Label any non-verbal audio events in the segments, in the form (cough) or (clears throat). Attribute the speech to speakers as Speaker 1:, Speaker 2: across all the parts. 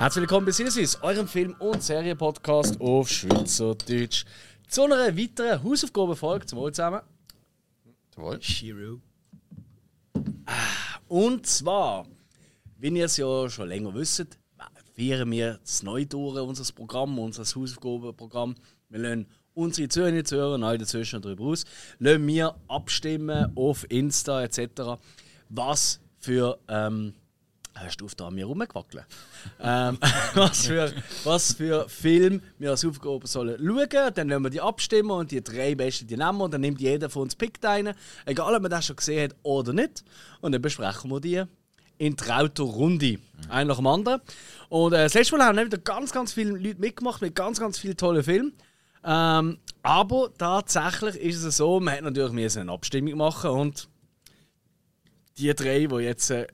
Speaker 1: Herzlich willkommen bei Sinneswiss, eurem Film- und Serienpodcast auf Schweizerdeutsch. Zu einer weiteren Hausaufgabenfolge zum Wohl zusammen.
Speaker 2: Jawohl.
Speaker 3: Shiro.
Speaker 1: Und zwar, wie ihr es ja schon länger wisst, feiern wir das Neudauern unseres Programm, unser Hausaufgabenprogramm. Wir lassen unsere Zuhörer, Zuhörer, neu dazwischen darüber aus, lassen wir abstimmen auf Insta etc., was für ähm, Hast du auf da mir rumgewackelt? (laughs) ähm, was, für, was für Film wir als Aufgabe sollen schauen. Dann lassen wir die abstimmen und die drei besten die nehmen und dann nimmt jeder von uns Pick einen. Egal, ob man das schon gesehen hat oder nicht. Und dann besprechen wir die in trauter Runde. Ein nach dem anderen. Und äh, das letzte Mal haben wir wieder ganz, ganz viele Leute mitgemacht mit ganz, ganz vielen tollen Filmen. Ähm, aber tatsächlich ist es so, man hat natürlich müssen eine Abstimmung machen und die drei, die jetzt äh,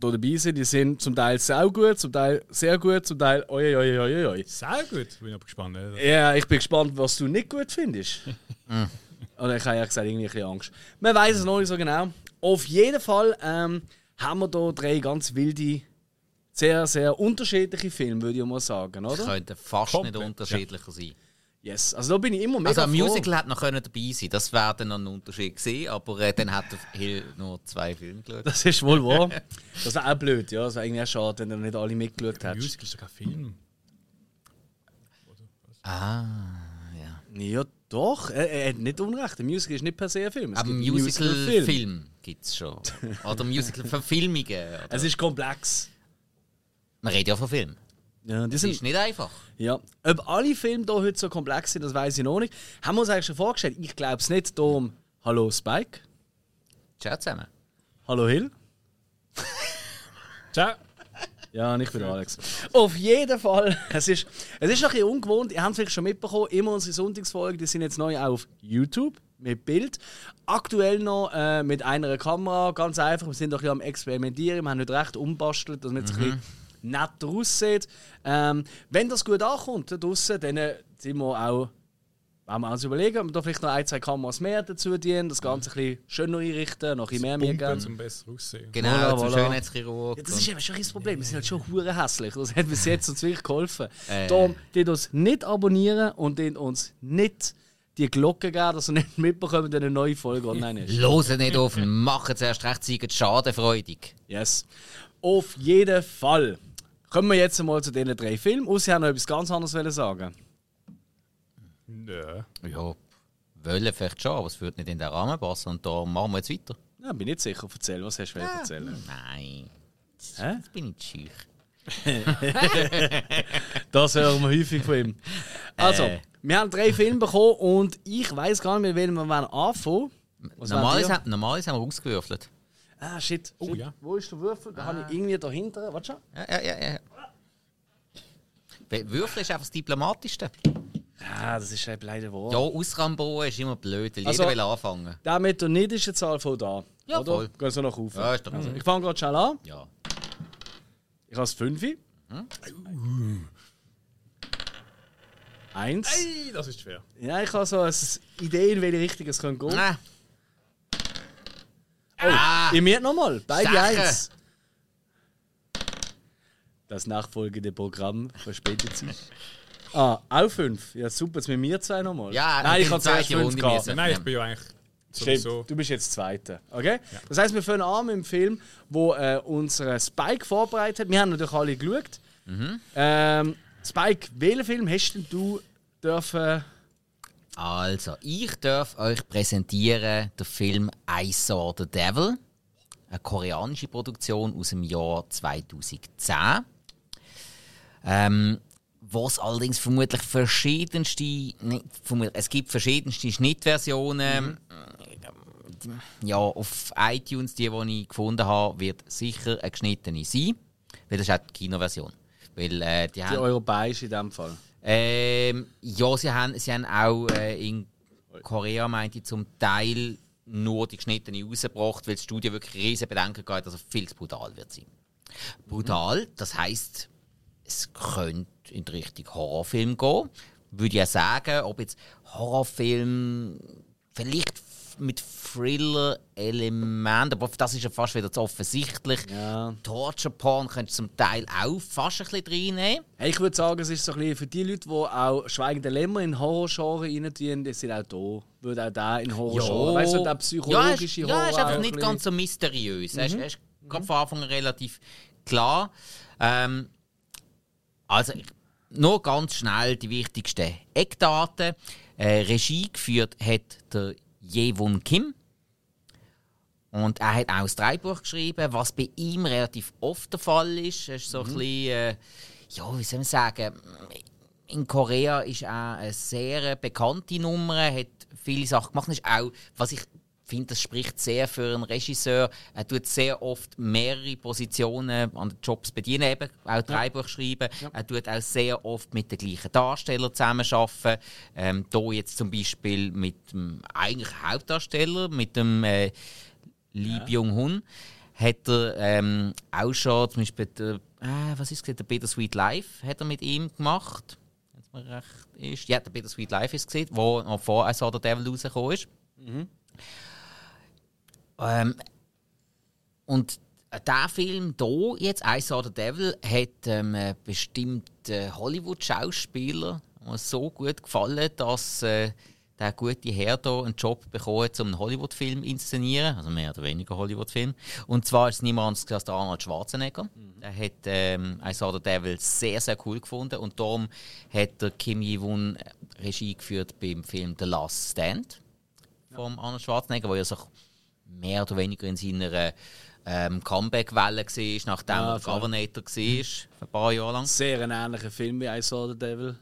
Speaker 1: hier dabei sind, die sind zum Teil sehr gut, zum Teil sehr gut, zum Teil oi, oi, oi, oi.
Speaker 3: Sehr gut, bin ich aber gespannt. ne?
Speaker 1: Ja, ich bin gespannt, was du nicht gut findest. (laughs) Oder ich habe ja gesagt, irgendwie ein bisschen Angst. Man weiß es noch nicht so genau. Auf jeden Fall ähm, haben wir hier drei ganz wilde, sehr, sehr unterschiedliche Filme, würde ich mal sagen,
Speaker 2: Das
Speaker 1: oder?
Speaker 2: könnte fast
Speaker 3: Komplett,
Speaker 2: nicht unterschiedlicher sein.
Speaker 1: Yes. Also da bin ich immer mega
Speaker 2: Also ein
Speaker 1: froh.
Speaker 2: Musical hätte noch können dabei sein das wäre dann noch ein Unterschied gewesen, aber äh, dann hat er Hill nur zwei Filme geschaut.
Speaker 1: Das ist wohl wahr. (laughs) Das wäre auch blöd, ja. Das wäre irgendwie auch schade, wenn er nicht alle mitgeschaut hat.
Speaker 3: Musical ist doch kein Film.
Speaker 2: Ah, ja.
Speaker 1: Ja, doch. Er, er hat nicht unrecht. Ein Musical ist nicht per se ein Film. Es
Speaker 2: Aber
Speaker 1: gibt
Speaker 2: Musical-Film gibt es schon. Oder Musical-Verfilmungen. (laughs) oder-
Speaker 1: Es ist komplex.
Speaker 2: Man redet ja von Film.
Speaker 1: Ja,
Speaker 2: Das
Speaker 1: sind,
Speaker 2: ist nicht einfach.
Speaker 1: ja. Ob alle Filme hier heute so komplex sind, das weiß ich noch nicht. Haben wir uns eigentlich schon vorgestellt? Ich glaube es nicht. Darum, hallo Spike.
Speaker 2: Ciao zusammen.
Speaker 1: Hallo Hill. (laughs)
Speaker 3: Ciao.
Speaker 1: Ja, und ich bin Alex. Auf jeden Fall. Es ist, es ist ein bisschen ungewohnt. Ihr habt es vielleicht schon mitbekommen. Immer unsere Sonntagsfolgen, die sind jetzt neu auf YouTube mit Bild. Aktuell noch äh, mit einer Kamera. Ganz einfach. Wir sind doch ein bisschen am Experimentieren. Wir haben nicht recht umbastelt, dass es ein bisschen netter aussieht. Ähm, wenn das gut ankommt da draussen, dann äh, sind wir auch. Wollen wir uns überlegen, ob wir da vielleicht noch ein, zwei Kameras mehr dazu dienen, das Ganze ein bisschen schöner einrichten, noch ein bisschen mehr mir
Speaker 3: Pumpen
Speaker 1: geben.
Speaker 3: zum besser aussehen.
Speaker 2: Genau,
Speaker 1: Voilà,
Speaker 2: zum
Speaker 1: voilà.
Speaker 2: Schönheitschirurg.
Speaker 1: Ja, das ist eben schon ein Problem. Wir sind halt schon hure hässlich. Das hat bis jetzt uns wirklich geholfen.
Speaker 2: Äh.
Speaker 1: Darum, die uns nicht abonnieren und die uns nicht die Glocke geben, dass ihr nicht mitbekommt, wenn eine neue Folge online ist.
Speaker 2: Losen nicht auf und machen zuerst recht schadenfreudig.
Speaker 1: Yes. Auf jeden Fall. Kommen wir jetzt mal zu diesen drei Filmen. Und Sie haben noch etwas ganz anderes wollen sagen.
Speaker 3: Nö.
Speaker 2: Ja, wollen vielleicht schon, aber es würde nicht in den Rahmen passen. Und da machen wir jetzt weiter.
Speaker 1: Ja, bin nicht sicher. Erzähl, was hast du wollen erzählen?
Speaker 2: Nein,
Speaker 1: Hä?
Speaker 2: jetzt bin ich schüch. (laughs)
Speaker 1: Das hören wir häufig von ihm. Also,
Speaker 2: Äh.
Speaker 1: wir haben drei Filme bekommen und ich weiß gar nicht mehr, welchen wir wollen anfangen. Was
Speaker 2: Normal
Speaker 1: wollt
Speaker 2: ist,
Speaker 1: ihr?
Speaker 2: haben- normal ist haben wir ausgewürfelt.
Speaker 1: Ah, shit.
Speaker 3: Oh,
Speaker 1: shit.
Speaker 3: ja.
Speaker 1: Wo ist der Würfel? Da habe ich irgendwie dahinter. Warte schon.
Speaker 2: Ja, ja, ja. ja. Würfeln ist einfach das Diplomatischste.
Speaker 1: Ah, das ist eben leider wahr.
Speaker 2: Ja, ausramboen ist immer blöd, weil
Speaker 1: Also-
Speaker 2: jeder will anfangen.
Speaker 1: Der mit der niedrigsten Zahl von da.
Speaker 2: Ja,
Speaker 1: oder?
Speaker 2: voll.
Speaker 1: Gehen so nach oben.
Speaker 2: Ja, ist doch
Speaker 1: also, ich fange gerade schnell an.
Speaker 2: Ja.
Speaker 1: Ich habe das 5. Eins.
Speaker 3: Ey, das ist schwer.
Speaker 1: Ja, ich habe so eine Idee, in welche Richtung es gehen
Speaker 2: Ah,
Speaker 1: Oh, ihr mir nochmal. Beide
Speaker 2: Sache.
Speaker 1: eins. Das nachfolgende Programm verspätet sich. (laughs) Ah, auch fünf. Ja, super. Jetzt mit mir zwei nochmal.
Speaker 2: Ja,
Speaker 1: Nein, ich habe zuerst
Speaker 2: zweite
Speaker 1: fünf
Speaker 2: Runde
Speaker 1: gehabt.
Speaker 3: Nein,
Speaker 2: Ja.
Speaker 3: ich bin ja eigentlich
Speaker 1: Stimmt, du bist jetzt Zweiter. Okay? Das heißt, wir fangen an mit dem Film, wo äh, unser Spike vorbereitet hat. Wir haben natürlich alle geschaut.
Speaker 2: Mhm.
Speaker 1: Ähm, Spike, welchen Film hast denn du dürfen.
Speaker 2: Also, ich darf euch präsentieren den Film I Saw the Devil. Eine koreanische Produktion aus dem Jahr 2010. Ähm, was allerdings vermutlich verschiedenste. Nicht, vermutlich, es gibt verschiedenste Schnittversionen. Ja, auf iTunes, die, die ich gefunden habe, wird sicher eine geschnittene sein. Weil das ist auch die Kinoversion. Weil, äh, die
Speaker 1: Die europäische in dem Fall.
Speaker 2: Ähm, ja, sie haben, sie haben auch äh, in Korea, meinte ich, zum Teil nur die geschnittene rausgebracht, weil das Studio wirklich riesige Bedenken hat, dass er viel zu brutal wird sein. Brutal, das heisst, es könnte in die Richtung Horrorfilm gehen. würde ich ja sagen, ob jetzt Horrorfilm, vielleicht mit Thriller-Elementen, aber das ist ja fast wieder zu offensichtlich.
Speaker 1: Ja.
Speaker 2: Torture Porn könntest du zum Teil auch fast ein bisschen reinnehmen.
Speaker 1: Hey, ich würde sagen, es ist so ein bisschen für die Leute, die auch Schweigende Lämmer in Horrorgenre reintun, die sind auch da. Würde auch da in Horrorgenre. Weißt du, der
Speaker 2: ja,
Speaker 1: psychologische
Speaker 2: ist,
Speaker 1: Horror.
Speaker 2: ja, ist einfach nicht
Speaker 1: ein
Speaker 2: ganz so mysteriös. Er ist,
Speaker 1: Mhm.
Speaker 2: er ist gerade von Anfang an relativ klar. Ähm, also, nur ganz schnell die wichtigsten Eckdaten. Äh, Regie geführt hat der Jewon Kim. Und er hat auch das Drehbuch geschrieben, was bei ihm relativ oft der Fall ist. Er ist so ein bisschen, äh, ja, wie soll man sagen, in Korea ist er eine sehr bekannte Nummer, er hat viele Sachen gemacht. Ist auch, was ich finde, das spricht sehr für einen Regisseur. Er tut sehr oft mehrere Positionen an den Jobs bedienen, eben auch Drehbuch schreiben. Er tut auch sehr oft mit den gleichen Darstellern zusammenarbeiten. Ähm, hier jetzt zum Beispiel mit dem eigentlichen Hauptdarsteller, mit dem äh, Lee Byung-hun, hat er ähm, auch schon zum Beispiel der, äh, was ist es, der Bittersweet Life hat er mit ihm gemacht. Wenn es mir recht ist. Ja, der Bittersweet Life ist gesehen, wo noch vor I Saw the Devil rausgekommen ist. Ähm, und der Film hier, jetzt I Saw the Devil, hat ähm, bestimmten Hollywood-Schauspieler so gut gefallen, dass äh, der gute Herr hier einen Job bekommen hat, um einen Hollywood-Film zu inszenieren. Also mehr oder weniger Hollywood-Film. Und zwar ist es niemand anderes als der Arnold Schwarzenegger. Der hat ähm, I Saw the Devil sehr, sehr cool gefunden. Und darum hat der Kim Ji-woon Regie geführt beim Film The Last Stand vom Arnold Schwarzenegger, wo er sich mehr oder weniger in seiner ähm, Comeback-Welle war, nachdem
Speaker 1: Ja,
Speaker 2: er. Governator war, für ein paar Jahre lang.
Speaker 1: Sehr ein ähnlicher Film wie I Saw the Devil.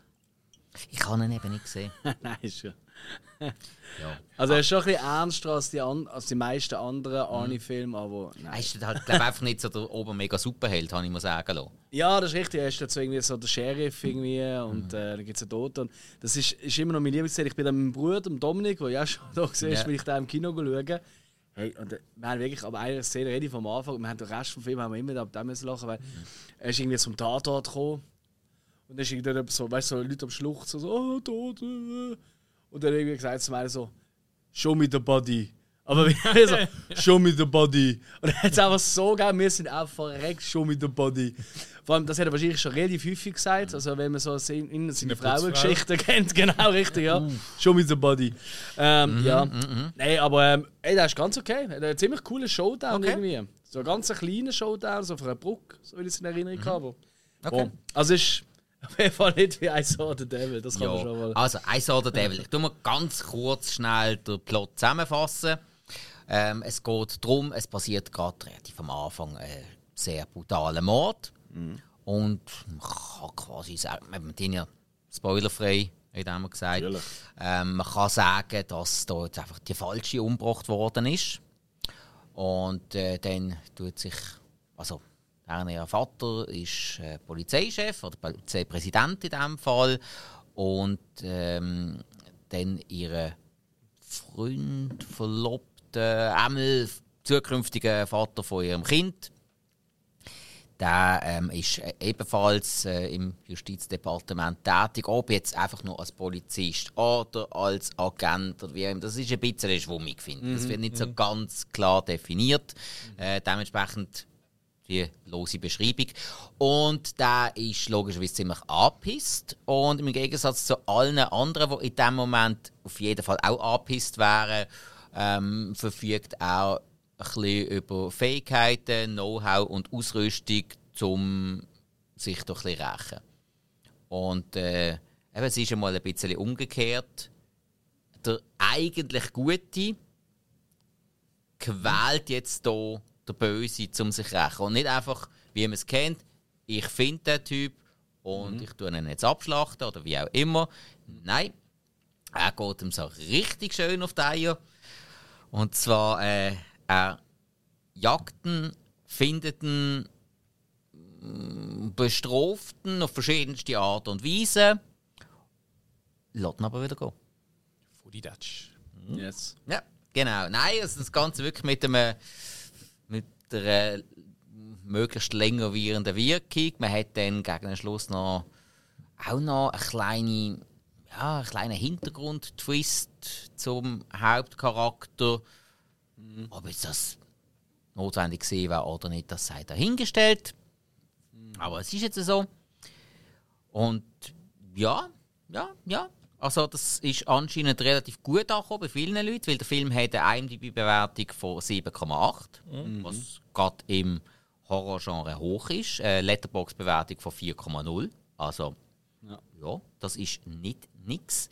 Speaker 2: Ich habe ihn eben nicht gesehen. (laughs)
Speaker 1: Nein, ist schon. (laughs)
Speaker 2: Ja.
Speaker 1: Also er ist schon ein bisschen ernster als die, an, als die meisten anderen Arnie-Filme, aber
Speaker 2: Er
Speaker 1: nein.
Speaker 2: ist halt, glaub, einfach nicht so der obermega Superheld, habe ich mal sagen lassen.
Speaker 1: Ja, das ist richtig. Er ist dazu irgendwie so der Sheriff irgendwie und äh, dann gibt es einen Toten. Und Das ist, ist immer noch mein Lieblingsszene. Ich bin dann mit meinem Bruder, dem Dominik, der ja auch schon (laughs) da ist,
Speaker 2: Ja.
Speaker 1: weil ich da im Kino schaue. Hey, und äh, wir haben wirklich, aber eine Szene rede vom Anfang, wir haben den Rest vom Film haben wir immer ab dem lachen, weil er ist irgendwie zum Tatort gekommen und dann ist irgendwie so, weißt du, so Leute am Schluchzen, so, oh, tot, äh. und dann irgendwie gesagt zu mir so, show me the body. Aber wie so, (laughs) show me the body. Und er hat es einfach so gegeben, wir sind einfach verreckt, show me the body. Vor allem, das hat er wahrscheinlich schon relativ häufig gesagt, also wenn man so in, in seine. Frauengeschichten (laughs) kennt, genau richtig, ja. Show me the body. Ähm, ja. Nein, aber ähm, ey, das ist ganz okay. Er hat einen ziemlich coolen Showdown
Speaker 2: Okay.
Speaker 1: irgendwie. So ein ganz kleiner Showdown, so auf einer Brücke, so wie ich es in Erinnerung habe.
Speaker 2: Okay.
Speaker 1: Also ist (laughs) auf jeden Fall nicht wie I Saw the Devil, das kann man schon
Speaker 2: Ja.
Speaker 1: mal.
Speaker 2: Also, I Saw the Devil. Ich tu mal ganz kurz schnell den Plot zusammenfassen. Ähm, es geht darum, es passiert gerade relativ am Anfang ein sehr brutaler Mord. Und man kann quasi sagen, wir sind ja spoilerfrei, hat er gesagt. Ähm, man kann sagen, dass da jetzt einfach die falsche umgebracht worden ist. Und äh, dann tut sich, also ihr Vater ist äh, Polizeichef oder Polizeipräsident in diesem Fall. Und ähm, dann ihre Freund, Verlobte, einmal zukünftiger Vater von ihrem Kind. Der ähm, ist äh, ebenfalls äh, im Justizdepartement tätig, ob jetzt einfach nur als Polizist oder als Agent oder wie auch immer. Das ist ein bisschen schwummig, finde ich. Das wird nicht so ganz klar definiert. Äh, dementsprechend die lose Beschreibung. Und der ist logischerweise ziemlich angepisst. Und im Gegensatz zu allen anderen, die in dem Moment auf jeden Fall auch angepisst wären, ähm, verfügt er ein bisschen über Fähigkeiten, Know-how und Ausrüstung, um sich doch ein bisschen rächen. Und äh, eben, es ist einmal ein bisschen umgekehrt. Der eigentlich Gute quält jetzt hier der Böse, um sich zu rächen. Und nicht einfach, wie man es kennt, ich finde den Typ und ich tue ihn jetzt abschlachten oder wie auch immer. Nein, er geht ihm so richtig schön auf die Eier. Und zwar, äh, er jagt ihn, findet ihn, mm, bestraft ihn auf verschiedenste Art und Weise, lässt ihn aber wieder gehen.
Speaker 3: Fully Dutch.
Speaker 1: Yes.
Speaker 2: Ja, genau. Nein, also das Ganze wirklich mit einem mit einer möglichst länger währenden Wirkung. Man hat dann gegen den Schluss noch auch noch eine kleine ja, einen kleinen Hintergrund-Twist zum Hauptcharakter. Ob jetzt das notwendig gewesen wäre oder nicht, das sei dahingestellt. Aber es ist jetzt so. Und ja, ja, ja. Also das ist anscheinend relativ gut angekommen bei vielen Leuten, weil der Film hat eine IMDb-Bewertung von 7,8, was gerade im Horrorgenre hoch ist. Eine Letterbox-Bewertung von 4,0. Also
Speaker 1: Ja.
Speaker 2: ja, das ist nicht nix.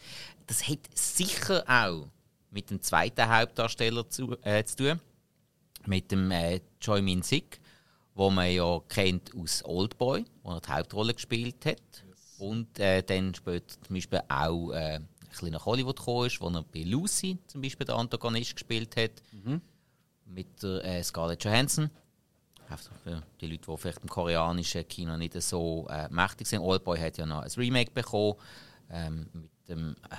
Speaker 2: Das hat sicher auch mit dem zweiten Hauptdarsteller zu, äh, zu tun, mit dem äh, Choi Min Sik, wo man ja kennt aus Oldboy, wo er die Hauptrolle gespielt hat. Und äh, dann später zum Beispiel auch äh, ein bisschen nach Hollywood gekommen ist, wo er bei Lucy zum Beispiel den Antagonist gespielt hat. Mit der äh, Scarlett Johansson. Für die Leute, die vielleicht im koreanischen Kino nicht so äh, mächtig sind. Oldboy hat ja noch ein Remake bekommen ähm, mit dem, äh,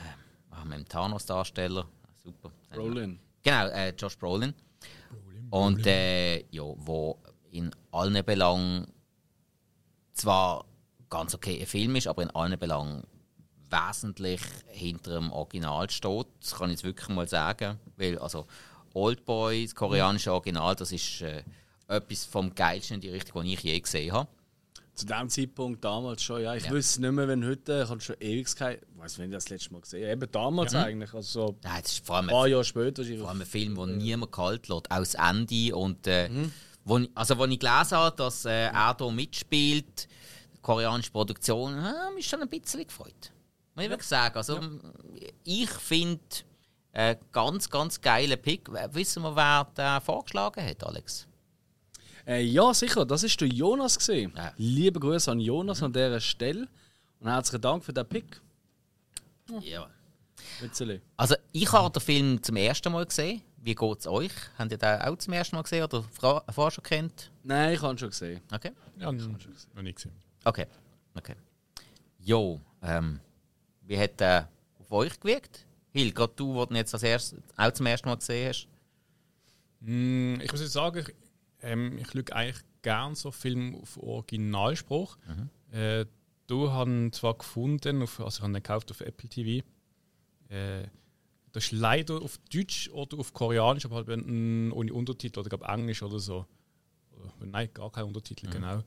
Speaker 2: ah, mit dem Thanos-Darsteller. Super.
Speaker 1: Brolin.
Speaker 2: Genau, äh, Josh Brolin. Und äh, ja, wo in allen Belangen zwar ganz okay ein Film ist, aber in allen Belangen wesentlich hinter dem Original steht. Das kann ich jetzt wirklich mal sagen. Weil, also, Oldboy, das koreanische Original, das ist äh, etwas vom Geilsten in die Richtung, was ich je gesehen habe.
Speaker 1: Zu dem Zeitpunkt damals schon, ja. Ich
Speaker 2: Ja.
Speaker 1: wüsste nicht mehr, wenn heute, ich habe schon Ewigkeit, ich weiß nicht, wenn ich das letzte Mal gesehen habe. Eben damals eigentlich, also so
Speaker 2: Nein, ist vor allem
Speaker 1: ein paar Jahre später.
Speaker 2: Vor allem ein Film, der niemand kalt lässt, auch das Ende. Und, äh, wo, ich, also, als ich gelesen habe, dass äh, er hier mitspielt, koreanische Produktion, äh, mich schon ein bisschen gefreut. Muss ich wirklich sagen. Also, Ich finde, äh, ganz, ganz geiler Pick. Wissen wir, wer den vorgeschlagen hat, Alex?
Speaker 1: Äh, ja, sicher, das ist der Jonas gesehen.
Speaker 2: Ja.
Speaker 1: Liebe Grüße an Jonas an dieser Stelle und herzlichen Dank für den Pick.
Speaker 2: Ja.
Speaker 1: Witzeli.
Speaker 2: Also, ich habe den Film zum ersten Mal gesehen. Wie geht es euch? Habt ihr den auch zum ersten Mal gesehen oder vorher schon kennt?
Speaker 1: Nein, ich habe ihn schon gesehen.
Speaker 2: Okay.
Speaker 3: Ja, noch nicht gesehen.
Speaker 2: Okay, okay. Jo, ähm, wie hat der auf euch gewirkt? Hil, gerade du, der ihn jetzt als erstes, auch zum ersten Mal gesehen hast.
Speaker 3: Mm, Ich muss jetzt sagen, ich, ähm, ich schaue eigentlich gerne so Filme auf Originalspruch. Äh, du haben zwar gefunden, auf, also ich habe den gekauft auf Apple TV. Äh, das ist leider auf Deutsch oder auf Koreanisch, aber halt mm, ohne Untertitel oder glaub, Englisch oder so. Oder, nein, gar kein Untertitel, genau.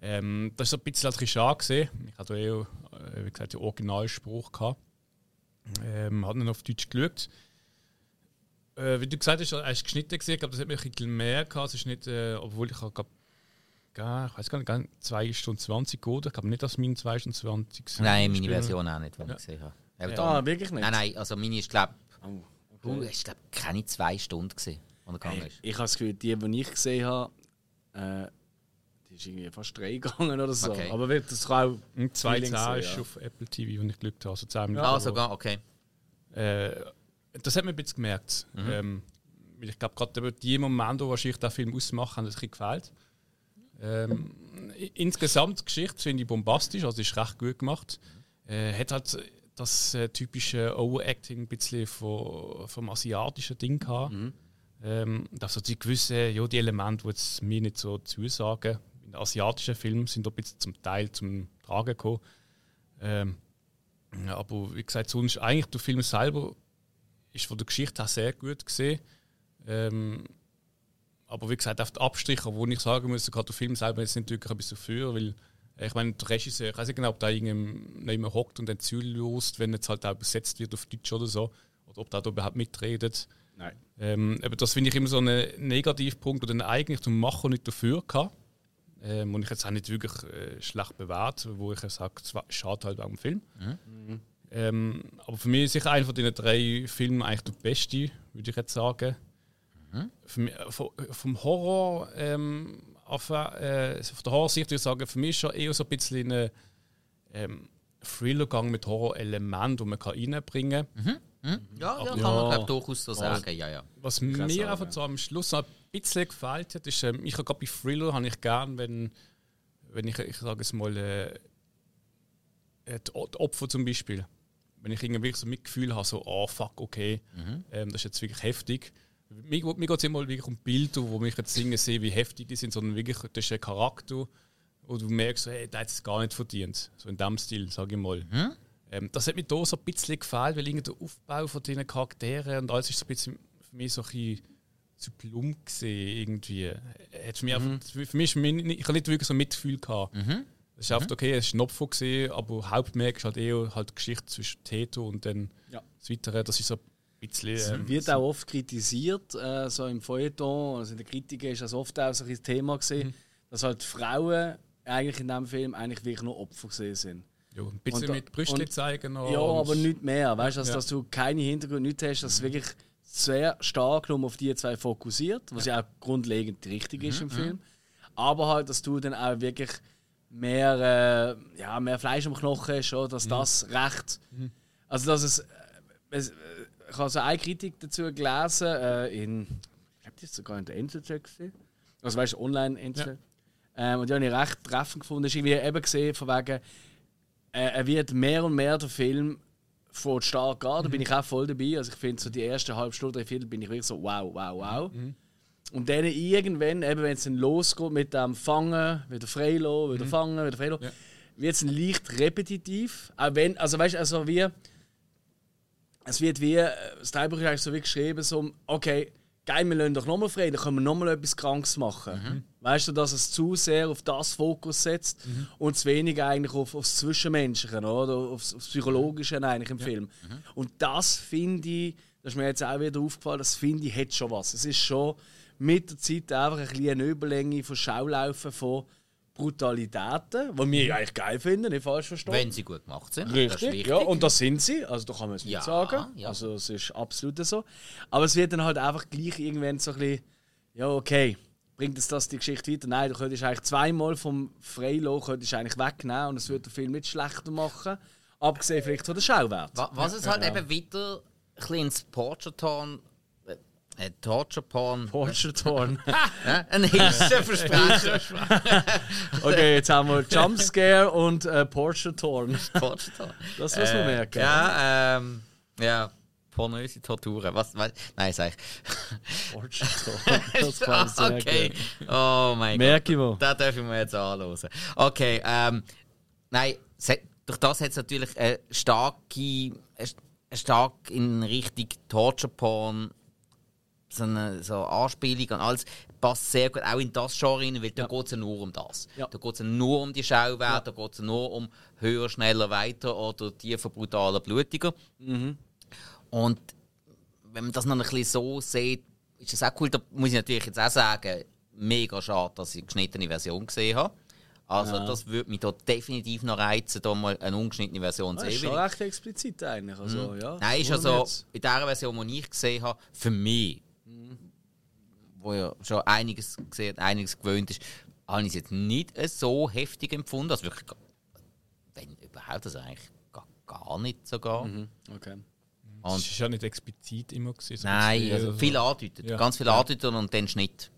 Speaker 3: Ähm, das ist so ein bisschen als schade gesehen. Ich hatte eh, wie gesagt, den Originalspruch gehabt. Ähm, hat ihn auf Deutsch geschaut. Äh, wie du gesagt hast, er ist geschnitten gesehen, ich glaube, das hat mich ein bisschen mehr gehabt. Es ist nicht, äh, obwohl ich glaube, ich weiß gar nicht, gar nicht, 2 Stunden 20 oder? Ich glaube nicht, dass meine 2 Stunden 20 sind.
Speaker 2: Nein, meine. Version auch nicht, die ich gesehen habe. Eben
Speaker 1: Ah, wirklich nicht?
Speaker 2: Nein, nein, also meine ist, glaube
Speaker 1: Oh,
Speaker 2: ich, uh, glaub, keine zwei Stunden gesehen, er gegangen
Speaker 1: Hey,
Speaker 2: ist.
Speaker 1: ich habe das Gefühl, die, die ich gesehen habe, äh, die ist irgendwie fast drei gegangen oder so.
Speaker 2: Okay.
Speaker 1: Aber wird das kann auch
Speaker 3: Und 2
Speaker 1: Feeling so,
Speaker 3: ist
Speaker 1: ja.
Speaker 3: auf Apple TV, wenn ich Glück habe. Also 10 Minuten.
Speaker 2: Ah, sogar, okay.
Speaker 3: Äh, das hat man ein bisschen gemerkt. Ähm, weil ich glaube, gerade die Momente, die wahrscheinlich den Film ausmachen, haben ein bisschen gefehlt. Ähm, insgesamt die Geschichte finde ich bombastisch, also ist recht gut gemacht. Äh, hat halt das äh, typische Overacting ein bisschen von, vom asiatischen Ding gehabt. Ähm, also die gewissen ja, die Elemente, die jetzt mir nicht so zusagen, in den asiatischen Filmen sind da ein bisschen zum Teil zum Tragen gekommen. Ähm, aber wie gesagt, sonst eigentlich der Film selber ist von der Geschichte her sehr gut gesehen. Ähm, aber wie gesagt, auf die Abstriche, wo ich sagen muss, gerade der Film selber ist nicht wirklich etwas dafür, weil äh, ich meine, der Regisseur, ich weiß nicht genau, ob nicht mehr hockt und dann zulässt, wenn jetzt halt auch übersetzt wird auf Deutsch oder so, oder ob der da überhaupt mitredet.
Speaker 1: Nein.
Speaker 3: Ähm, aber das finde ich immer so einen Negativpunkt, der dann eigentlich der Macher nicht dafür kann. Ähm, und ich jetzt auch nicht wirklich äh, schlecht bewährt, wo ich sage, es war- schade halt auch am Film. Ähm, aber für mich ist sicher einer von den drei Filmen eigentlich der beste, würde ich jetzt sagen. Für mich, äh, vom, vom Horror, ähm, auf, äh, auf der Horrorsicht würde ich sagen, für mich ist schon eher so ein bisschen ein ähm, Thriller-Gang mit Horrorelementen, die man kann reinbringen kann.
Speaker 2: Ja, ja, kann man glaub, durchaus so sagen. Ja, ja.
Speaker 3: Was mir
Speaker 1: sagen,
Speaker 3: einfach
Speaker 1: ja.
Speaker 3: so am Schluss noch ein bisschen gefällt hat, ist, ähm, ich habe gerade bei Thriller habe ich gern, wenn, wenn ich, ich sage es mal, äh, äh, die Opfer zum Beispiel, wenn ich irgendwie so Mitgefühl habe, so, oh fuck, okay, ähm, das ist jetzt wirklich heftig. Mir, mir geht es immer wirklich um Bilder, wo mich jetzt singen sehe, wie heftig die sind, sondern wirklich, das ist ein Charakter, wo du merkst, so, hey, der hat es gar nicht verdient. So in dem Stil, sage ich mal. Ähm, das hat mir hier so ein bisschen gefallen, weil irgendwie der Aufbau von diesen Charakteren und alles ist so ein bisschen für mich so ein bisschen zu plump gesehen irgendwie. Hat für, mich
Speaker 1: Mhm.
Speaker 3: einfach, für mich ich habe nicht wirklich so ein Mitgefühl gehabt. Es ist einfach okay, es Opfer gesehen, aber Hauptmerk ist halt eher halt die Geschichte zwischen Teto und dann
Speaker 1: Ja.
Speaker 3: das Weitere. Das ist so ein bisschen.
Speaker 1: Es
Speaker 3: ähm,
Speaker 1: wird auch oft kritisiert, äh, so im Feuilleton, also in der Kritik ist das oft auch so ein Thema
Speaker 3: Mhm.
Speaker 1: gesehen, dass halt Frauen eigentlich in diesem Film eigentlich wirklich nur Opfer gesehen sind.
Speaker 3: ja, ein bisschen
Speaker 1: und
Speaker 3: mit Brüstchen
Speaker 1: und-
Speaker 3: zeigen noch.
Speaker 1: Ja,
Speaker 3: und-
Speaker 1: aber nicht mehr. Weißt du, dass,
Speaker 3: Ja.
Speaker 1: dass du keine Hintergründe nicht hast, dass es wirklich sehr stark nur auf die zwei fokussiert, was ja, auch grundlegend richtig ist im Film. Aber halt, dass du dann auch wirklich mehr, äh, ja, mehr Fleisch am Knochen hast, oder? dass das recht. Also, dass es. äh, es äh, ich habe so eine Kritik dazu gelesen, äh, in. Ich glaube, das ist sogar in der NZZ gesehen. Also, weißt du, online NZZ. Ähm, und die habe ich recht treffend gefunden. Ist irgendwie eben gesehen, von wegen äh, er wird mehr und mehr der Film von stark an. Da bin ich auch voll dabei. Also ich finde so die erste halbe Stunde Film bin ich wirklich so wow, wow, wow. Und dann irgendwann, eben wenn es dann losgeht mit dem Fangen, wieder freilassen, wieder fangen, wieder freilassen,
Speaker 3: Ja.
Speaker 1: wird es leicht repetitiv. Auch wenn, also weißt du, also wie es wird wie, äh, das Drehbuch ist eigentlich so wie geschrieben, so, okay, geil, wir lassen doch nochmal frei, dann können wir nochmal etwas Krankes machen. Weißt du, dass es zu sehr auf das Fokus setzt und zu wenig eigentlich auf, aufs Zwischenmenschliche oder aufs, aufs Psychologische eigentlich im Film. Und das finde ich, das ist mir jetzt auch wieder aufgefallen, das finde ich hat schon was. Es ist schon mit der Zeit einfach ein bisschen eine Überlänge von Schaulaufen von Brutalitäten, die wir eigentlich geil finden, nicht falsch verstanden.
Speaker 2: Wenn sie gut gemacht sind.
Speaker 1: Richtig, ja, und das sind sie, also da kann man es nicht
Speaker 2: Ja,
Speaker 1: sagen.
Speaker 2: ja.
Speaker 1: Also es ist absolut so. Aber es wird dann halt einfach gleich irgendwann so ein bisschen, ja okay, bringt es das die Geschichte weiter? Nein, du könntest eigentlich zweimal vom könntest eigentlich wegnehmen und es würde den Film nicht schlechter machen, abgesehen vielleicht von der Schauwert.
Speaker 2: Wa- Was es halt eben wieder ein bisschen ins Portrait-Ton. Äh, Torture-Porn.
Speaker 1: Porsche Torn. (laughs)
Speaker 2: Äh, ein Hilfe versprechen.
Speaker 1: Okay, jetzt haben wir Jumpscare und äh, Porsche Torn. (laughs)
Speaker 2: Portrait-Ton.
Speaker 1: Das muss man merken.
Speaker 2: Ja, ähm. Ja. Pornöse Torturen. Was, was? Nein, sag ich.
Speaker 1: Porsche Torn. (laughs) Das kann ich
Speaker 2: okay. Oh mein Gott.
Speaker 1: Merke ich wo.
Speaker 2: Da dürfen wir jetzt anhören. Okay, ähm, nein, durch das hat es natürlich eine starke, eine stark in Richtung Torture Porn, so eine so Anspielung und alles, passt sehr gut auch in das Genre rein, weil da geht es ja nur um das.
Speaker 1: Ja.
Speaker 2: Da geht es ja nur um die Schauwerte, da geht es nur um höher, schneller, weiter oder tiefer, brutaler, blutiger. Und wenn man das noch ein bisschen so sieht, ist das auch cool. Da muss ich natürlich jetzt auch sagen, mega schade, dass ich eine geschnittene Version gesehen habe. Also das würde mich da definitiv noch reizen, da mal eine ungeschnittene Version zu
Speaker 1: Das ist
Speaker 2: sehen.
Speaker 1: schon recht explizit eigentlich. Also, ja,
Speaker 2: Nein, ist also
Speaker 1: jetzt-
Speaker 2: in der Version, die ich gesehen habe, für mich, wo ja schon einiges gesehen einiges gewöhnt ist, habe ich es jetzt nicht so heftig empfunden. Also wirklich, wenn überhaupt, also eigentlich gar, gar nicht sogar.
Speaker 1: Mhm, Okay.
Speaker 3: Es
Speaker 2: Und
Speaker 3: ist ja nicht explizit immer gewesen. so
Speaker 2: Nein,
Speaker 3: ein
Speaker 2: also
Speaker 3: bisschen
Speaker 2: viel andeutet.
Speaker 3: Ja.
Speaker 2: Ganz viel andeutet und dann Schnitt.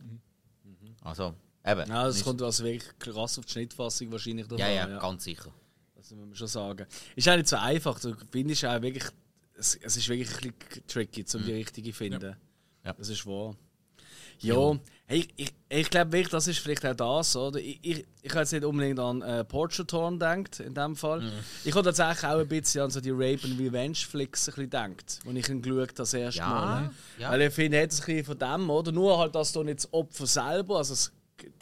Speaker 2: Also, eben.
Speaker 1: Ja, das kommt also wirklich krass auf die Schnittfassung wahrscheinlich davon.
Speaker 2: ja, ja, ganz sicher.
Speaker 1: Das muss man schon sagen. Ist auch nicht so einfach. Du findest auch wirklich, es, es ist wirklich ein bisschen tricky, um die richtige zu finden.
Speaker 2: Ja.
Speaker 1: Das ist wahr. Ja, hey, ich, ich glaube wirklich, das ist vielleicht auch das, oder? Ich, ich, ich habe jetzt nicht unbedingt an äh, Portrait Torn gedacht, in dem Fall.
Speaker 2: Mhm.
Speaker 1: Ich habe tatsächlich auch ein bisschen an so die Rape and Revenge Flicks ein bisschen gedacht, als ich ihn geschaut das erste
Speaker 2: Ja,
Speaker 1: Mal.
Speaker 2: ja.
Speaker 1: Weil ich finde, er hat es ein bisschen von dem, oder? Nur halt, dass da nicht das Opfer selber, also das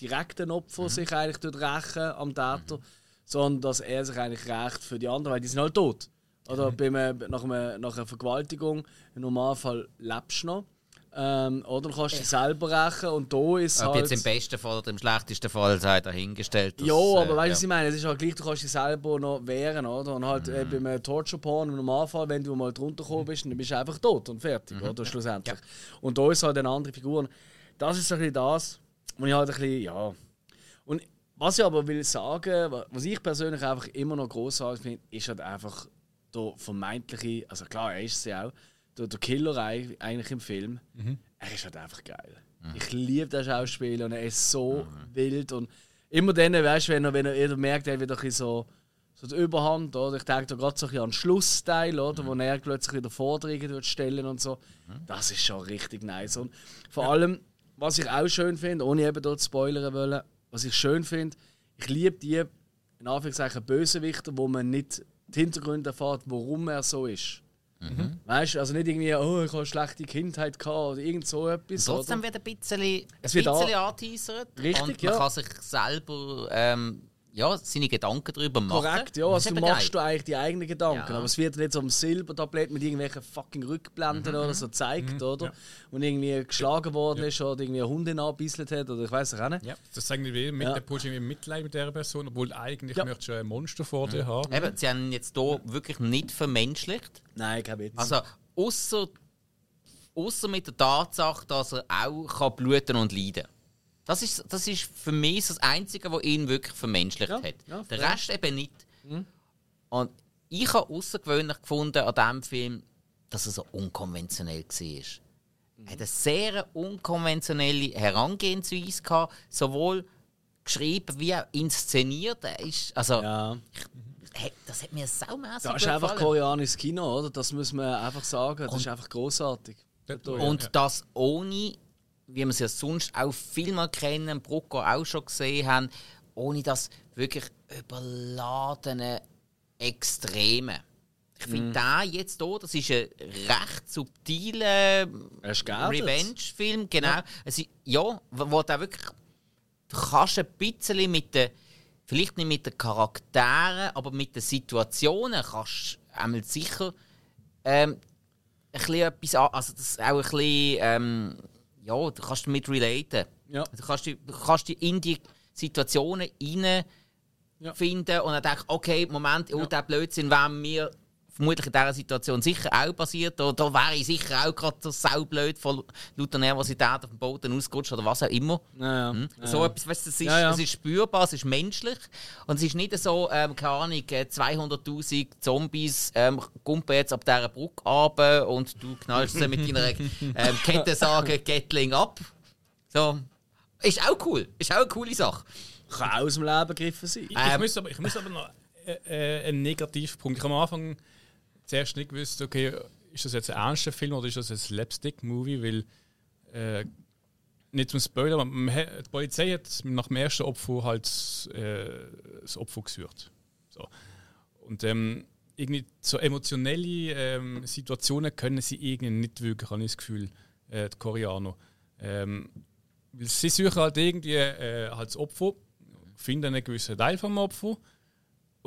Speaker 1: direkte Opfer
Speaker 2: Mhm.
Speaker 1: sich eigentlich rächen am Täter, sondern dass er sich eigentlich rächt für die anderen, weil die sind halt tot.
Speaker 2: Mhm.
Speaker 1: Oder beim, äh, nach, einem, nach einer Vergewaltigung, im Normalfall lebst du noch. Ähm, oder du kannst dich selber rächen und da ist
Speaker 2: Ob
Speaker 1: halt...
Speaker 2: jetzt im besten Fall oder im schlechtesten Fall sei dahingestellt. dass,
Speaker 1: Ja, aber
Speaker 2: äh,
Speaker 1: weißt du,
Speaker 2: ja.
Speaker 1: was ich meine? Es ist halt gleich, du kannst dich selber noch wehren, oder? Und halt äh, beim äh, Torture Porn im Normalfall, wenn du mal drunter gekommen bist, dann bist du einfach tot und fertig, oder? Schlussendlich. Und da ist halt eine andere Figur. Das ist so ein bisschen das, wo ich halt ein bisschen, ja. Und was ich aber will sagen, wa- was ich persönlich einfach immer noch großartig finde, ist halt einfach der vermeintliche, also klar, er ist es ja auch, der, der Killer ei- eigentlich im Film. Er ist halt einfach geil. Ich liebe den Schauspieler und er ist so wild und immer dann, weißt du, wenn er, wenn er merkt, er wird ein so, so die Überhand, oder? Ich denke da gerade so ein bisschen an den Schlussteil, oder? Wo er plötzlich wieder Forderungen wird stellen und so. Das ist schon richtig nice. Und vor allem, was ich auch schön finde, ohne eben dort spoilern wollen, was ich schön finde, ich liebe die, in Anführungszeichen, Bösewichter, wo man nicht die Hintergründe erfährt, warum er so ist.
Speaker 2: Mhm.
Speaker 1: Weißt du, also nicht irgendwie, oh, ich habe eine schlechte Kindheit gehabt oder irgend so etwas.
Speaker 2: Trotzdem
Speaker 1: oder?
Speaker 2: wird ein bisschen,
Speaker 1: Es wird
Speaker 2: bisschen
Speaker 1: an-
Speaker 2: angeteasert.
Speaker 1: Richtig,
Speaker 2: und man
Speaker 1: ja.
Speaker 2: kann sich selber ähm, ja, seine Gedanken darüber machen.
Speaker 1: Korrekt, ja. Also du machst du eigentlich die eigenen Gedanken.
Speaker 2: Ja.
Speaker 1: Aber es wird nicht so am Silbertablett mit irgendwelchen fucking Rückblenden oder so gezeigt, oder? Und irgendwie geschlagen worden ist oder irgendwie einen Hund angebisselt hat oder ich weiß es auch nicht.
Speaker 2: Ja.
Speaker 3: Das ist irgendwie mit,
Speaker 1: Ja.
Speaker 3: der Push irgendwie Mitleid mit dieser Person, obwohl eigentlich
Speaker 1: Ja.
Speaker 3: möchtest du ein Monster vor dir haben.
Speaker 2: Eben, sie haben jetzt hier wirklich nicht vermenschlicht.
Speaker 1: Nein, kein Witz.
Speaker 2: Also, außer außer mit der Tatsache, dass er auch kann bluten und leiden kann. Das ist, das ist für mich das Einzige, was ihn wirklich vermenschlicht
Speaker 1: Ja,
Speaker 2: hat.
Speaker 1: ja,
Speaker 2: Der. Rest eben nicht. Und ich habe außergewöhnlich gefunden an diesem Film, dass er so unkonventionell war. Er hat eine sehr unkonventionelle Herangehensweise gehabt, sowohl geschrieben wie auch inszeniert. Er ist, also,
Speaker 1: ja.
Speaker 2: hey, das hat mir saumässig
Speaker 1: Das ist einfach
Speaker 2: gefallen.
Speaker 1: koreanisches Kino, oder? Das muss man einfach sagen. Das ist einfach großartig.
Speaker 2: Und
Speaker 3: ja.
Speaker 2: das ohne, wie wir es ja sonst auch viel mal kennen, Brucker auch schon gesehen haben, ohne das wirklich überladene Extreme. Ich finde da jetzt hier, das ist ein recht subtiler
Speaker 1: Er.
Speaker 2: Revenge-Film, genau. Es ist, ja, wo, da wirklich, du kannst ein bisschen mit den, vielleicht nicht mit den Charakteren, aber mit den Situationen kannst du einmal sicher ähm, ein bisschen etwas also das ist auch ein bisschen, ähm, ja, du kannst damit relaten.
Speaker 1: Ja.
Speaker 2: Du kannst du kannst dich in die Situationen hinein
Speaker 1: Ja.
Speaker 2: finden und dann denkst, okay, Moment, oh, der Blödsinn wäre mir vermutlich in dieser Situation sicher auch passiert. Oder da wäre ich sicher auch gerade so saublöd von lauter Nervosität auf dem Boden ausgerutscht oder was auch immer.
Speaker 1: Ja, ja.
Speaker 2: Hm?
Speaker 1: Ja,
Speaker 2: So
Speaker 1: ja.
Speaker 2: etwas, weißt, du, es, ist,
Speaker 1: Ja, ja.
Speaker 2: es ist spürbar, es ist menschlich und es ist nicht so, ähm, keine Ahnung, äh, 200'000 Zombies ähm, kumpen jetzt ab dieser Brücke runter und du knallst sie mit deiner (laughs) ähm, Kettensage Gatling ab. So. Ist auch cool, ist auch eine coole Sache.
Speaker 1: Kann auch aus dem Leben gegriffen sein.
Speaker 3: Ich,
Speaker 2: Ähm.
Speaker 3: ich, muss aber, ich muss aber noch äh, äh, einen Negativpunkt. Ich habe am Anfang zuerst nicht gewusst, okay, ist das jetzt ein ernster Film oder ist das ein Slapstick-Movie? Weil, äh, nicht zum Spoiler, aber die Polizei hat nach dem ersten Opfer halt äh, das Opfer gesucht. So. Und ähm, irgendwie so emotionelle ähm, Situationen können sie irgendwie nicht wirklich, habe ich das Gefühl, äh, die Koreaner. Ähm, sie suchen halt irgendwie äh, halt das Opfer, finden einen gewissen Teil vom Opfer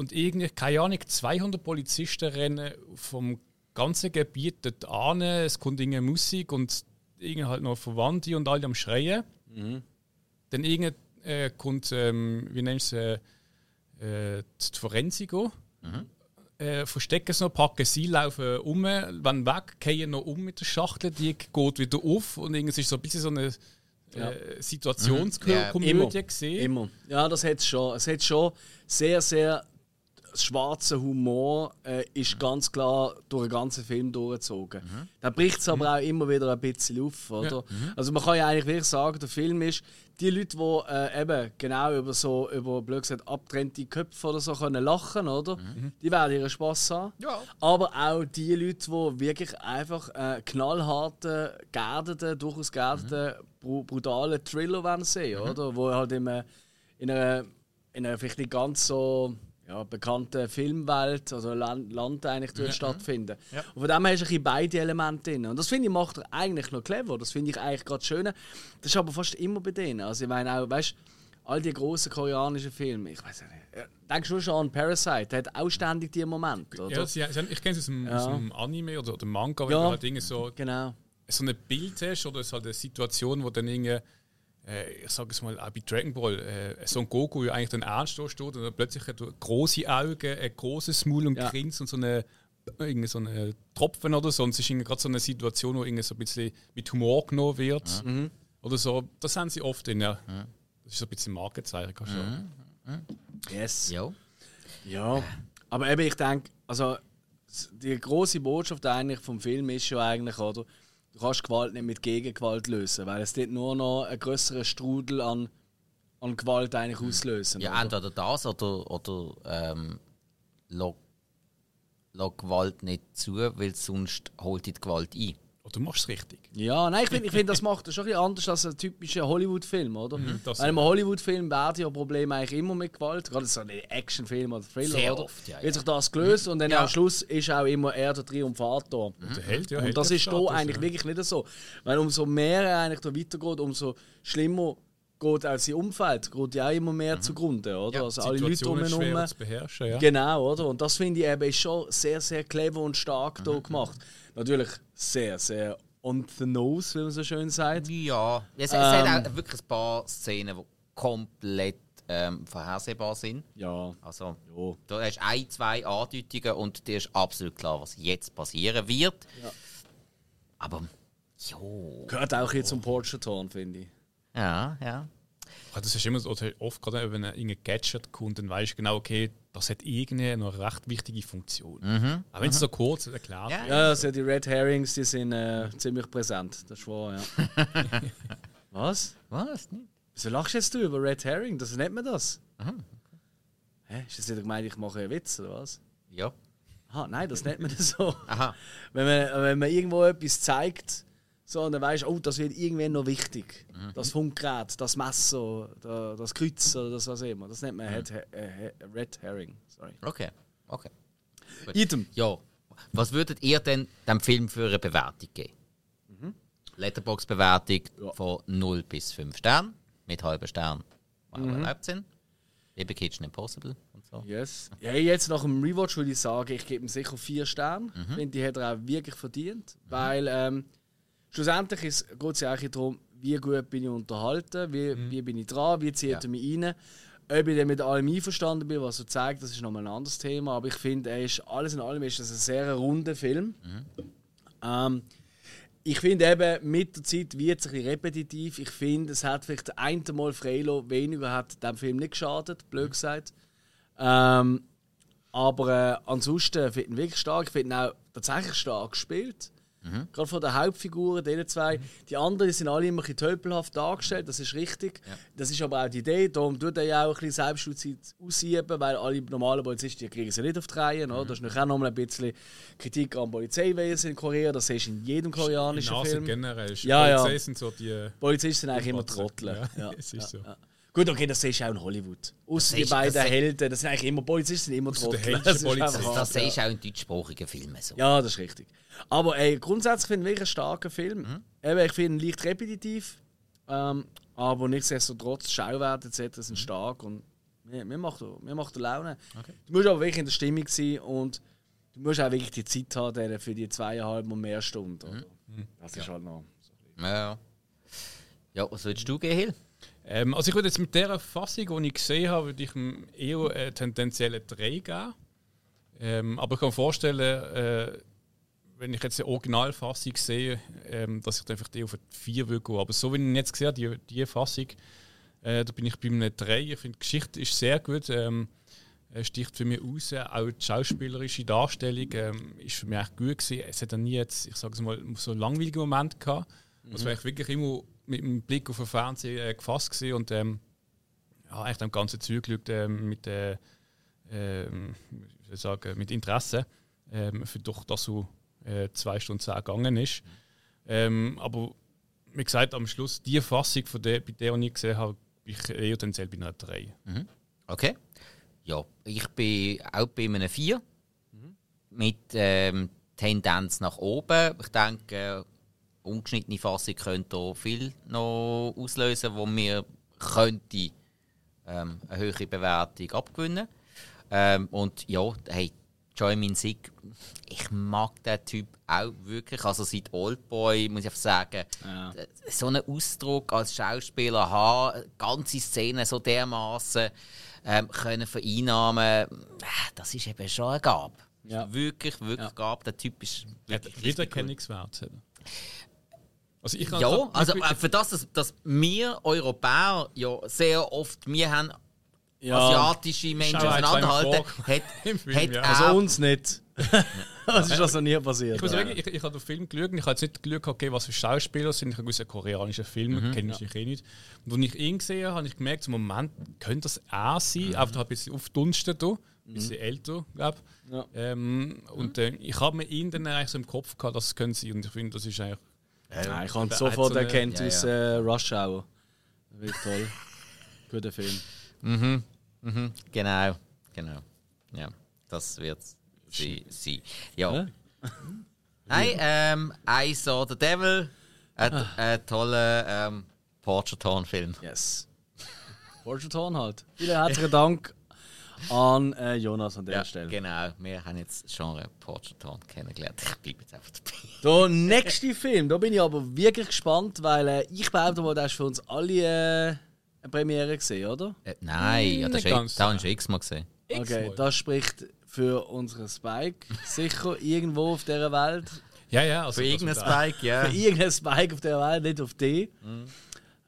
Speaker 3: und irgendwie, keine Ahnung, 200 Polizisten rennen vom ganzen Gebiet dort an, es kommt irgendwie Musik und irgendwie halt noch Verwandte und alle am Schreien. Dann irgendwie äh, kommt, ähm, wie nennst du es, äh, die Forensik an. Äh, verstecken sie noch, packen sie, laufen um, wenn weg, gehen noch um mit der Schachtel, die geht wieder auf und irgendwie ist so ein bisschen so eine
Speaker 1: Ja.
Speaker 3: äh,
Speaker 2: Ja,
Speaker 3: Situationskomödie
Speaker 1: Immer.
Speaker 3: gesehen.
Speaker 1: Immer. Ja, das hat es schon. Es hat schon sehr, sehr schwarzer Humor äh, ist ganz klar durch den ganzen Film durchgezogen. Da bricht es aber auch immer wieder ein bisschen auf, oder? Also man kann ja eigentlich wirklich sagen, der Film ist, die Leute, die äh, eben genau über so, über blöd gesagt, abgetrennte Köpfe oder so können lachen, oder? Die werden ihren Spaß haben.
Speaker 2: Ja.
Speaker 1: Aber auch die Leute, die wirklich einfach äh, knallharten, geerdeten, durchaus geerdeten, bru brutalen Thriller wollen sehen, oder? Wo halt in in einer, in einer vielleicht nicht ganz so ja, bekannten Filmwelt, also Land, Land eigentlich dort stattfinden. Und von dem her hast du ein bisschen beide Elemente drin. Und das finde ich macht er eigentlich noch clever. Das finde ich eigentlich gerade schön. Das ist aber fast immer bei denen. Also ich meine auch, weißt all die großen koreanischen Filme, ich weiß nicht. ja, Denkst du schon an Parasite, der hat auch ständig diese Momente, oder?
Speaker 3: Ja, sie, sie, ich kenne es aus dem, aus
Speaker 1: Ja.
Speaker 3: dem Anime oder, oder Manga, wenn
Speaker 1: Ja.
Speaker 3: du halt irgendwie so,
Speaker 1: Genau.
Speaker 3: so ein Bild hast oder es ist halt eine Situation, wo dann irgendwie, ich sage es mal, auch bei Dragon Ball, äh, Son Goku ja eigentlich dann ernst da steht und dann plötzlich hat er große Augen, ein großes Maul und
Speaker 1: Ja.
Speaker 3: grinst und so eine irgendwie so eine Tropfen oder so. Und es ist gerade so eine Situation, wo irgendwie so ein bisschen mit Humor genommen wird. Oder so. Das haben sie oft in, ja. Das ist so ein bisschen Markenzeichen. kannst du.
Speaker 1: Yes.
Speaker 2: Ja.
Speaker 1: Ja, aber eben, ich denke, also die große Botschaft eigentlich vom Film ist ja eigentlich, oder? Du kannst Gewalt nicht mit Gegengewalt lösen, weil es dort nur noch einen größeren Strudel an, an Gewalt eigentlich auslösen.
Speaker 2: Ja,
Speaker 1: oder?
Speaker 2: entweder das oder, oder ähm, lass, Gewalt nicht zu, weil sonst holt die Gewalt ein.
Speaker 3: Oder du machst es richtig.
Speaker 1: Ja, nein, ich finde, ich find, das macht das schon ein bisschen anders als ein typischer Hollywood-Film, oder?
Speaker 3: das
Speaker 1: Weil im Hollywood-Film werden ja Probleme eigentlich immer mit Gewalt, gerade so ein Actionfilm oder Thriller,
Speaker 2: Sehr
Speaker 1: oder?
Speaker 2: oft, ja, ja.
Speaker 1: Wird sich das gelöst und dann
Speaker 2: Ja.
Speaker 1: am Schluss ist auch immer er der Triumphator.
Speaker 3: Der Held, ja.
Speaker 1: Und das ist hier eigentlich wirklich nicht so. Weil umso mehr er eigentlich da weitergeht, umso schlimmer geht auch sein Umfeld, geht ja auch immer mehr zugrunde, oder?
Speaker 2: Ja,
Speaker 1: also alle Leute drumherum.
Speaker 3: zu beherrschen, ja.
Speaker 1: Genau, oder? Und das finde ich eben ist schon sehr, sehr clever und stark
Speaker 3: Mhm.
Speaker 1: da gemacht. Natürlich sehr, sehr on the nose, wie man so schön sagt.
Speaker 2: Ja, es, es
Speaker 1: Ähm.
Speaker 2: hat auch wirklich ein paar Szenen, die komplett ähm, vorhersehbar sind.
Speaker 1: Ja,
Speaker 2: Also,
Speaker 1: ja.
Speaker 2: da hast ein, zwei Andeutungen und dir ist absolut klar, was jetzt passieren wird. Aber, jo.
Speaker 1: Gehört auch hier zum Portraton, finde ich.
Speaker 2: Ja, ja.
Speaker 3: Ja, Das ist immer so, oft gerade, wenn ein irgendein Gadget kommt, dann weißt du genau, okay, das hat irgendwie noch recht wichtige Funktion. Auch wenn es so kurz erklärt
Speaker 2: Ja.
Speaker 3: wird.
Speaker 1: Ja, also die Red Herrings, die sind äh, ziemlich präsent. Das ist wahr, ja. (laughs) Was?
Speaker 2: Was? Nicht?
Speaker 1: Wieso lachst jetzt du über Red Herring? Das nennt man das? Hä? Ist das nicht gemeint, ich mache einen Witz oder was?
Speaker 2: Ja.
Speaker 1: Aha, nein, das nennt man das (laughs) so.
Speaker 2: Aha.
Speaker 1: Wenn man, wenn man irgendwo etwas zeigt, so, und dann weißt oh, das wird irgendwann noch wichtig. Das Funkgerät, das Messer, da- das Kreuz oder das was immer. Das nennt man Head, äh, Red Herring. Sorry.
Speaker 2: Okay. Okay.
Speaker 1: Item.
Speaker 2: Ja. Was würdet ihr denn dem Film für eine Bewertung geben? Letterbox-Bewertung
Speaker 1: Ja.
Speaker 2: von 0 bis 5 Sternen. Mit halben Stern, die auch erlaubt sind. Kitchen Impossible und so.
Speaker 1: Yes. Ja, jetzt nach dem Rewatch würde ich sagen, ich gebe ihm sicher vier Sterne.
Speaker 2: Mhm.
Speaker 1: Ich finde, die hat er auch wirklich verdient. Weil ähm, schlussendlich ist- geht es ja eigentlich darum, wie gut bin ich unterhalten, wie,
Speaker 2: Mhm.
Speaker 1: wie bin ich dran, wie zieht er mich rein. Ob ich dann mit allem einverstanden bin, was er zeigt, das ist nochmal ein anderes Thema. Aber ich finde, er ist, alles in allem ist das ein sehr runder Film.
Speaker 2: Mhm.
Speaker 1: Ähm, ich finde eben, mit der Zeit wird es ein bisschen repetitiv. Ich finde, es hat vielleicht ein Mal Freilo weniger hat dem Film nicht geschadet, blöd gesagt. Ähm, aber äh, ansonsten finde ich ihn wirklich stark. Ich finde ihn auch tatsächlich stark gespielt. Gerade von den Hauptfiguren, denen zwei. Die anderen sind alle immer ein bisschen tölpelhaft dargestellt, das ist richtig. Das ist aber auch die Idee. Darum tut er ja auch ein bisschen Selbstjustiz ausüben, weil alle normalen Polizisten die kriegen sie nicht auf die Reihe. Oder? Das ist auch nochmal ein bisschen Kritik am Polizeiwesen in Korea. Das siehst du in jedem koreanischen
Speaker 3: In
Speaker 1: Film.
Speaker 3: generell.
Speaker 1: Ja, ja.
Speaker 3: Polizei sind so die.
Speaker 1: Polizisten sind eigentlich immer. Trottel.
Speaker 3: Ja,
Speaker 1: Ja, (laughs)
Speaker 3: es ist
Speaker 1: ja,
Speaker 3: so.
Speaker 1: Ja. Gut, okay, das siehst du auch in Hollywood. Außer die beiden
Speaker 2: das
Speaker 1: Helden, das sind eigentlich immer Polizisten, sind immer Trottel. Das
Speaker 3: ist
Speaker 1: ist
Speaker 3: Polizist.
Speaker 2: Das siehst du auch in deutschsprachigen Filmen so.
Speaker 1: ja, das ist richtig. Aber ey, grundsätzlich finde ich wirklich einen starken Film.
Speaker 2: Mhm.
Speaker 1: Eben, ich finde ihn leicht repetitiv, ähm, aber nichtsdestotrotz, Schauwerte etc.
Speaker 2: Mhm.
Speaker 1: sind stark und mir, mir, macht, er- mir macht Laune. Du musst aber wirklich in der Stimmung sein und du musst auch wirklich die Zeit haben für die zweieinhalb und mehr Stunden.
Speaker 2: Mhm.
Speaker 1: Das ist halt noch.
Speaker 2: Ja, ja. Ja, was würdest du gehen, Hill?
Speaker 3: Ähm, also ich würde jetzt mit der Fassung, die ich gesehen habe, würde ich eher äh, tendenziell eine 3 geben. Ähm, aber ich kann mir vorstellen, äh, wenn ich jetzt die Originalfassung sehe, ähm, dass ich dann einfach eher auf eine 4 würde gehen. Aber so wie ich ihn jetzt gesehen habe, die, die Fassung, äh, da bin ich bei einem 3. Ich finde, die Geschichte ist sehr gut. Ähm, er sticht für mich raus. Auch die schauspielerische Darstellung ähm, ist für mich echt gut gewesen. Es hat dann nie jetzt, ich sage es mal, so langweilige Momente gehabt. Also war ich wirklich immer mit dem Blick auf den Fernseher äh, gefasst gewesen und ähm, ja, echt am ganzen Zeug geschaut, ähm, mit, äh, ähm, sagen, mit Interesse, ähm, für doch, dass so äh, zwei Stunden zehn gegangen ist. Ähm, aber wie gesagt, am Schluss die Fassung, von der, bei der ich gesehen habe, bin ich eher tendenziell bei einer 3.
Speaker 2: Okay. Ja, ich bin auch bei einem 4. Mit ähm, Tendenz nach oben. Ich denke, äh, ungeschnittene Fassung könnte hier viel noch auslösen, wo mir könnte ähm, eine höhere Bewertung abgewinnen. Ähm, und ja, hey, Joy Min Sik, ich mag den Typ auch wirklich. Also seit Oldboy muss ich einfach sagen,
Speaker 1: Ja.
Speaker 2: so einen Ausdruck als Schauspieler haben, ganze Szenen so dermaßen ähm, können vereinnahmen, äh, das ist eben schon eine Gabe.
Speaker 1: Ja.
Speaker 2: Wirklich, wirklich
Speaker 1: Ja.
Speaker 2: Gabe. Der Typ ist wirklich richtig cool.
Speaker 3: Also ich kann-
Speaker 2: Ja,
Speaker 3: ich-
Speaker 2: also
Speaker 3: ich-
Speaker 2: äh, für das, dass, dass wir Europäer ja sehr oft, wir haben
Speaker 1: Ja,
Speaker 2: asiatische Menschen auseinanderhalten, (laughs) hat,
Speaker 3: Film,
Speaker 2: hat
Speaker 3: ja.
Speaker 1: also
Speaker 2: auch-
Speaker 1: uns nicht. (laughs) das ist also nie passiert.
Speaker 3: Ich muss
Speaker 1: ja.
Speaker 3: sagen, ich, ich habe den Film geschaut und ich habe jetzt nicht geschaut, okay, was für Schauspieler sind. Ich habe gewusst, ein koreanischer Film,
Speaker 2: Mhm.
Speaker 3: kenne ich eh nicht. Und als ich ihn gesehen habe, habe ich gemerkt, im Moment könnte das er sein,
Speaker 2: Mhm.
Speaker 3: einfach ein bisschen aufdunsten da. ein bisschen älter, glaube
Speaker 1: Ja.
Speaker 3: ähm, Und äh, ich habe mir ihn dann eigentlich so im Kopf gehabt, dass es können sein. Und ich finde, das ist eigentlich.
Speaker 1: Nein, ich habe
Speaker 3: Der
Speaker 1: sofort
Speaker 3: so eine-
Speaker 1: erkannt
Speaker 2: Ja,
Speaker 1: aus äh, Rush Hour. Wirklich toll. (laughs) Guter Film.
Speaker 2: Mhm. Mhm. Genau. Genau. Ja, das wird sie sein. Ja.
Speaker 1: Ja?
Speaker 2: Nein, ähm, I Saw the Devil. Ein, ein toller ähm, Portraton-Film.
Speaker 1: Yes. Portraton halt. Vielen herzlichen Dank an äh, Jonas an der
Speaker 2: Ja,
Speaker 1: Stelle.
Speaker 2: genau. Wir haben jetzt das Genre Portraton kennengelernt. Ich bleibe jetzt einfach dabei.
Speaker 1: Der nächste Film, da bin ich aber wirklich gespannt, weil äh, ich behaupte mal, das ist für uns alle äh, eine Premiere gesehen, oder?
Speaker 2: Äh, nein, ja, das da hast du x-mal gesehen.
Speaker 1: Okay, das spricht für unseren Spike (laughs) sicher irgendwo auf dieser Welt.
Speaker 3: Ja, ja. Also,
Speaker 2: Für
Speaker 3: das-
Speaker 2: irgendein
Speaker 3: das-
Speaker 2: Spike, ja.
Speaker 1: Für irgendeinen Spike auf dieser Welt, nicht auf die.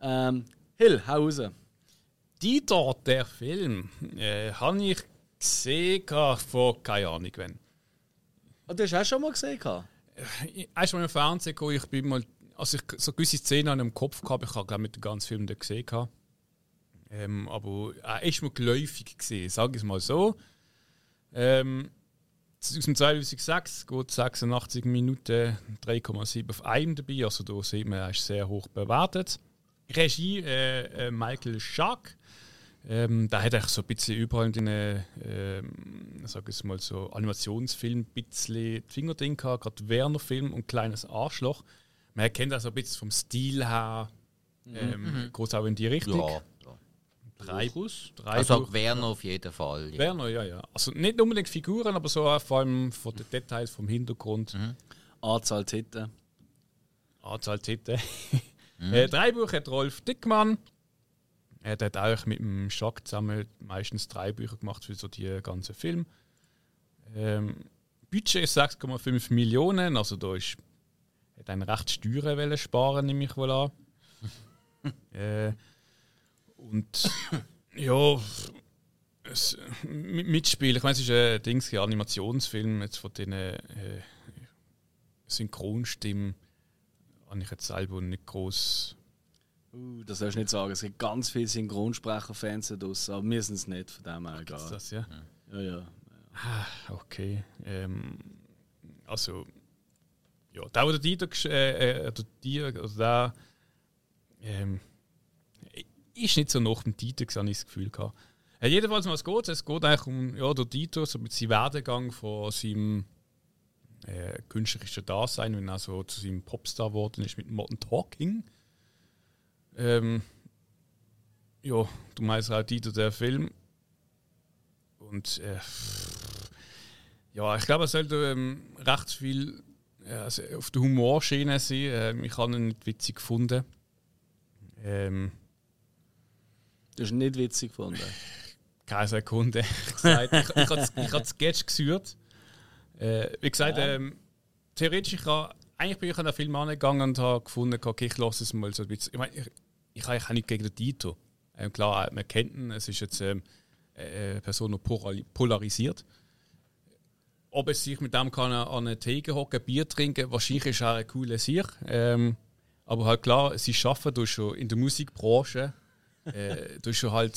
Speaker 1: Ähm, Hill, hau raus.
Speaker 3: Dieter, der Film, äh, habe ich gesehen vor keine Ahnung wann.
Speaker 1: Oh, du hast auch schon mal gesehen? gehabt?
Speaker 3: Erst mal im Fernsehen gekommen, ich bin mal, also ich so gewisse Szenen an im Kopf gehabt, ich habe glaube mit den ganzen Film nicht gesehen. Ähm, aber er ist mir geläufig gesehen, sage ich es mal so. Ähm, aus dem 2006 geht 86 Minuten 3,7 auf einem dabei, also da sieht man, er ist sehr hoch bewertet. Regie äh, äh, Michael Schack. Ähm, da hat er so ein bisschen überall in den, ähm, sag ich mal so, Animationsfilm ein bisschen die Finger drin gehabt, gerade Werner-Film und Kleines Arschloch. Man erkennt das so ein bisschen vom Stil her, ähm, geht auch in die Richtung.
Speaker 2: Ja.
Speaker 3: Drei, drei
Speaker 2: Also
Speaker 3: Buch-
Speaker 2: Werner auf jeden Fall. Ja.
Speaker 3: Werner, ja, ja. Also nicht unbedingt Figuren, aber so auch vor allem von den Details, vom Hintergrund.
Speaker 1: Anzahl Titten.
Speaker 3: Anzahl Titel. (laughs) äh, Drei Bücher hat Rolf Dickmann. Er hat auch mit dem Schock zusammen meistens drei Bücher gemacht für so die ganzen Film. Ähm, Budget ist 6,5 Millionen, also da ist hat einen recht Steuern wollen sparen, nehme ich wohl an. (laughs) äh, und ja, es, mit- Mitspiel, ich meine, es ist ein Dings, ein Animationsfilm jetzt von den äh, Synchronstimmen habe ich jetzt selber nicht groß.
Speaker 1: Uh, das sollst du nicht sagen. Es gibt ganz viele Synchronsprecher-Fans da draussen, aber wir sind es nicht, von dem her
Speaker 3: Ist
Speaker 1: egal.
Speaker 3: das, ja?
Speaker 1: Ja, ja.
Speaker 3: Okay. Ähm, also, ja, der, der Dieter, gesch- äh, äh, der Dieter, oder der, ähm, ist nicht so nach dem Dieter, habe ich das Gefühl gehabt. Äh, jedenfalls, was geht es? geht eigentlich um ja, der Dieter, so mit seinem Werdegang von seinem äh, künstlerischen Dasein, wenn er so zu seinem Popstar geworden ist mit Modern Talking. Ähm, ja, du meinst halt Dieter, der Film. Und äh, ja, ich glaube, es sollte ähm, recht viel äh, also auf der Humorschiene sein. Ähm, ich habe ihn nicht witzig gefunden. Ähm,
Speaker 1: Das ist nicht witzig gefunden.
Speaker 3: keine Sekunde. (laughs) ich gesagt, ich, ich, habe ich habe Sketch gesucht. Äh, wie gesagt, ähm, theoretisch, ich habe, eigentlich bin ich an den Film angegangen und habe gefunden, okay, ich lasse es mal so ein bisschen. Ich meine, ich, ich habe eigentlich auch nicht gegen den Dito. Ähm, klar, man kennt ihn, es ist jetzt ähm, eine Person, die polari- polarisiert. Ob es sich mit dem kann an eine Theke hocken, Bier trinken, wahrscheinlich ist er eine coole Sicht. Ähm, aber halt klar, sie arbeiten da schon in der Musikbranche. (laughs) äh, du schon halt,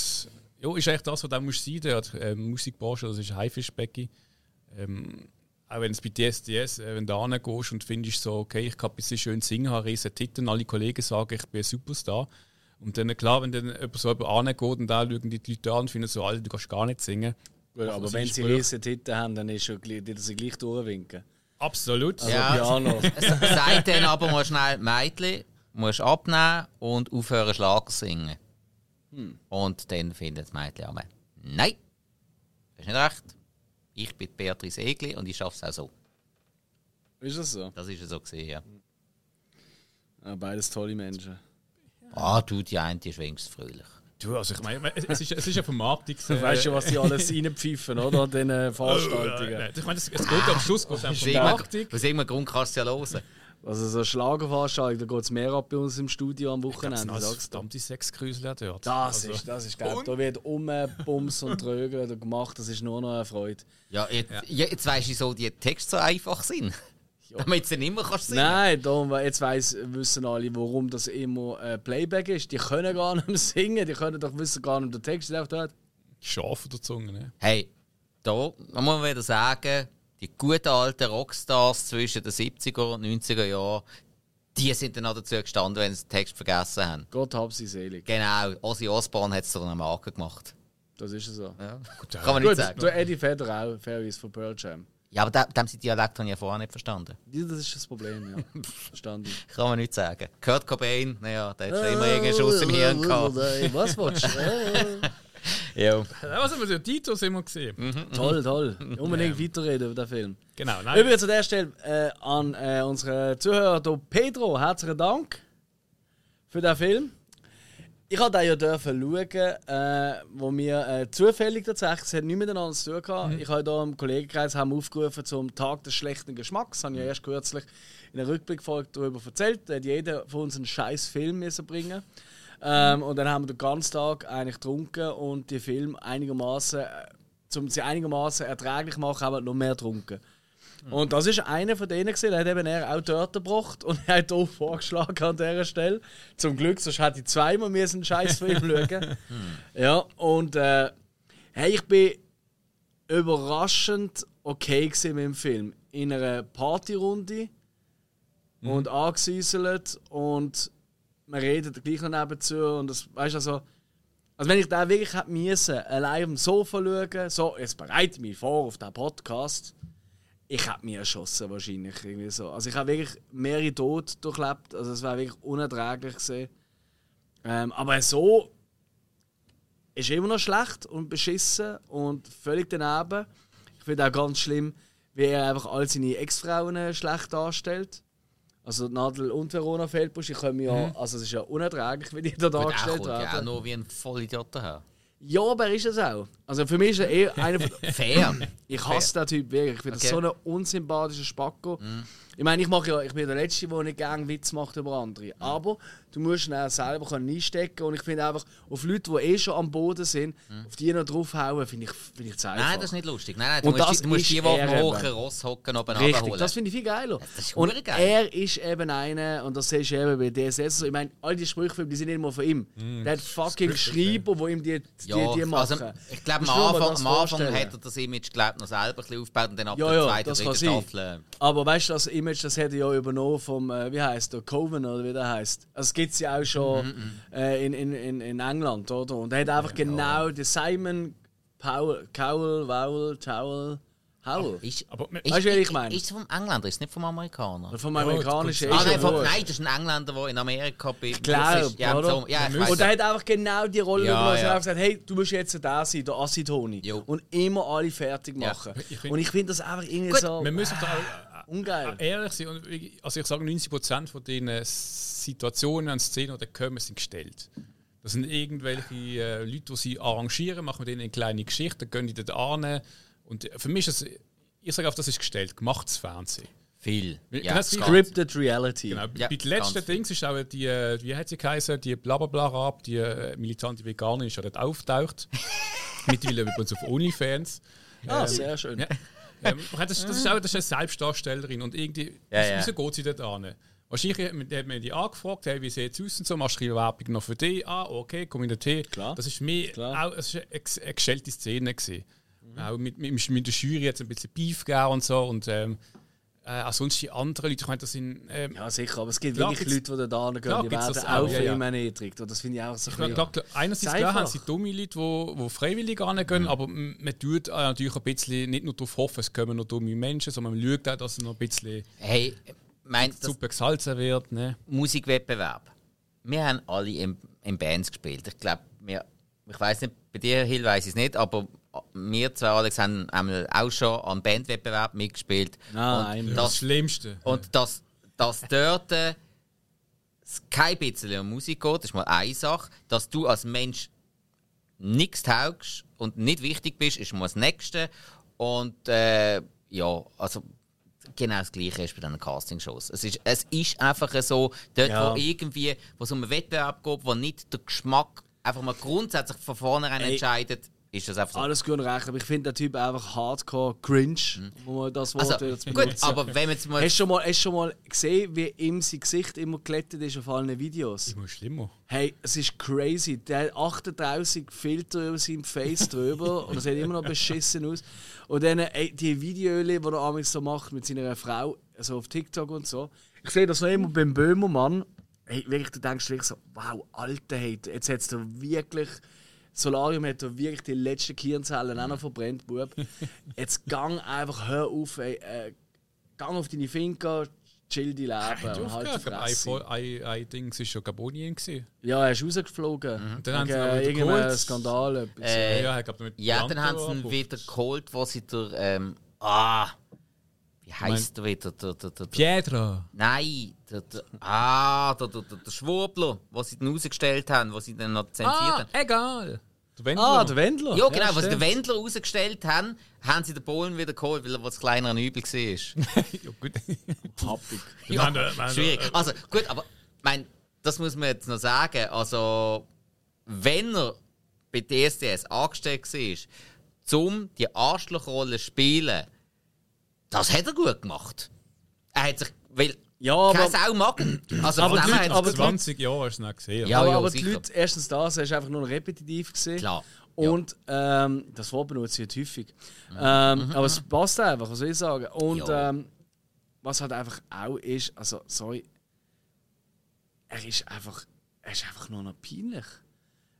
Speaker 3: ja, ist eigentlich das, was du musst sein dort. Ähm, Musikbranche, das ist ein Haifischbecken. Ähm, auch wenn es bei DSDS, äh, wenn du da gehst und findest so, okay, ich kann ein bisschen schön singen, habe riesen Titten, alle Kollegen sagen, ich bin ein Superstar. Und dann, klar, wenn dann jemand so jemand angeht und da schauen die Leute an und finden so, Alter, du kannst gar nicht singen.
Speaker 1: Gut, aber
Speaker 3: das
Speaker 1: wenn sie riesen Titten haben, dann ist schon gleich, die sie gleich durchwinken.
Speaker 3: Absolut.
Speaker 1: Also
Speaker 2: Ja.
Speaker 1: Piano. (laughs)
Speaker 2: Sagt dann aber mal schnell, Mädchen, musst abnehmen und aufhören Schlager singen. Und dann findet das Mädchen aber, nein, das ist nicht recht. Ich bin Beatrice Egli und ich schaffe es auch so.
Speaker 1: ist das so?
Speaker 2: Das ist ja so gesehen, ja.
Speaker 1: Ja, beides tolle Menschen.
Speaker 2: Ah, du, die eine die ist wenigstens fröhlich.
Speaker 3: Du, also ich meine, es, ist, es ist eine Vermarktung.
Speaker 1: Du weißt schon, was die alles reinpfeifen, oder? An diesen äh, (laughs) Veranstaltungen.
Speaker 3: Äh, ich meine, es, es geht am Schluss geht es um Vermarktung.
Speaker 2: Aus irgendeinem Grund kannst du es ja hören.
Speaker 1: Also so Schlagerveranstaltungen, da geht es mehr ab bei uns im Studio am
Speaker 3: Das
Speaker 1: Wochenende.
Speaker 3: alles
Speaker 1: sagst du.
Speaker 3: verdammte Sexgrüsel dort.
Speaker 1: Das
Speaker 3: Also,
Speaker 1: ist, das ist geil. Da wird umbums und tröge gemacht, das ist nur noch eine Freude.
Speaker 2: Ja, jetzt, ja. jetzt weißt du, wieso die Texte so einfach sind. (laughs) Damit du sie nicht mehr kannst singen.
Speaker 1: Nein, darum, jetzt weiss, wissen alle, warum das immer äh, Playback ist. Die können gar nicht mehr singen, die können doch wissen gar nicht den Text, der dort.
Speaker 3: Scharf oder Zunge, ne?
Speaker 2: Hey, da muss man wieder sagen, die guten alten Rockstars zwischen den 70er und 90er Jahren, die sind dann auch dazu gestanden, wenn sie den Text vergessen haben.
Speaker 1: Gott hab sie selig.
Speaker 2: Genau, Ozzy Osbourne hat es zu einer Marke gemacht.
Speaker 1: Das ist so.
Speaker 2: Ja.
Speaker 3: Gut,
Speaker 2: Kann man nicht sagen.
Speaker 1: der Eddie Vedder auch, Fairways von Pearl Jam.
Speaker 2: Ja, aber dem, dem sind die Dialekt habe ich ja vorher nicht verstanden.
Speaker 1: Ja, Das ist das Problem, ja. (laughs) Verstanden.
Speaker 2: Kann man nicht sagen. Kurt Cobain, naja, der hat schon immer irgendeinen Schuss im Hirn gehabt. (laughs)
Speaker 1: Was willst du? (laughs)
Speaker 2: Ja.
Speaker 3: Ja, was haben wir Tito sind wir gesehen?
Speaker 1: toll, toll. Unbedingt weiterreden über den Film.
Speaker 3: Genau, nein.
Speaker 1: Übrigens an der Stelle äh, an äh, unsere Zuhörer hier, Pedro, herzlichen Dank für den Film. Ich durfte den ja dürfen schauen, äh, wo wir äh, zufällig tatsächlich, es hat nichts miteinander zu tun gehabt. Ich habe hier im Kollegenkreis haben aufgerufen zum Tag des schlechten Geschmacks. Das habe ich ja erst kürzlich in einer Rückblickfolge darüber erzählt. Da hat jeder von uns einen scheiß Film müssen bringen ähm, Und dann haben wir den ganzen Tag eigentlich getrunken und die Film einigermaßen, äh, um sie einigermaßen erträglich machen, haben wir noch mehr getrunken. Und das ist einer von denen gewesen, der hat eben er auch dort gebracht und er hat auch vorgeschlagen an dieser Stelle. Zum Glück, sonst hätte ich zweimal einen scheiß Film (laughs) schauen. Ja, und äh, hey, ich bin überraschend okay mit dem Film. In einer Partyrunde und angesieselt und man redet gleich noch nebenzu und das, weißt du, also, also wenn ich da wirklich hätte müssen, allein dem Sofa schauen, so, jetzt bereite ich mich vor auf den Podcast, ich hätte mich erschossen wahrscheinlich irgendwie so. Also ich habe wirklich mehrere Tote durchlebt, also es war wirklich unerträglich gesehen. Ähm, aber so ist immer noch schlecht und beschissen und völlig daneben. Ich finde auch ganz schlimm, wie er einfach all seine Ex-Frauen äh, schlecht darstellt. Also Nadel und Verona Feldbusch, ich komme ja, also es ist ja unerträglich, wie die da
Speaker 2: er
Speaker 1: dargestellt
Speaker 2: kommt ja auch
Speaker 1: werden.
Speaker 2: nur wie ein Vollidiot daher.
Speaker 1: Ja, aber er ist es auch. Also für mich ist er eher (laughs) einer von
Speaker 2: Fair.
Speaker 1: Ich hasse den Typ wirklich. Ich finde das
Speaker 2: Okay.
Speaker 1: so ein unsympathischer Spacko. Ich meine, ich mache ja, ich bin der Letzte, der nicht gerne Witz macht über andere. Aber du musst ihn auch selber können einstecken und ich finde einfach, auf Leute, die eh schon am Boden sind, auf die noch draufhauen, finde ich, finde ich zu einfach.
Speaker 2: Nein, das ist nicht lustig. Nein, nein, du
Speaker 1: Und
Speaker 2: musst,
Speaker 1: das
Speaker 2: du musst die, die auf dem hohen. Ross hocken, oben
Speaker 1: Richtig,
Speaker 2: runterholen.
Speaker 1: das finde ich viel geiler.
Speaker 2: Das ist
Speaker 1: und
Speaker 2: geil.
Speaker 1: er ist eben einer, und das siehst du eben bei DSS, ich meine, all die Sprüche, die sind nicht mal von ihm. der hat fucking Schreiber, die ihm die, die,
Speaker 2: ja,
Speaker 1: die machen.
Speaker 2: also, ich glaube, am Anfang, am Anfang hat er das Image glaub, noch selber ein bisschen aufgebaut und dann ab
Speaker 1: Ja,
Speaker 2: der zweiten, dritten. Staffel. äh,
Speaker 1: Aber weißt du, das Image, das hat er ja übernommen vom, äh, wie heißt der, Coven oder wie der heißt. Also, es gibt es ja auch schon
Speaker 2: Mhm,
Speaker 1: äh, in, in, in, England, oder? Und er hat einfach genau den Simon Powell, Cowell, Wowell, Towel, Howell.
Speaker 2: Ist,
Speaker 3: Aber-
Speaker 1: Weißt du, was ich meine?
Speaker 2: Ist es vom Engländer, ist nicht vom Amerikaner?
Speaker 1: Vom amerikanischen
Speaker 3: Ja,
Speaker 2: Ah,
Speaker 1: ist
Speaker 2: nein,
Speaker 1: ja
Speaker 2: vom, nein, das ist ein Engländer, der in Amerika bei
Speaker 1: Glaub,
Speaker 2: ja,
Speaker 1: oder?
Speaker 2: so, ja, ich
Speaker 1: Und er hat einfach genau die Rolle
Speaker 2: Ja,
Speaker 1: übernommen. Er
Speaker 2: ja.
Speaker 1: hat gesagt, hey, du musst jetzt da sein, der Assi-Toni.
Speaker 2: Jo.
Speaker 1: Und immer alle fertig
Speaker 2: Ja.
Speaker 1: machen.
Speaker 3: Ich find-
Speaker 1: und ich finde das einfach irgendwie
Speaker 2: Gut,
Speaker 1: so
Speaker 3: Wir müssen da
Speaker 1: ungeil.
Speaker 3: äh, ehrlich sein. Also ich sage, 90% von den äh, Situationen und Szenen, die kommen, sind gestellt. Das sind irgendwelche äh, Leute, die sie arrangieren, machen mit denen eine kleine Geschichte, gehen die dort an. Und äh, für mich ist es, ich sage auch, das ist gestellt, gemachtes Fernsehen.
Speaker 2: Viel. Ja,
Speaker 1: Scripted Reality.
Speaker 3: Genau.
Speaker 2: Ja,
Speaker 3: Bei den letzten Dings ist auch die, äh, wie hat sie geheißen, die blablabla ab, die äh, militante Veganerin ist ja dort auftaucht. (laughs) Mittlerweile übrigens auf OnlyFans.
Speaker 1: Ah, sehr schön.
Speaker 3: Ja. Ähm, das, ist- das, ist auch, das ist eine Selbstdarstellerin und irgendwie,
Speaker 2: Ja,
Speaker 3: wieso-
Speaker 2: ja.
Speaker 3: wieso geht sie dort an? Wahrscheinlich hat man- die angefragt, hey, wie sieht es aus und so, machst du Werbung noch für dich? Ah, okay, komm in den Tee.
Speaker 1: Klar.
Speaker 3: Das ist mehr,
Speaker 1: Klar.
Speaker 3: auch, es ist eine, eine gestellte Szene gewesen. Auch mit, mit, mit der Jury jetzt ein bisschen Beef gegeben und so und ähm, äh, auch sonst die anderen Leute, ich meine, das sind ähm,
Speaker 1: Ja, sicher, aber es gibt
Speaker 3: Klar,
Speaker 1: wirklich Leute, die da gehen,
Speaker 3: Klar,
Speaker 1: die werden
Speaker 3: das
Speaker 1: auch
Speaker 3: auch,
Speaker 1: für
Speaker 3: ja, ja.
Speaker 1: erniedrigt. Und das finde ich auch so
Speaker 3: Ich
Speaker 1: ein
Speaker 3: meine,
Speaker 1: bisschen...
Speaker 3: klar, einerseits
Speaker 1: Sei
Speaker 3: klar haben sie dumme Leute, die, die freiwillig angehen, aber m- man tut äh, natürlich ein bisschen nicht nur darauf hoffen, es kommen noch dumme Menschen, sondern man schaut auch, dass es noch ein bisschen
Speaker 2: Hey, mein, das
Speaker 3: super gesalzen wird. Ne?
Speaker 2: Musikwettbewerb. Wir haben alle in, in Bands gespielt. Ich glaube, wir, ich weiß nicht, bei dir, Hill, weiß ich es nicht, aber wir zwei, Alex, haben einmal auch schon an Bandwettbewerb mitgespielt.
Speaker 1: Nein,
Speaker 2: und.
Speaker 3: Das
Speaker 2: das,
Speaker 3: Schlimmste.
Speaker 2: und das, das dort äh, es kein bisschen um Musik geht, das ist mal eine Sache. Dass du als Mensch nichts taugst und nicht wichtig bist, ist mal das Nächste. Und äh, ja, also genau das Gleiche ist bei diesen Castingshows. Es ist, es ist einfach so, dort
Speaker 1: Ja.
Speaker 2: wo irgendwie, wo es um einen Wettbewerb geht, wo nicht der Geschmack einfach mal grundsätzlich von vornherein
Speaker 1: Ey.
Speaker 2: entscheidet, ist das einfach so.
Speaker 1: Alles gut und recht, aber ich finde den Typ einfach hardcore cringe, wo man das Wort
Speaker 2: Also,
Speaker 1: zu
Speaker 2: gut, aber wenn jetzt mal.
Speaker 1: Hast du schon mal, hast du schon mal gesehen, wie ihm sein Gesicht immer glättet ist auf allen Videos?
Speaker 3: Immer schlimmer.
Speaker 1: Hey, es ist crazy. Der hat 38 Filter über seinem Face (laughs) drüber und es sieht immer noch beschissen aus. Und dann ey, die Videos, die er amigs so macht mit seiner Frau, also auf TikTok und so. Ich sehe das noch immer beim Böhmermann. Hey, wirklich, du denkst wirklich so, wow, Alter, hey, jetzt hat er wirklich. Solarium hat er wirklich die letzten Kirnzellen auch noch verbrennt, Bub. Jetzt gang einfach, hör auf, ey, äh, gang auf deine Finger, chill die Leben und halt.
Speaker 3: Ein, ein, ein Ding war schon Gabonien. gewesen.
Speaker 1: Ja, er ist rausgeflogen.
Speaker 3: Dann haben sie ihn wieder geholt.
Speaker 1: Skandal.
Speaker 2: Äh,
Speaker 3: ja, ich glaube mit
Speaker 2: Ja, dann haben sie ihn wieder geholt, wo sie der. Ähm, ah! Wie heisst der wieder? Der, der, der, der,
Speaker 3: Piedra.
Speaker 2: nein! Der, der, ah, der, der, der, der Schwurbler, wo sie dann rausgestellt haben, wo sie dann noch zensiert
Speaker 3: Ah,
Speaker 2: haben.
Speaker 3: egal. Der Wendler.
Speaker 1: ah, der Wendler.
Speaker 2: Ja, genau, was sie den. Wendler rausgestellt haben, haben sie den Polen wieder geholt, weil er was kleiner ein Übel war. (laughs)
Speaker 3: ja, gut.
Speaker 1: Happig. (laughs)
Speaker 2: ja,
Speaker 3: haben
Speaker 2: schwierig. Also, gut, aber mein, das muss man jetzt noch sagen. Also, wenn er bei DSDS angestellt war, um die Arschlochrolle zu spielen, das hat er gut gemacht. Er hat sich, weil
Speaker 1: Ja, aber,
Speaker 2: keine Sau mag ihn. (clears throat) Also,
Speaker 1: Aber die Leute- aber
Speaker 2: er-
Speaker 1: die
Speaker 3: 20 Jahre hast du nicht gesehen.
Speaker 2: Ja,
Speaker 1: aber,
Speaker 2: ja,
Speaker 1: aber die. Leute, erstens das, es war einfach nur repetitiv. Gewesen.
Speaker 2: Klar. Ja.
Speaker 1: Und ähm, das Wort benutze ich nicht häufig. Ähm, aber es passt einfach, was soll ich sagen. Und
Speaker 2: Mhm. Ja.
Speaker 1: ähm, was halt einfach auch ist, also sorry, er ist einfach, er ist einfach nur noch peinlich.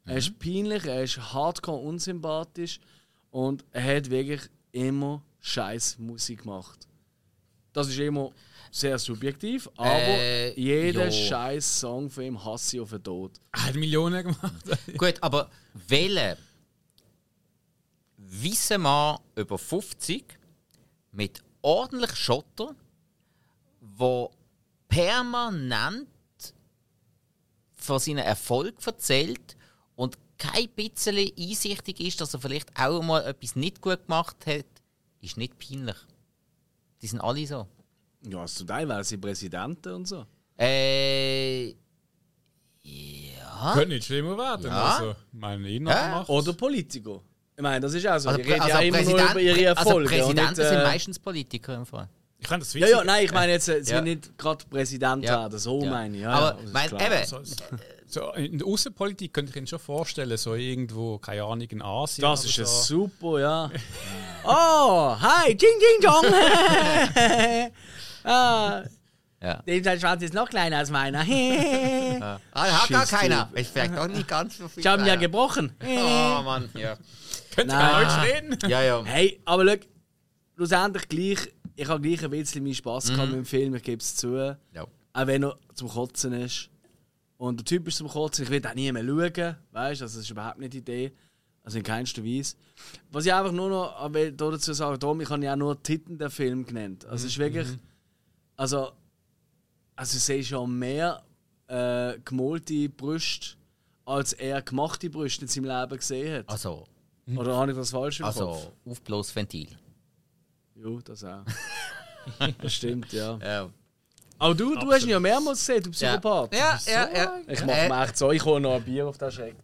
Speaker 1: Er
Speaker 2: Mhm.
Speaker 1: ist peinlich, er ist hardcore unsympathisch und er hat wirklich immer scheiß Musik gemacht. Das ist immer sehr subjektiv, aber
Speaker 2: Äh,
Speaker 1: jeder scheiß Song von ihm hasse ich auf den Tod.
Speaker 3: Er hat Millionen gemacht. (laughs)
Speaker 2: Gut, aber welcher weißer Mann über 50 mit ordentlich Schotter, wo permanent von seinem Erfolg erzählt und kein bisschen einsichtig ist, dass er vielleicht auch mal etwas nicht gut gemacht hat, ist nicht peinlich. Die sind alle so.
Speaker 1: Ja, also zum Teil, weil sie Präsidenten und so.
Speaker 2: Äh. Ja.
Speaker 3: Könnte nicht schlimmer werden.
Speaker 2: Ja.
Speaker 3: Also, meine
Speaker 2: Ja.
Speaker 1: Oder Politiker. Ich meine, das ist auch so.
Speaker 2: Also,
Speaker 1: die reden ja
Speaker 2: also
Speaker 1: immer nur
Speaker 2: Präsident-
Speaker 1: über ihre
Speaker 2: also
Speaker 1: Erfolge. und
Speaker 2: Präsidenten
Speaker 1: nicht,
Speaker 2: sind
Speaker 1: äh,
Speaker 2: meistens Politiker im Fall.
Speaker 3: Ich finde das
Speaker 1: Ja,
Speaker 3: witzig.
Speaker 1: ja, nein, ich meine jetzt, äh, sie
Speaker 2: Ja.
Speaker 1: will nicht gerade Präsident
Speaker 2: Ja.
Speaker 1: werden, so
Speaker 2: Ja.
Speaker 1: meine ich. Ja,
Speaker 2: Aber
Speaker 1: ja, klar.
Speaker 2: eben,
Speaker 3: So, in der Außenpolitik könnte ich Ihnen schon vorstellen, so irgendwo, keine Ahnung, in Asien.
Speaker 1: Das ist ja
Speaker 3: so.
Speaker 1: super, ja. (laughs) oh, hi, Jing Jing Jong. (laughs) ah,
Speaker 2: Ja.
Speaker 1: der Schwanz ist noch kleiner als meiner. (laughs) ich
Speaker 2: Ah, hat gar keiner. Ich vielleicht auch nicht ganz so viel.
Speaker 1: habe ihn ja gebrochen.
Speaker 2: Oh Mann, ja.
Speaker 3: Könnt ihr. Deutsch reden?
Speaker 2: Ja, ja.
Speaker 1: Hey, aber schau, schlussendlich gleich, ich habe gleich ein bisschen meinen Spass
Speaker 2: Mhm.
Speaker 1: gehabt mit dem Film, ich gebe es zu.
Speaker 2: ja.
Speaker 1: Auch wenn er zum Kotzen ist. Und der Typ ist zum Kotzen, ich will auch nie mehr schauen. Weißt du, also das ist überhaupt nicht die Idee. Also in keinster Weise. Was ich einfach nur noch will dazu sagen darum, ich habe ja auch nur Titeln der Film genannt. Also es ist wirklich. Also. Also ich sehe schon mehr äh, gemalte Brüste, als er gemachte Brüste in seinem Leben gesehen hat.
Speaker 2: Also,
Speaker 1: Oder habe ich das falsch im Kopf?
Speaker 2: also Aufblasventil.
Speaker 1: Ja, das auch. (laughs) das stimmt, ja.
Speaker 2: Ja.
Speaker 1: Aber du, du hast ihn ja mehrmals gesehen, du Psychopath.
Speaker 2: Ja, ja, ja.
Speaker 1: Ich mache
Speaker 2: Äh,
Speaker 1: mir echt so, ich hole noch ein Bier auf den Schreck.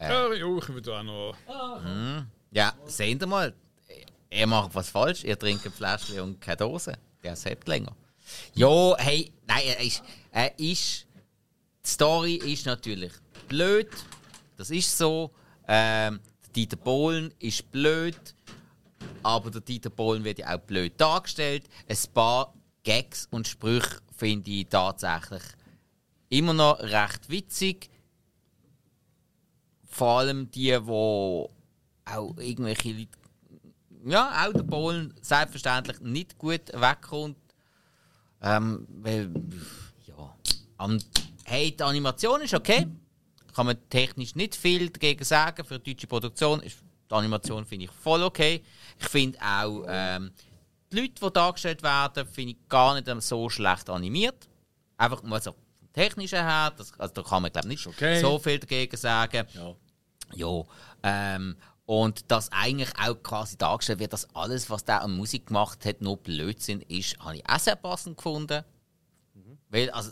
Speaker 3: Ja, ja, ich würde auch noch.
Speaker 2: Ja, seht ihr mal, er macht was falsch, er trinkt ein Fläschchen und keine Dose. Der sagt länger. Ja, hey, nein, er ist, er ist. Die Story ist natürlich blöd. Das ist so. Ähm, der Dieter Bohlen ist blöd. Aber der Dieter Bohlen wird ja auch blöd dargestellt. Ein paar Gags und Sprüche finde ich tatsächlich immer noch recht witzig. Vor allem die, wo auch irgendwelche Leute. Ja, auch der Polen selbstverständlich nicht gut wegkommt. Ähm, weil, ja. Und, hey, die Animation ist okay. Kann man technisch nicht viel dagegen sagen. Für die deutsche Produktion ist die Animation finde ich voll okay. Ich finde auch ähm, die Leute, die dargestellt werden, finde ich gar nicht so schlecht animiert. Einfach mal so vom technischen her, das, also da kann man glaube nicht
Speaker 1: okay.
Speaker 2: so viel dagegen sagen.
Speaker 1: Ja.
Speaker 2: Ja, ähm, und dass eigentlich auch quasi dargestellt wird, dass alles, was der an Musik gemacht hat, nur Blödsinn ist, habe ich auch sehr passend gefunden. Weil, also,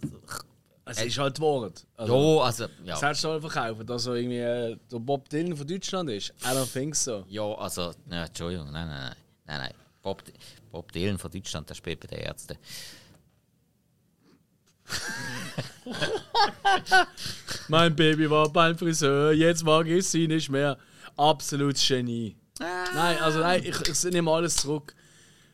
Speaker 1: Es ist halt Wort. Also,
Speaker 2: Ja, also, ja.
Speaker 1: Das hättest du halt verkaufen, dass er irgendwie äh, der Bob Dylan von Deutschland ist. I don't think so.
Speaker 2: Ja, also, ja, Entschuldigung, nein, nein, nein. Nein, nein. Bob, Bob Dylan von Deutschland, der spielt bei den Ärzten. (laughs)
Speaker 1: Mein Baby war beim Friseur, jetzt mag ich sie nicht mehr. Absolutes Genie. Nein, also nein, ich, ich nehme alles zurück.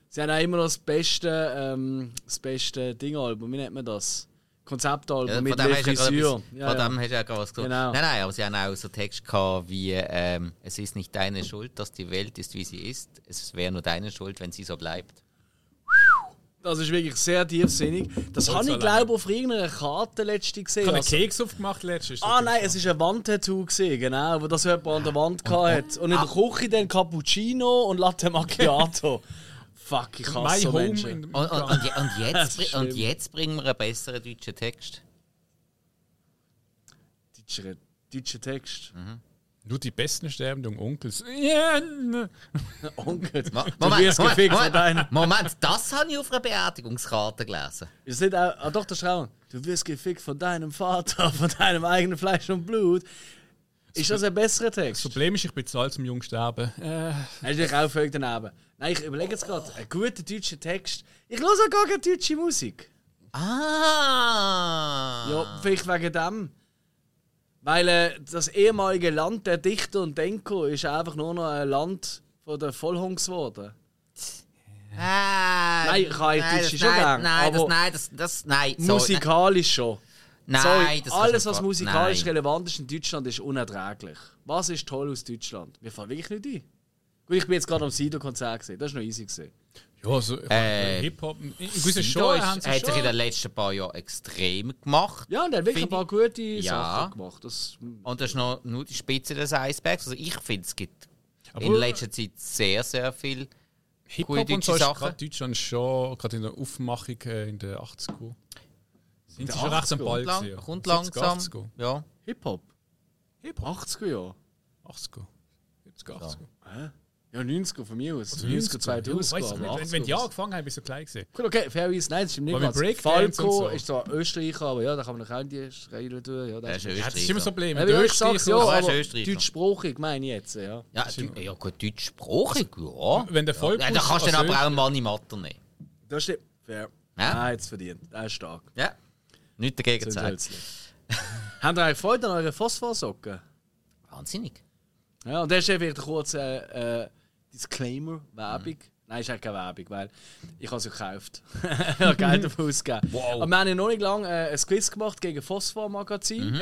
Speaker 1: Sie haben auch immer noch das beste, ähm, das beste Dingalbum, wie nennt man das? Konzeptalbum
Speaker 2: Ja,
Speaker 1: mit
Speaker 2: gerade
Speaker 1: Frisur. Ja,
Speaker 2: von
Speaker 1: ja.
Speaker 2: dem hast du ja gerade was gesagt.
Speaker 1: Genau.
Speaker 2: Nein, nein, aber sie haben auch so Text gehabt wie ähm, Es ist nicht deine Schuld, dass die Welt ist, wie sie ist. Es wäre nur deine Schuld, wenn sie so bleibt.
Speaker 1: Das ist wirklich sehr tiefsinnig. Das habe ich, glaube ich, auf irgendeiner Karte letzte gesehen.
Speaker 3: Ich habe einen
Speaker 1: Also-
Speaker 3: Keks aufgemacht letztes.
Speaker 1: Ah nein, es war ein Wandtattoo, gewesen, genau, wo das jemand an der Wand hatte. Und in der Küche dann Cappuccino und Latte Macchiato. (laughs) Fuck, ich hasse so Menschen.
Speaker 2: Und, und, und, je- und, (laughs) jetzt, und jetzt bringen wir einen besseren deutschen Text.
Speaker 1: Deutscher, deutscher Text.
Speaker 3: Nur die besten sterben um Onkels. (laughs) Ja, ne.
Speaker 1: Onkel.
Speaker 2: Mo-
Speaker 1: Du wirst gefickt von deinem.
Speaker 2: Moment, das habe ich auf einer Beerdigungskarte gelesen.
Speaker 1: Ist nicht auch, ah doch, ist auch. Du wirst gefickt von deinem Vater, (laughs) von deinem eigenen Fleisch und Blut. Ist das ein besserer Text?
Speaker 3: Das Problem ist, ich bin zu alt zum jung sterben. Äh,
Speaker 1: Das ist natürlich auch völlig daneben. Nein, ich überlege jetzt gerade, ein guter deutscher Text. Ich höre auch gar keine deutsche Musik.
Speaker 2: Ah!
Speaker 1: Ja, vielleicht wegen dem. Weil äh, das ehemalige Land der Dichter und Denker ist einfach nur noch ein Land von der Vollhungs geworden.
Speaker 2: Ah,
Speaker 1: Nein, ich habe
Speaker 2: nein,
Speaker 1: Deutsche
Speaker 2: das-
Speaker 1: schon
Speaker 2: nein,
Speaker 1: gern,
Speaker 2: Nein, das, nein, das, das, nein, sorry,
Speaker 1: Musikalisch schon.
Speaker 2: Nein,
Speaker 1: Sorry, alles, was musikalisch
Speaker 2: nein.
Speaker 1: relevant ist in Deutschland, ist unerträglich. Was ist toll aus Deutschland? Mir fällt wirklich nicht ein. Gut, ich bin jetzt gerade am Sido-Konzert gesehen. Das war noch easy. Gewesen.
Speaker 3: ja, also,
Speaker 2: Äh,
Speaker 3: Hip-Hop.
Speaker 2: Sido
Speaker 3: Shows
Speaker 2: ist, hat sich in den
Speaker 3: schon.
Speaker 2: letzten paar Jahren extrem gemacht.
Speaker 1: Ja, und er hat wirklich ein paar gute
Speaker 2: Ja.
Speaker 1: Sachen gemacht. Das,
Speaker 2: Und das ist noch nur die Spitze des Eisbergs. Also ich finde, es gibt
Speaker 3: Aber-
Speaker 2: in letzter Zeit sehr, sehr viel
Speaker 3: Hip-Hop
Speaker 2: gute
Speaker 3: und so
Speaker 2: Sachen.
Speaker 3: Deutschland schon, gerade in der Aufmachung äh, in den 80er. Sind sie schon recht am
Speaker 1: 80er?
Speaker 3: Ball
Speaker 2: Kommt, lang,
Speaker 3: gewesen, ja.
Speaker 2: kommt
Speaker 3: 70er,
Speaker 2: langsam.
Speaker 3: 80er.
Speaker 2: Ja.
Speaker 1: Hip-Hop.
Speaker 3: Hip-Hop.
Speaker 1: 80er Jahre.
Speaker 3: 80er. 70er, 80er.
Speaker 1: Ja, 90er von mir aus. 90er,
Speaker 3: 90er,
Speaker 1: 2000
Speaker 3: ja, weiss ich
Speaker 1: aber
Speaker 3: nicht.
Speaker 1: 80er
Speaker 3: Wenn, wenn die angefangen haben, bist du klein gewesen.
Speaker 1: Cool, okay, fairerweise, nein, das stimmt nicht Falco
Speaker 3: so.
Speaker 1: ist zwar Österreicher, aber ja, da kann man noch auch die Reihe tun. Ja, das
Speaker 2: ist
Speaker 1: ist
Speaker 3: Ja, das ist immer so ein Problem.
Speaker 1: Ja,
Speaker 3: Österreicher-
Speaker 1: ja,
Speaker 2: Aber er ist
Speaker 1: deutschsprachig meine ich jetzt, ja.
Speaker 2: Ja, du, ja gut, deutschsprachig, ja.
Speaker 3: Wenn der Volk
Speaker 2: ja da kannst du dann aber auch einen Mann im Matter nehmen.
Speaker 1: Das stimmt. Fair.
Speaker 2: Ja.
Speaker 1: Ah, jetzt verdient. Der ist stark.
Speaker 2: Ja. Nicht dagegen
Speaker 1: Sind
Speaker 2: sagen. (laughs)
Speaker 1: Habt ihr eigentlich Freude an euren Phosphorsocken?
Speaker 2: Wahnsinnig.
Speaker 1: Ja, und das ist einfach ein kurzer äh, Disclaimer, Werbung. Nein, ist eigentlich keine Werbung, weil ich habe sie gekauft. (laughs) ich habe Geld (laughs) dafür ausgegeben. Aber wir haben ja noch nicht lange äh, ein Quiz gemacht gegen Phosphor Magazin.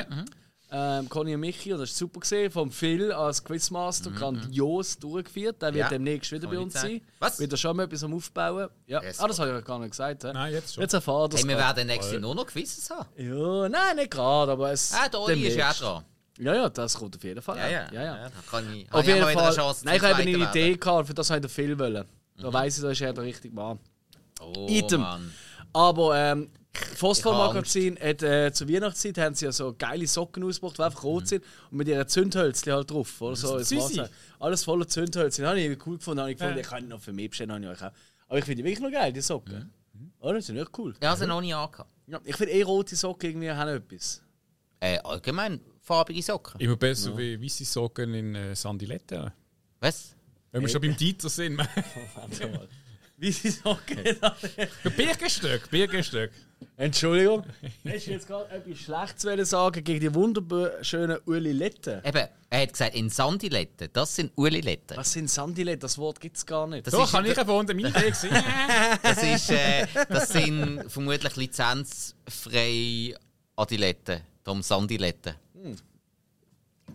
Speaker 1: Ähm, Conny und Michi, und das ist super gesehen, vom Phil als Quizmaster grandios durchgeführt. Der wird
Speaker 2: Ja,
Speaker 1: demnächst wieder
Speaker 2: kann
Speaker 1: bei uns sein.
Speaker 2: Was?
Speaker 1: Wird er schon mal etwas am Aufbauen? Ja.
Speaker 2: Yes,
Speaker 1: ah, das habe ich ja gar nicht gesagt. hä?
Speaker 3: Nein, jetzt schon.
Speaker 1: Jetzt erfahren das
Speaker 2: Hey, wir werden nächstes Jahr nur noch Quizzes haben.
Speaker 1: Ja, nein, nicht gerade, aber es.
Speaker 2: Ah, der Oli ist ja dran.
Speaker 1: Ja, ja, das kommt auf jeden Fall.
Speaker 2: Ja, ja.
Speaker 1: ja, ja.
Speaker 2: da kann ich,
Speaker 1: Auf
Speaker 2: habe ich
Speaker 1: jeden
Speaker 2: wieder
Speaker 1: Fall.
Speaker 2: eine Chance
Speaker 1: Nein, ich habe eine Idee gehabt, für das habe ich viel wollen. Da weiss ich, da ist er der richtige Mann.
Speaker 2: Oh,
Speaker 1: Item.
Speaker 2: Mann.
Speaker 1: Aber ähm, Phosphor
Speaker 2: Ich habe
Speaker 1: Magazin hat äh, zur Weihnachtszeit haben sie ja so geile Socken ausgebracht, die einfach rot sind und mit ihren Zündhölzchen halt drauf. Oder so. Alles voller Zündhölzchen. Das habe ich cool gefunden. Habe ich gefunden,
Speaker 3: Ja.
Speaker 1: ich kann noch für mich bestellen. Habe ich euch auch. Aber ich finde die wirklich noch geil, die Socken. Oder? Die sind echt cool.
Speaker 2: Ja, also noch nie angehabt.
Speaker 1: Ja, ich finde eh rote Socken irgendwie haben etwas.
Speaker 2: Äh, allgemein farbige Socken.
Speaker 3: Immer besser wie weiße Socken in äh, Sandilette.
Speaker 2: Was?
Speaker 3: Wenn wir schon beim Dieter sind. (laughs)
Speaker 1: Wie sie Socken
Speaker 3: Birkenstück, Birkenstück.
Speaker 1: Entschuldigung. Hast du jetzt gerade etwas Schlechtes wollen sagen gegen die wunderschönen Uliletten?
Speaker 2: Eben, er hat gesagt, in Sandiletten. Das sind Uliletten.
Speaker 1: Was sind Sandiletten? Das Wort gibt es gar nicht.
Speaker 2: Das ist-
Speaker 3: kann ich unter meine Idee gesehen. (laughs)
Speaker 2: Das, ist, äh, das sind vermutlich lizenzfreie Adiletten. Darum Sandiletten.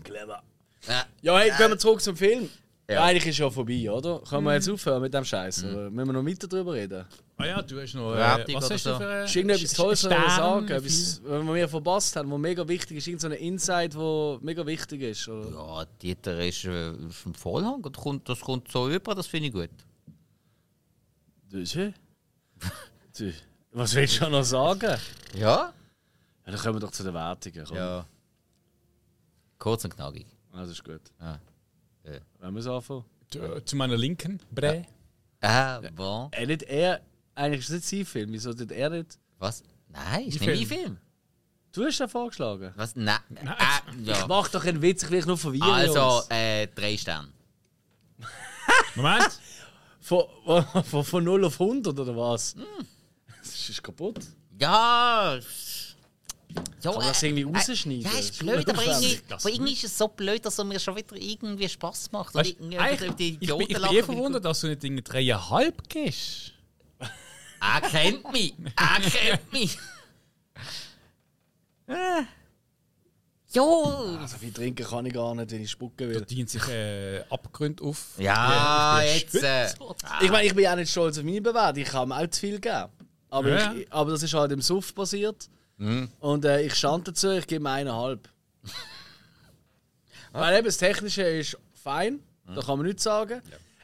Speaker 1: Clever.
Speaker 2: Ja.
Speaker 1: Ja, hey, gehen wir zurück zum Film.
Speaker 2: Ja.
Speaker 1: Eigentlich ist ja vorbei, oder? Können wir jetzt aufhören mit dem Scheiß? Oder müssen wir noch weiter drüber reden?
Speaker 3: Ah ja, du hast noch. Äh,
Speaker 2: Wertung
Speaker 3: was hast du
Speaker 2: so.
Speaker 3: für
Speaker 1: Ist irgendetwas Tolles, was wir
Speaker 3: Stern,
Speaker 1: sagen? Etwas, was wir verpasst haben, was mega wichtig ist? Irgend so Insight, der mega wichtig ist? Oder?
Speaker 2: Ja, Dieter ist äh, vom Vollhang und kommt, das kommt so über, das finde ich gut.
Speaker 1: Das ist Du, Was willst du noch sagen?
Speaker 2: Ja?
Speaker 1: Ja, dann kommen wir doch zu den Wertungen. Komm.
Speaker 2: Ja. Kurz und knackig.
Speaker 1: Das ist gut.
Speaker 2: Ja.
Speaker 1: Wollen wir es anfangen?
Speaker 3: Zu- Zu meiner Linken, Bre.
Speaker 2: Ah, bon.
Speaker 1: Er nicht er. Eigentlich ist es nicht sein Film. Wieso tut er nicht?
Speaker 2: Was? Nein, ist nicht mein
Speaker 3: Film?
Speaker 1: Du hast ja vorgeschlagen.
Speaker 2: Was? Nein. Äh, ja.
Speaker 1: Mach doch einen Witz, ich will nur verwirren.
Speaker 2: Also, äh, drei Sterne. (laughs)
Speaker 3: Moment!
Speaker 1: Von, von, von 0 auf 100 oder was?
Speaker 2: Hm.
Speaker 1: Das ist kaputt.
Speaker 2: Ja. Ja,
Speaker 1: Kann man das irgendwie
Speaker 2: äh,
Speaker 1: rausschneiden?
Speaker 2: Ja,
Speaker 1: Das
Speaker 2: ist
Speaker 1: ist
Speaker 2: blöd, aber irgendwie, aber irgendwie ist es so blöd, dass es mir schon wieder irgendwie Spaß macht.
Speaker 3: Weißt,
Speaker 2: irgendwie die
Speaker 3: ich, bin- ich bin eh
Speaker 2: wie
Speaker 3: verwundert, dass du nicht Dinge dreieinhalb gehst.
Speaker 2: gut- Er kennt mich. Er kennt (laughs) mich. Äh. Jo.
Speaker 1: Also viel trinken kann ich gar nicht, wenn ich spucken will.
Speaker 3: Da dient sich äh, Abgründe auf.
Speaker 2: Ja,
Speaker 3: Ja,
Speaker 2: jetzt. Äh,
Speaker 1: Ich meine, ich bin auch nicht stolz auf meine Bewertung. Ich kann mir auch zu viel geben. Aber,
Speaker 3: Ja.
Speaker 1: ich, aber das ist halt im Suff passiert.
Speaker 2: Mhm.
Speaker 1: Und äh, ich stand dazu, ich gebe mir eineinhalb. (laughs) Weil eben das Technische ist fein, da kann man nichts sagen.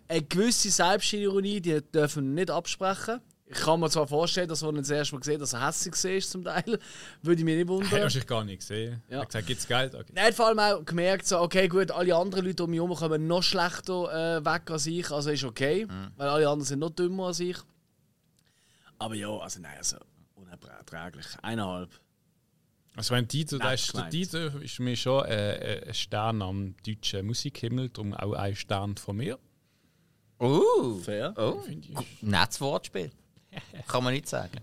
Speaker 1: Eine gewisse Selbstironie, die dürfen wir nicht absprechen. Ich kann mir zwar vorstellen, dass er das erste Mal gesehen dass er hässlich war zum Teil, (laughs) würde ich mich nicht wundern.
Speaker 3: wahrscheinlich gar nicht gesehen.
Speaker 1: Ja.
Speaker 3: Er hat gesagt, gibt's Geld? Okay.
Speaker 1: Er hat vor allem auch gemerkt, so, okay, gut, alle anderen Leute um mich herum kommen noch schlechter äh, weg als ich, also ist okay, weil alle anderen sind noch dümmer als ich. Aber ja, also nein, also unerträglich. Eineinhalb.
Speaker 3: Also wenn Dieter, der, ist, der. Dieter ist mir schon äh, äh, ein Stern am deutschen Musikhimmel, darum auch ein Stern von mir.
Speaker 2: Oh.
Speaker 1: Fair.
Speaker 2: Oh.
Speaker 3: Finde ich.
Speaker 2: Nettes Wortspiel. Kann man nicht sagen.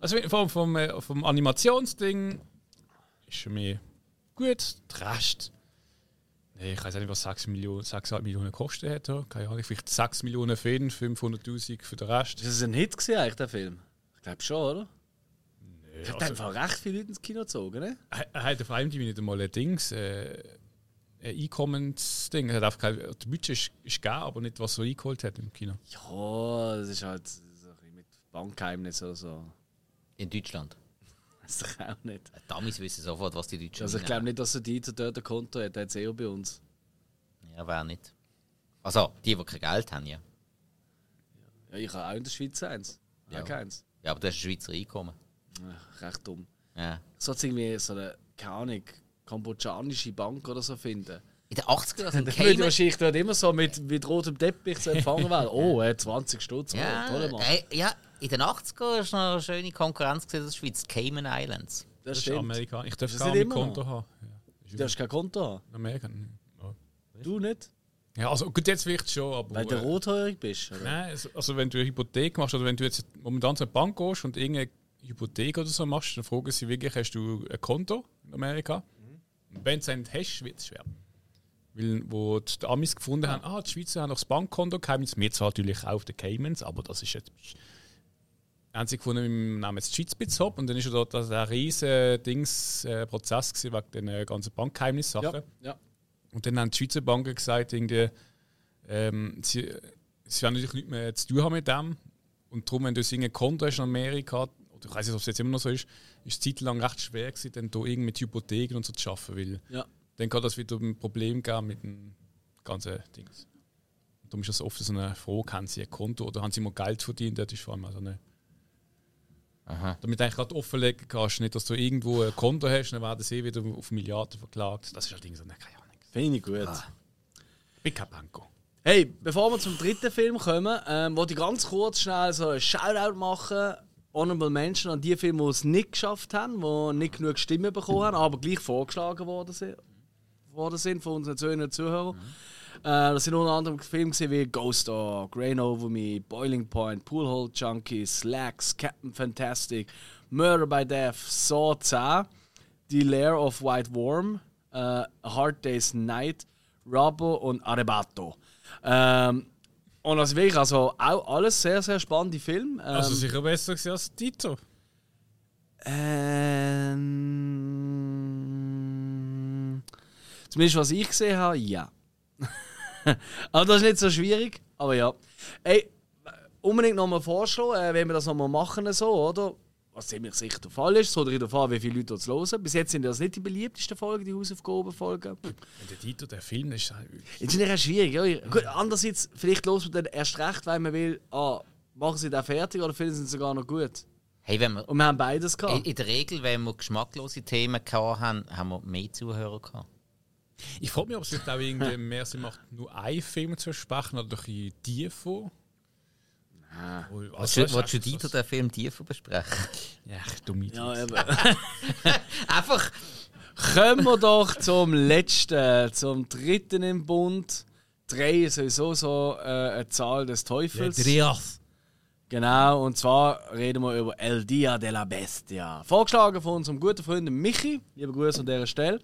Speaker 3: Also vom, vom, äh, vom Animationsding ist für mich gut. Der Rest. Nee, ich weiß nicht, was 6 Millionen, 6,5 Millionen gekostet hat. Keine Ahnung, vielleicht 6 Millionen für ihn, 500'000 für den Rest.
Speaker 1: Ist das ein Hit gewesen, eigentlich, der Film? Ich glaube schon, oder? Ich habe
Speaker 3: also-
Speaker 1: einfach recht viele Leute ins Kino gezogen, ne?
Speaker 3: Er er hat auf einem nicht einmal ein Dings, äh, ein Einkommensding. Er hat einfach kein, der Budget ist, ist gegeben, aber nicht, was er eingeholt hat im Kino.
Speaker 1: Ja, das ist halt so ein bisschen mit Bankgeheimnis oder so.
Speaker 2: In Deutschland.
Speaker 1: Weiß ich auch nicht.
Speaker 2: Damis wissen sofort, was die Deutschen
Speaker 1: Also ich glaube nicht, dass der Dieter dort ein Konto hat, der hat es eher bei uns.
Speaker 2: Ja, wer nicht. Also, die, die kein Geld haben, ja.
Speaker 1: Ja, ich habe auch in der Schweiz eins. Ja.
Speaker 2: Ja.
Speaker 1: Keins.
Speaker 2: Ja, aber du hast ein Schweizer Einkommen.
Speaker 1: Ach, recht dumm.
Speaker 2: Ja.
Speaker 1: So jetzt irgendwie so eine, keine Ahnung, kambodschanische Bank oder so finden.
Speaker 2: In den 80er Jahren sind
Speaker 1: Dann würde
Speaker 2: Cayman...
Speaker 1: wahrscheinlich dort immer so mit, mit rotem Teppich zu empfangen werden. (laughs) Oh, er hat 20 Stutz. Oh,
Speaker 2: Ja,
Speaker 1: Mann.
Speaker 2: ja, in den 80er war noch eine schöne Konkurrenz gewesen, das Schweiz. Cayman Islands.
Speaker 1: Das
Speaker 3: Das ist
Speaker 1: stimmt.
Speaker 3: Amerika. Ich darf
Speaker 1: Das
Speaker 3: gar
Speaker 1: noch.
Speaker 3: Konto haben. Ja,
Speaker 1: Du darfst kein Konto haben.
Speaker 3: in Amerika. Ja.
Speaker 1: Du nicht?
Speaker 3: Ja, also gut, jetzt vielleicht schon, aber.
Speaker 1: Weil du
Speaker 3: äh,
Speaker 1: rothaarig bist. Oder?
Speaker 3: Nein, also, also wenn du eine Hypothek machst oder wenn du jetzt momentan zur Bank gehst und irgendeine Hypothek oder so machst, dann fragen sie wirklich, hast du ein Konto in Amerika? Und wenn du es nicht hast, wird es schwer. Weil, wo die Amis gefunden haben, ah, die Schweizer haben noch das Bankkonto gehabt, wir zwar natürlich auch auf den Caymans, aber das ist jetzt... Haben sie gefunden, wir nehmen jetzt die Schweiz ein bisschen ab und dann ist ja dort ein riesen Dings, äh, Prozess gewesen, wegen den äh, ganzen Bankgeheimnissachen.
Speaker 1: Ja, ja.
Speaker 3: Und dann haben die Schweizer Banken gesagt, irgendwie, ähm, sie, sie werden natürlich nichts mehr zu tun haben mit dem. Und darum, wenn du ein Konto hast in Amerika, oder ich weiß nicht, ob es jetzt immer noch so ist, ist es zeitlang recht schwer gewesen, dann da irgendwie mit Hypotheken und so zu arbeiten, weil
Speaker 1: ja.
Speaker 3: dann kann das wieder ein Problem geben mit dem ganzen Dings. Und darum ist das oft so eine Frage, haben sie ein Konto oder haben sie mal Geld verdient, das ist vor allem also eine
Speaker 2: Aha.
Speaker 3: damit du eigentlich gerade offenlegen kannst, nicht, dass du irgendwo ein Konto hast, dann werden sie wieder auf Milliarden verklagt. Das ist allerdings so, ne, keine Ahnung.
Speaker 1: Finde ich gut.
Speaker 3: Ich bin kein Banco.
Speaker 1: Hey, bevor wir zum dritten Film kommen, ähm, wollte ich ganz kurz schnell so ein Shoutout machen. Honorable Menschen an die Filme, die es nicht geschafft haben, die nicht genug Stimmen bekommen haben, aber gleich vorgeschlagen worden sind, worden sind von unseren Zuhörern und Zuhörern. Äh, das sind unter anderem Filme wie Ghost Dog, Rain Over Me, Boiling Point, Poolhole Junkies, Slacks, Captain Fantastic, Murder by Death, Saw 10, The Lair of White Worm, äh, A Hard Day's Night, Rubbo und Arrebato. Ähm, und also wirklich, also auch alles sehr, sehr spannende Filme. Ähm,
Speaker 3: Also sicher besser als Tito.
Speaker 1: ähm, zumindest was ich gesehen habe, ja. (laughs) aber das ist nicht so schwierig, aber ja. Ey, unbedingt nochmal vorschlagen, äh, wenn wir das nochmal machen, so, oder? Was ziemlich sicher der Fall ist, so darauf an, wie viele Leute uns hören. Bis jetzt sind das nicht die beliebtesten Folgen, die Hausaufgabenfolgen.
Speaker 3: Und der Tito, der Film, ist halt-
Speaker 1: Jetzt ist es schwierig. Ja. Gut, andererseits, vielleicht los man dann erst recht, weil man will, ah, machen sie den fertig oder finden sie ihn sogar noch gut.
Speaker 2: Hey, wenn wir,
Speaker 1: Und wir haben beides
Speaker 2: in,
Speaker 1: gehabt.
Speaker 2: in der Regel, wenn wir geschmacklose Themen gehabt haben, haben wir mehr Zuhörer gehabt.
Speaker 3: Ich frage mich, ob es vielleicht auch irgendwie mehr Sinn macht, nur einen Film zu besprechen oder ein bisschen die Oh,
Speaker 2: Was willst du
Speaker 3: das-
Speaker 2: Dieter den Film tiefer besprechen?
Speaker 3: Ja, dumme
Speaker 1: Ja, eben. (laughs)
Speaker 2: Einfach,
Speaker 1: Kommen wir doch zum letzten, zum dritten im Bund. Drei ist sowieso so äh, eine Zahl des Teufels.
Speaker 3: Andreas.
Speaker 1: Genau, und zwar reden wir über El Dia de la Bestia. Vorgeschlagen von unserem guten Freund Michi, liebe Grüße an dieser Stelle,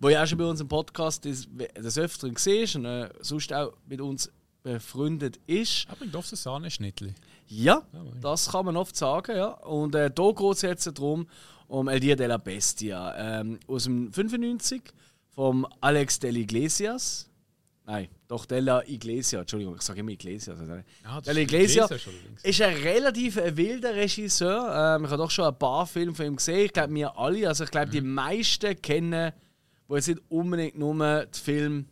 Speaker 1: wo ja auch schon bei uns im Podcast des, des Öfteren gesehen und äh, sonst auch mit uns befreundet ist.
Speaker 3: Aber ein Sahneschnittli.
Speaker 1: Ja, das kann man oft sagen, ja. Und äh, hier geht es jetzt darum, um El Dia de la Bestia. Ähm, aus dem 95 vom Alex de la Iglesias. Nein, doch de la Iglesia, Entschuldigung, ich sage immer Iglesias. Also,
Speaker 3: Ja,
Speaker 1: de la Iglesia
Speaker 3: Iglesias
Speaker 1: ist ein relativ wilder Regisseur. Ähm, ich habe doch schon ein paar Filme von ihm gesehen. Ich glaube, wir alle, also ich glaube, die meisten kennen, die jetzt nicht unbedingt nur die Filme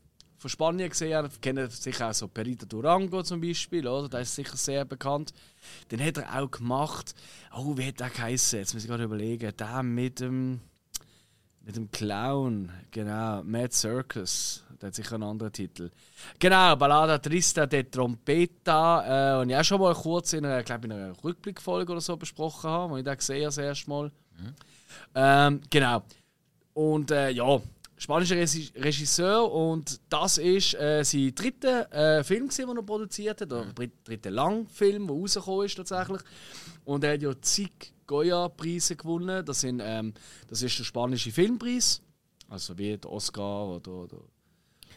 Speaker 1: von Spanien gesehen haben, kennen sicher auch so Perita Durango zum Beispiel, oder? Der ist sicher sehr bekannt. Den hat er auch gemacht. Oh, wie hat der geheißen? Jetzt muss ich gerade überlegen. Der mit dem, mit dem Clown, genau, Mad Circus. Der hat sicher einen anderen Titel. Genau, Ballada Trista de Trompeta. Äh, und ich auch schon mal kurz in einer, glaub, in einer Rückblickfolge oder so besprochen habe, wo ich den gesehen habe, das erste Mal. Ähm, genau. Und äh, ja, spanischer Regi- Regisseur und das ist äh, sein dritter äh, Film, gewesen, den er produziert hat, oder mhm. dritter Langfilm, der rausgekommen ist tatsächlich. Und er hat ja zig Goya-Preise gewonnen. Das, sind, ähm, das ist der spanische Filmpreis, also wie der Oscar oder, oder,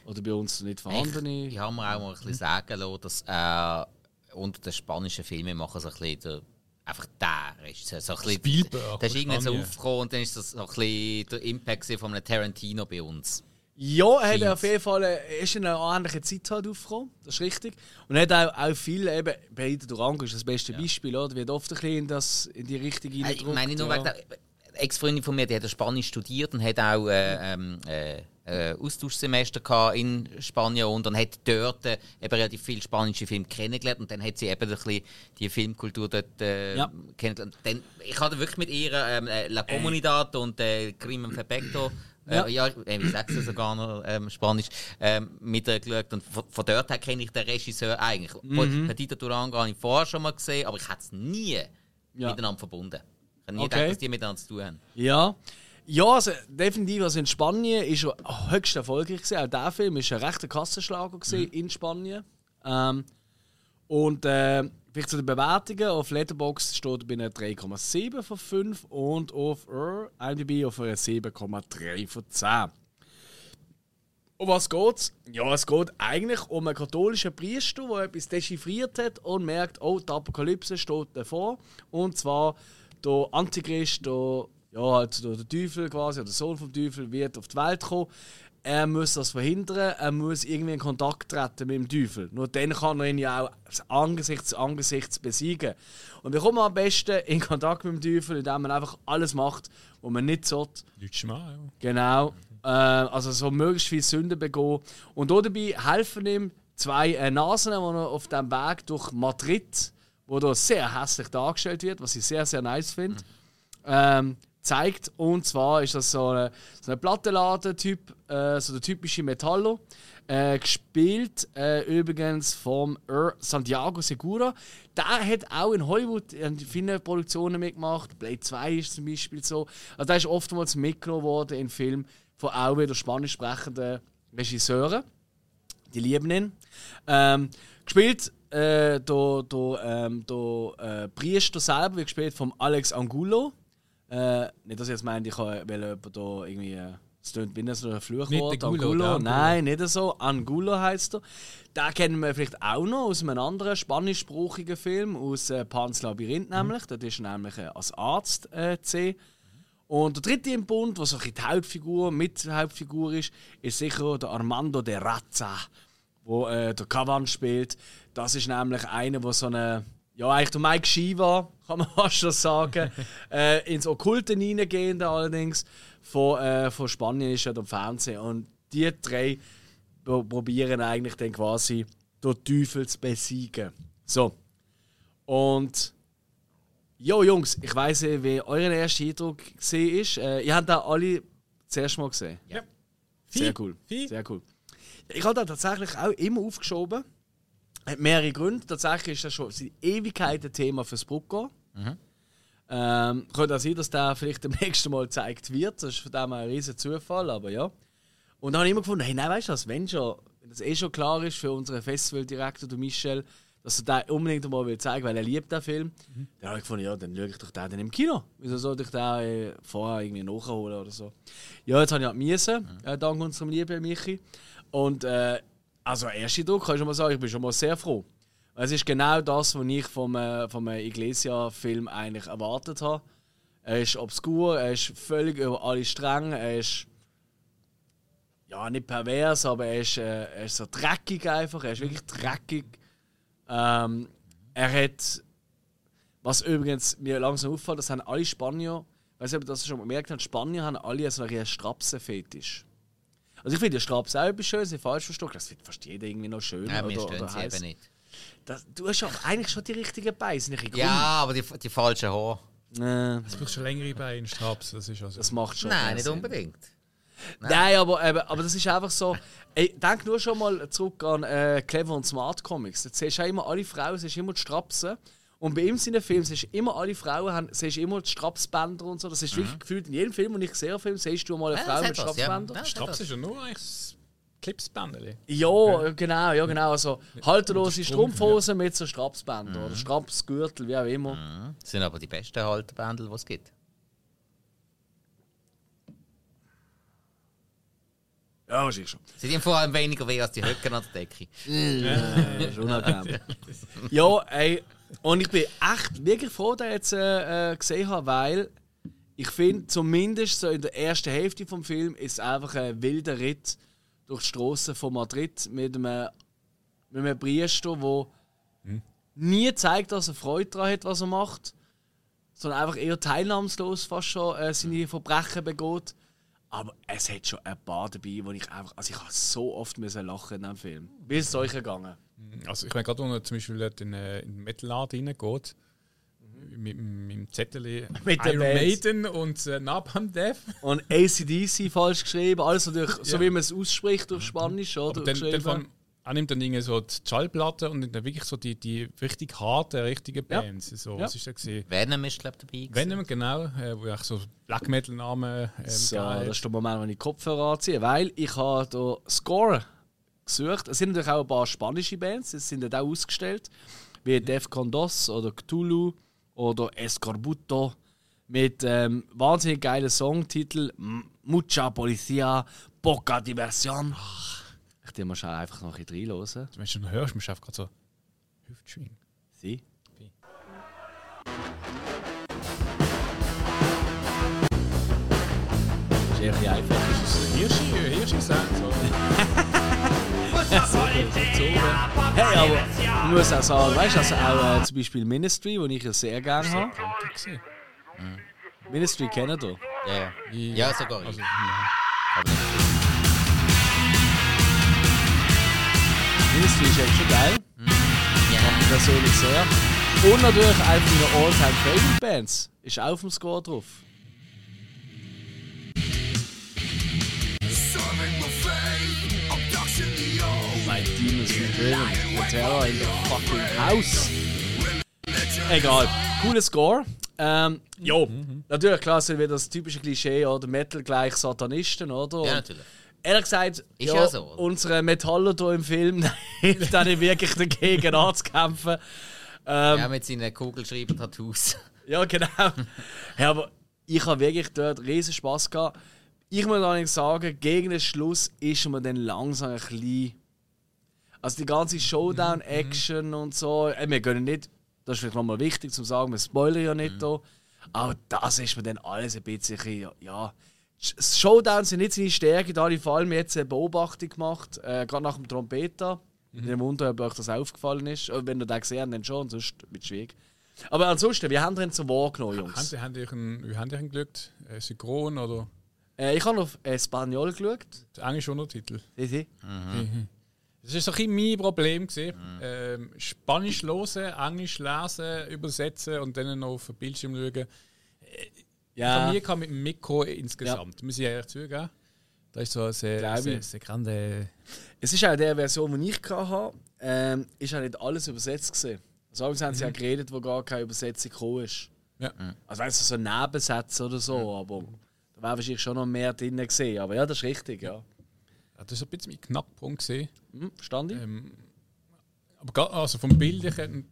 Speaker 1: oder bei uns nicht vorhandene.
Speaker 2: ich habe mir auch mal ein bisschen sagen lassen, dass er unter den spanischen Filmemachern so ein bisschen der, einfach der Regisseur, so ein bisschen,
Speaker 3: Spielberg
Speaker 2: Der ist
Speaker 3: von
Speaker 2: irgendwann so aufgekommen und dann ist das so ein bisschen der Impact von einem Tarantino bei uns.
Speaker 1: Ja, er hat auf jeden Fall äh, ist in einer ähnlichen Zeit halt aufgekommen, das ist richtig. Und er hat auch, auch viel, eben, Perita Durango ist das beste Beispiel, oder? Wird oft ein bisschen in, das, in die Richtung
Speaker 2: Äh, Ich meine nur
Speaker 1: ja.
Speaker 2: wegen der Ex-Freundin von mir, die hat Spanisch studiert und hat auch äh, ähm, äh, äh, Austauschsemester in Spanien und dann hat dort äh, eben relativ viele spanische Filme kennengelernt und dann hat sie eben ein bisschen die Filmkultur dort äh,
Speaker 1: Ja.
Speaker 2: kennengelernt. Dann, ich hatte wirklich mit ihr ähm, äh, La Comunidad und äh, Crimen Perfecto
Speaker 1: Ja.
Speaker 2: äh, ja, äh, sagst du sogar noch ähm, Spanisch, ähm, mit ihr geschaut. Und von, von dort her kenne ich den Regisseur eigentlich. Mhm. Petita Durango habe ich vorher schon mal gesehen, aber ich hätte es nie
Speaker 1: Ja.
Speaker 2: miteinander verbunden. Ich habe nie
Speaker 1: Okay.
Speaker 2: gedacht, dass die miteinander zu tun haben.
Speaker 1: Ja. Ja, also definitiv. Also in Spanien ist er höchst erfolgreich gewesen. Auch der Film ist ein rechter Kassenschlager gewesen in Spanien. Ähm, und äh, vielleicht zu den Bewertungen. Auf Letterboxd steht bei einer 3,7 von 5 und auf IMDb auf einer 7,3 von 10. Um was geht's? Ja, es geht eigentlich um einen katholischen Priester, der etwas dechiffriert hat und merkt, oh, die Apokalypse steht davor. Und zwar der Antichrist, der, ja, halt der, Teufel quasi, oder der Sohn vom Teufel, wird auf die Welt kommen. Er muss das verhindern, er muss irgendwie in Kontakt treten mit dem Teufel. Nur dann kann er ihn ja auch angesichts zu angesichts besiegen. Und wie kommt man am besten in Kontakt mit dem Teufel, indem man einfach alles macht, was man nicht sollte.
Speaker 3: Leute mal, ja.
Speaker 1: Genau. Äh, also so möglichst viel Sünden begehen. Und dabei helfen ihm zwei äh, Nasen, die er auf dem Weg durch Madrid, wo da sehr hässlich dargestellt wird, was ich sehr, sehr nice finde, ähm, zeigt. Und zwar ist das so ein so ein Plattenladen-Typ, äh, so der typische Metallo. Äh, gespielt äh, übrigens vom R. Santiago Segura. Der hat auch in Hollywood in vielen Produktionen mitgemacht. Blade 2 ist zum Beispiel so. Also der ist oftmals mitgenommen worden in Filmen von auch wieder spanisch sprechenden Regisseuren. Die lieben ihn. Ähm, gespielt äh, der, der, ähm, der äh, Priester selber wird gespielt von Alex Angulo. Äh, nicht, dass ich jetzt meine, ich kann weil jemand da irgendwie. Äh, es klingt wie so ein Fluchwort.
Speaker 3: Der
Speaker 1: Angulo.
Speaker 3: der Angulo.
Speaker 1: Nein, nicht so. Angulo heißt er. Den kennen wir vielleicht auch noch aus einem anderen spanischsprachigen Film, aus äh, Pans Labyrinth nämlich. Dort ist er nämlich äh, als Arzt äh, zu sehen. Und der dritte im Bund, was so ein die Hauptfigur, mit Hauptfigur ist, ist sicher der Armando de Razza, wo äh, der Cavan spielt. Das ist nämlich einer, der so eine, ja eigentlich der Mike Shiva, kann man (laughs) fast schon sagen, äh, ins Okkulte hineingehende allerdings, von, äh, von Spanien ist ja der Fernsehen. Und die drei pro- probieren eigentlich dann quasi den Teufel zu besiegen. So. Und Jo Jungs, ich weiss nicht, wie euer erster Eindruck gesehen ist. Äh, ihr habt da alle zuerst mal gesehen.
Speaker 3: Ja.
Speaker 1: Sehr cool. Sehr cool. Ich habe da tatsächlich auch immer aufgeschoben. Hat mehrere Gründe. Tatsächlich ist das schon seit Ewigkeit ein Thema fürs Brucko. Ähm, könnte auch sein, dass der vielleicht beim (laughs) nächsten Mal gezeigt wird. Das ist von dem ein riesen Zufall, aber ja. Und dann habe ich immer gefunden, hey, nein, weißt du was, wenn schon, wenn das eh schon klar ist für unseren Festivaldirektor, der Michel, dass er den unbedingt mal will zeigen weil er liebt den Film, dann habe ich gefunden, ja, dann schaue ich doch den dann im Kino. Wieso sollte ich den äh, vorher irgendwie nachholen oder so? Ja, jetzt habe ich halt müssen, äh, dank unserem lieben Michi. Und äh, also, erster Druck kann ich schon mal sagen, ich bin schon mal sehr froh. Es ist genau das, was ich vom, äh, vom Iglesia-Film eigentlich erwartet habe. Er ist obskur, er ist völlig über alle Stränge, er ist ja nicht pervers, aber er ist, äh, er ist so dreckig einfach, er ist wirklich dreckig. Ähm, er hat, was übrigens mir langsam auffällt, das haben alle Spanier, ich weiß nicht, ob ihr das schon mal gemerkt habt, Spanier haben alle so einen Strapsen-Fetisch. Also ich finde die Strapsen auch etwas schön, sie falsch verstanden, das findet fast jeder irgendwie noch schön.
Speaker 2: Nein, wir
Speaker 1: oder,
Speaker 2: stehen
Speaker 1: oder
Speaker 2: sie eben nicht.
Speaker 1: Das, du hast aber eigentlich schon die richtigen Beine,
Speaker 2: Ja, aber die, die falschen Haare.
Speaker 1: krumm. Äh,
Speaker 3: Du brauchst schon längere Beine, Straps, das ist also.
Speaker 1: das macht schon
Speaker 2: Nein, nicht
Speaker 1: Sinn.
Speaker 2: unbedingt.
Speaker 1: Nein, aber, eben, aber das ist einfach so. Ey, denk nur schon mal zurück an äh, Clever und Smart Comics. Da siehst du auch immer alle Frauen, siehst immer die Strapsen. Und bei ihm seinen Film siehst du immer alle Frauen, haben, siehst du immer die Strapsbänder und so. Das ist wirklich gefühlt in jedem Film, den ich sehe, Film, siehst du mal eine
Speaker 2: Ja,
Speaker 1: Frau mit
Speaker 2: ja.
Speaker 1: Strapsbändern.
Speaker 2: Ja,
Speaker 3: Straps ist ja nur eigentlich das Clipsbändeli.
Speaker 1: Ja, genau, ja genau. Also halterlose
Speaker 3: Strumpf,
Speaker 1: Strumpfhosen mit so Strapsbändern oder Strapsgürtel, wie auch immer.
Speaker 2: Das sind aber die besten Haltebändel, die es gibt.
Speaker 1: Ja, wahrscheinlich schon.
Speaker 2: Sie haben vor allem weniger weh als die Höcker an der Decke. (laughs)
Speaker 1: Das ist unangenehm. (laughs) ja, ey, und ich bin echt wirklich froh, dass ich jetzt äh, äh, gesehen habe, weil ich finde, zumindest so in der ersten Hälfte vom Film ist es einfach ein wilder Ritt durch die Straßen von Madrid mit einem, mit einem Priester, der nie zeigt, dass er Freude daran hat, was er macht, sondern einfach eher teilnahmslos fast schon äh, seine Verbrechen begeht. Aber es hat schon ein paar dabei, wo ich einfach. Also ich habe so oft müssen lachen in diesem Film. Wie ist es euch gegangen?
Speaker 3: Also ich meine, gerade wenn er zum Beispiel in, äh, in den Metal-Laden reingeht, mit, mit dem Zettel (laughs)
Speaker 1: Mit den
Speaker 3: Iron. Maiden und äh, Napalm Death.
Speaker 1: Und ACDC falsch geschrieben, alles natürlich, so
Speaker 3: Ja.
Speaker 1: wie man es ausspricht auf Spanisch, oder?
Speaker 3: Aber dann, dann von, er nimmt dann irgendwie so die Schallplatte und dann wirklich so die, die richtig harten, richtigen
Speaker 1: Ja.
Speaker 3: Bands. So,
Speaker 1: Ja.
Speaker 3: Was ist da gesehen?
Speaker 2: Venom ist, glaube ich, dabei. gewesen.
Speaker 3: Venom, genau, äh, wo auch so Black Metal-Namen ähm,
Speaker 1: So, das ist der Moment, wenn ich die Kopfhörer anziehe, weil ich habe hier Score gesucht. Es sind natürlich auch ein paar spanische Bands, es sind dort auch ausgestellt, wie Defcon Dos oder Cthulhu oder Escorbuto mit ähm, wahnsinnig geilen Songtitel Mucha Policía, Poca Diversión. Ich dir mal schon einfach noch ein bisschen reinhören.
Speaker 3: Wenn du hörst, musst du einfach gerade so Hüftschwingen.
Speaker 1: Sie? Ist eher ein einfach.
Speaker 3: Hirschi, Hirschi sagen so. (laughs)
Speaker 1: Hey, aber ich muss auch sagen, weißt du, also auch äh, zum Beispiel Ministry, wo ich ja sehr gerne habe.
Speaker 3: Gesehen.
Speaker 1: Ministry kennen ihr.
Speaker 2: Ja, ja. ja sogar ich.
Speaker 3: Also,
Speaker 1: Ministry ist echt schon geil. Mag ich persönlich sehr. Und natürlich eine meiner All-Time Favorite Bands ist auch auf dem Score drauf. Driven. The Terror in the fucking House. Egal. Cooler Score. Ähm, jo, natürlich klar sind wieder das typische Klischee, oder Metal gleich Satanisten, oder?
Speaker 2: Ja, natürlich.
Speaker 1: Ehrlich gesagt,
Speaker 2: Ist ja so, oder?
Speaker 1: unsere Metaller hier im Film hilft auch nicht wirklich dagegen (laughs) anzukämpfen. Ähm,
Speaker 2: Ja, mit seinen Kugelschreiber-Tattoos. (laughs)
Speaker 1: ja, genau. ja, aber ich habe wirklich dort riesen Spaß gehabt. Ich muss allerdings sagen, gegen den Schluss ist mir dann langsam ein bisschen. Also die ganze Showdown-Action und so. Äh, wir können nicht, das ist vielleicht nochmal wichtig zu sagen, wir spoilern ja nicht da. Aber das ist mir dann alles ein bisschen. Ja, ja. Sh- Showdowns sind nicht seine Stärke, da habe ich vor allem jetzt eine Beobachtung gemacht, äh, gerade nach dem Trompeter. Ich bin Wunder, ob euch das aufgefallen ist. Äh, Wenn ihr den gesehen habt, dann schon, sonst mit Schwieg. Aber ansonsten, wie haben ihr ihn so wahrgenommen,
Speaker 3: haben
Speaker 1: Jungs?
Speaker 3: Sie, haben die einen, wie haben die einen geschaut? Äh, Synchron oder
Speaker 1: Äh, ich habe auf Espanol geschaut.
Speaker 3: der englische Untertitel?
Speaker 1: Sie, sie.
Speaker 3: Das war so ein bisschen mein Problem. gewesen. Ähm, Spanisch hören, Englisch lesen, übersetzen und dann noch auf den Bildschirm schauen. Ich
Speaker 1: Ja,
Speaker 3: habe nie gehabt mit dem Mikro insgesamt. Muss ich ehrlich zugeben. Da ist so eine sehr, sehr, sehr grande.
Speaker 1: Es ist auch der Version, die ich hatte, ähm, ist auch nicht alles übersetzt gesehen. Also haben sie ja geredet, wo gar keine Übersetzung gekommen ist.
Speaker 3: Ja.
Speaker 1: Also weißt du, so Nebensätze oder so, aber da wäre wahrscheinlich schon noch mehr drin gesehen. Aber ja, das ist richtig, ja.
Speaker 3: Ja, das war ein bisschen mein Knackpunkt. Gewesen.
Speaker 1: Hm, verstand ich?
Speaker 3: Ähm, aber also vom Bildlichen.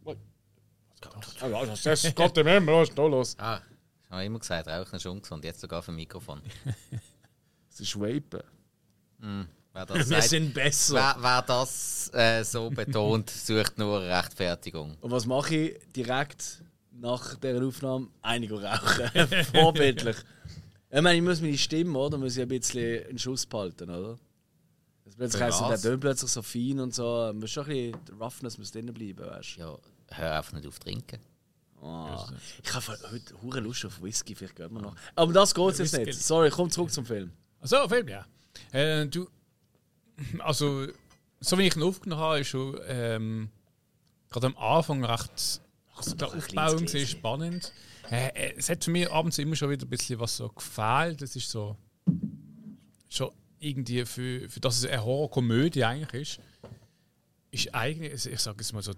Speaker 1: Also, das geht dem immer, was ist da los?
Speaker 2: Ah, ich habe immer gesagt, Rauchen ist ungesund, jetzt sogar für ein Mikrofon. (laughs)
Speaker 1: Das ist Vapen.
Speaker 2: Wer (laughs) das,
Speaker 1: Wir
Speaker 2: sagt,
Speaker 1: sind besser.
Speaker 2: wer, wer das äh, so betont, (laughs) sucht nur eine Rechtfertigung.
Speaker 1: Und was mache ich direkt nach dieser Aufnahme? Einige rauchen. Vorbildlich. Ich meine, ich muss meine Stimme, oder? Muss ich ein bisschen einen Schuss behalten, oder? Das plötzlich heisst, der tönt plötzlich so fein und so. Muss schon ein bisschen, der Roughness muss drinnen bleiben, weißt du?
Speaker 2: Ja, hör einfach nicht auf trinken.
Speaker 1: Ah. Ich habe heute hure Lust auf Whisky, vielleicht gehen wir noch. Aber das geht jetzt nicht. Sorry, komm zurück zum Film.
Speaker 3: Also, Film, ja. Äh, du, (clears throat) also, so wie ich ihn aufgenommen habe, ist schon ähm, gerade am Anfang recht. Also der Aufbau
Speaker 1: Gläschen.
Speaker 3: spannend. Äh, äh, es hat für mich abends immer schon wieder ein bisschen was so gefehlt. Das ist so. Schon irgendwie für, für das es eine Horrorkomödie eigentlich ist, ist eigentlich, also ich sage es mal so,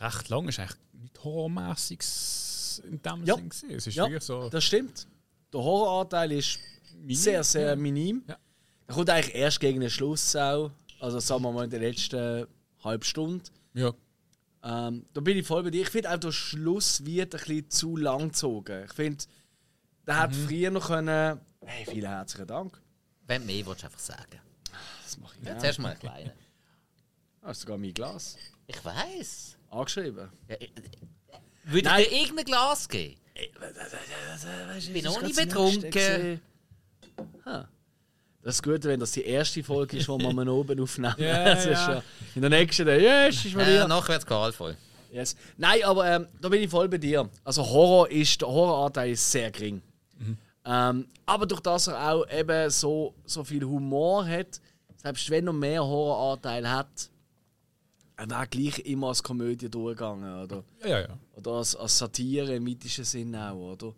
Speaker 3: recht lang, ist eigentlich nicht horrormäßiges in dem
Speaker 1: Ja.
Speaker 3: Sinn. gewesen. Es ist
Speaker 1: Ja,
Speaker 3: so.
Speaker 1: das stimmt. Der Horroranteil ist
Speaker 3: Minim,
Speaker 1: sehr, sehr minim.
Speaker 3: Ja.
Speaker 1: Er kommt eigentlich erst gegen den Schluss auch. Also sagen wir mal in der letzten halben Stunde.
Speaker 3: Ja,
Speaker 1: Ähm, da bin ich voll bei dir. Ich finde auch, der Schluss wird ein bisschen zu lang gezogen. Ich finde, der hat
Speaker 3: Mhm.
Speaker 1: früher noch können. Hey, vielen herzlichen Dank.
Speaker 2: Wenn du mehr willst, du einfach sagen.
Speaker 1: Das mache ich
Speaker 2: Ja.
Speaker 1: ja.
Speaker 2: Zuerst mal einen kleinen. (laughs)
Speaker 1: Ah, ist sogar mein Glas.
Speaker 2: Ich weiß.
Speaker 1: Angeschrieben.
Speaker 2: Ja, ich- würde ich
Speaker 1: Nein.
Speaker 2: dir irgendein Glas geben?
Speaker 1: Ich
Speaker 2: bin auch nicht betrunken.
Speaker 1: Das ist gut, wenn das die erste Folge ist, die wir mal (laughs) oben aufnehmen.
Speaker 3: Ja,
Speaker 1: das ist
Speaker 3: ja.
Speaker 1: schon in der nächsten, yes, ist mal
Speaker 2: Äh,
Speaker 1: wieder.
Speaker 2: nachher wird es gehaltvoll.
Speaker 1: Yes. Nein, aber ähm, da bin ich voll bei dir. Also Horror ist, der Horroranteil ist sehr gering. Ähm, aber durch das er auch eben so, so viel Humor hat, selbst wenn er mehr Horroranteil hat, er wäre gleich immer als Komödie durchgegangen, oder?
Speaker 3: ja, ja. ja.
Speaker 1: Oder als, als Satire im mythischen Sinn auch, oder?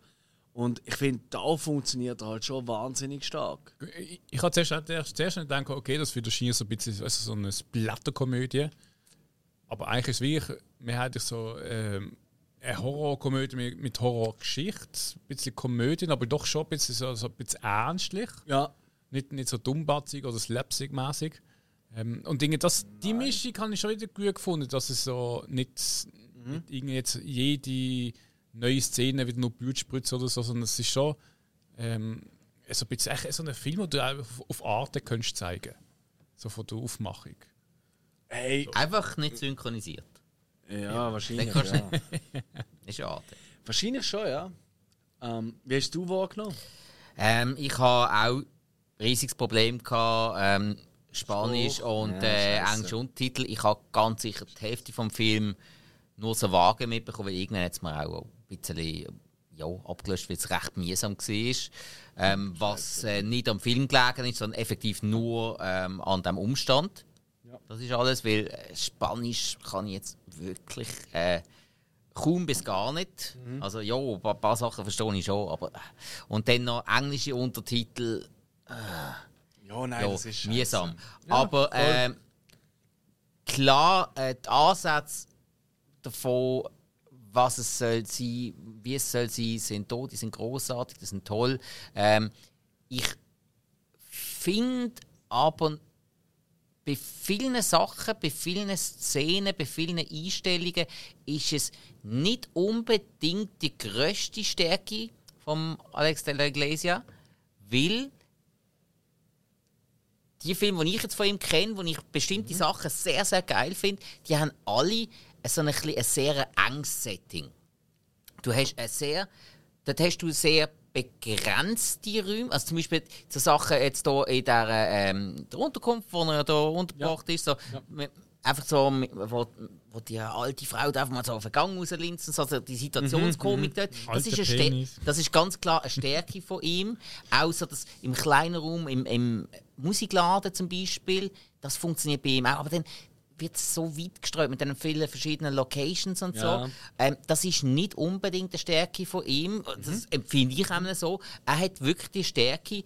Speaker 1: Und ich finde, da funktioniert er halt schon wahnsinnig stark.
Speaker 3: Ich, ich habe zuerst, zuerst, zuerst nicht gedacht, okay, das wird wahrscheinlich so ein bisschen weißt so eine Blätterkomödie. Aber eigentlich ist es wirklich, wir haben so ähm, eine Horrorkomödie mit, mit Horrorgeschichte, ein bisschen Komödien, aber doch schon ein bisschen, so, so ein bisschen ernstlich.
Speaker 1: Ja.
Speaker 3: Nicht, nicht so dummbatzig oder slapstick-mäßig. Ähm, und Dinge, das, die Mischung habe ich schon wieder gut gefunden, dass es so nicht, nicht irgendwie jetzt jede neue Szene wieder nur Blut spritzt oder so, sondern es ist schon ähm, so ein bisschen echt so ein Film, den du auf, auf Arte könntest zeigen So von der Aufmachung.
Speaker 1: Hey.
Speaker 2: Einfach nicht synchronisiert.
Speaker 1: Ja, wahrscheinlich.
Speaker 2: Kannst du
Speaker 1: Ja. (laughs)
Speaker 2: Ist schade.
Speaker 1: wahrscheinlich schon, ja. Ähm, wie hast du wahrgenommen?
Speaker 2: Ähm, ich habe auch ein riesiges Problem gehabt, ähm, Spanisch
Speaker 1: Spruch.
Speaker 2: und
Speaker 1: Ja,
Speaker 2: äh,
Speaker 1: scheisse.
Speaker 2: Englisch Untertitel. Ich habe ganz sicher die Hälfte vom Film nur so vage mitbekommen, weil irgendwann hat es mir auch ein bisschen ja, abgelöscht, weil es recht mühsam war. Ähm, was äh, nicht am Film gelegen ist, sondern effektiv nur ähm, an dem Umstand.
Speaker 1: Ja.
Speaker 2: Das ist alles, weil äh, Spanisch kann ich jetzt wirklich äh, kaum bis gar nicht.
Speaker 1: Mhm.
Speaker 2: Also ja, ein paar, paar Sachen verstehe ich schon, aber äh, und dann noch englische Untertitel,
Speaker 1: Ja, nein,
Speaker 2: ja,
Speaker 1: das ist
Speaker 2: mühsam.
Speaker 1: scheisse.
Speaker 2: aber ähm, klar, äh, die Ansätze davon, was es soll sein, wie es soll sein, sind da, die sind großartig, die sind toll. Ähm, ich finde aber bei vielen Sachen, bei vielen Szenen, bei vielen Einstellungen ist es nicht unbedingt die grösste Stärke von Alex de la Iglesia, weil die Filme, die ich jetzt von ihm kenne, wo ich bestimmte Sachen sehr, sehr geil finde, die haben alle so ein, ein sehr enges Setting. Du hast ein sehr, dort hast du sehr begrenzte Räume, also zum Beispiel so Sachen jetzt hier in der, ähm, der Unterkunft, wo er da untergebracht ist, so, mit- einfach so, wo, wo die alte Frau einfach mal so auf den Gang so, also die Situationskomik dort, das
Speaker 3: Alter
Speaker 2: ist, eine das ist ganz klar eine Stärke von ihm. Auch so das im kleinen Raum, im, im Musikladen zum Beispiel, das funktioniert bei ihm auch. Aber dann wird so weit gestreut mit den vielen verschiedenen Locations und
Speaker 1: Ja.
Speaker 2: so. Ähm, das ist nicht unbedingt eine Stärke von ihm. Das empfinde ich einmal so. Er hat wirklich die Stärke,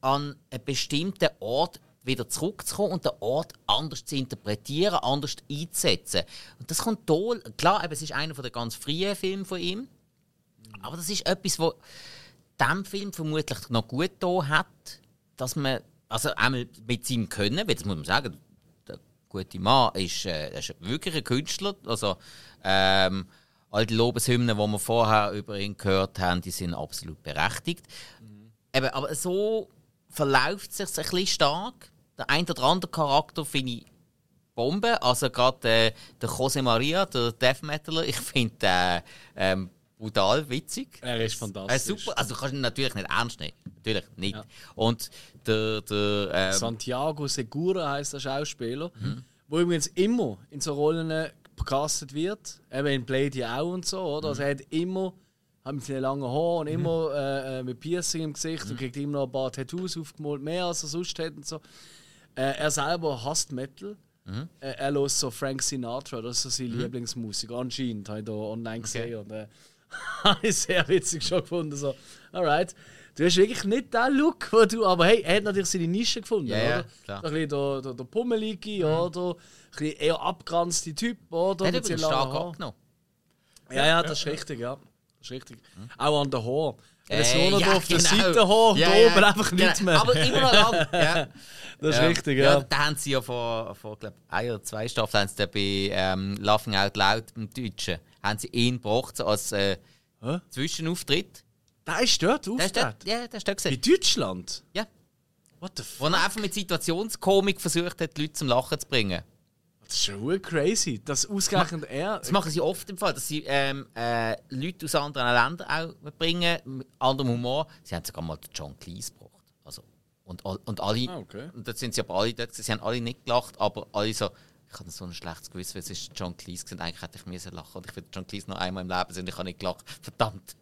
Speaker 2: an einen bestimmten Ort wieder zurückzukommen und den Ort anders zu interpretieren, anders einzusetzen. Und das kommt toll. Klar, eben, es ist einer der ganz frühen Filme von ihm. Aber das ist etwas, was dem Film vermutlich noch gut da hat, dass man, also einmal mit seinem Können, weil das muss man sagen, gute Mann ist, äh, ist wirklich ein Künstler. Also, ähm, all die Lobeshymnen, die wir vorher über ihn gehört haben, die sind absolut berechtigt. Mhm. Eben, aber so verläuft es sich ein bisschen stark. Der ein oder andere Charakter finde ich Bombe. Also gerade äh, der Jose Maria, der Death Metaler, (laughs) ich finde äh, ähm, brutal witzig.
Speaker 1: Er ist fantastisch.
Speaker 2: Äh, super. Also du kannst ihn natürlich nicht ernst nehmen. Natürlich nicht. Ja. Und der, der ähm,
Speaker 1: Santiago Segura heißt der Schauspieler, mhm. wo übrigens immer in so Rollen gecastet wird. Eben in Blade auch und so, oder? Also mhm. Also er hat immer hat mit seinen langen Haaren und mhm. immer äh, äh, mit Piercing im Gesicht mhm. und kriegt immer noch ein paar Tattoos aufgemalt, mehr als er sonst hat und so. Äh, er selber hasst Metal. Mhm. Äh, er hört so Frank Sinatra, das ist so seine mhm. Lieblingsmusik. Anscheinend, habe ich da online gesehen. Okay. Und, äh, (laughs) habe ich sehr witzig schon gefunden. So, alright. Du hast wirklich nicht den Look, wo du. Aber hey, er hat natürlich seine Nische gefunden,
Speaker 2: ja,
Speaker 1: oder?
Speaker 2: Ja, klar.
Speaker 1: Ein bisschen der, der, der Pummelige, mhm. oder? Ein bisschen eher abgeranzte Typ, oder?
Speaker 2: Er hat übrigens stark abgenommen.
Speaker 1: Ja, ja, das ist richtig, ja. Das ist richtig. Mhm. Auch an der Haar. Es
Speaker 2: äh,
Speaker 1: nur
Speaker 2: ja,
Speaker 1: auf der
Speaker 2: genau.
Speaker 1: Seite hoch,
Speaker 2: ja,
Speaker 1: da
Speaker 2: ja,
Speaker 1: oben einfach
Speaker 2: genau.
Speaker 1: nichts mehr.
Speaker 2: Aber immer noch lang. (laughs) Ja.
Speaker 1: Das ist
Speaker 2: ja.
Speaker 1: richtig, ja.
Speaker 2: ja. Da haben sie ja vor, vor glaub, ein oder zwei Staffeln haben sie bei ähm, Laughing Out Loud im Deutschen haben sie ihn gebracht so als äh, Zwischenauftritt.
Speaker 1: Da ist dort
Speaker 2: dort, Ja, der ist dort
Speaker 1: gesehen. In Deutschland?
Speaker 2: Ja.
Speaker 1: What the fuck?
Speaker 2: Wo er einfach mit Situationskomik versucht hat, die Leute zum Lachen zu bringen.
Speaker 1: Das ist schon crazy. Das ausgerechnet er.
Speaker 2: Das machen sie oft im Fall, dass sie ähm, äh, Leute aus anderen Ländern auch bringen, mit anderem Humor. Sie haben sogar mal den John Cleese gebracht. Also, und, und alle,
Speaker 1: ah, okay.
Speaker 2: und dort sind sie aber alle dort, sie haben alle nicht gelacht, aber alle so, ich hatte so ein schlechtes Gewissen, weil es ist John Cleese gewesen. Eigentlich hätte ich müssen lachen und ich will John Cleese noch einmal im Leben sehen und ich habe nicht gelacht. Verdammt.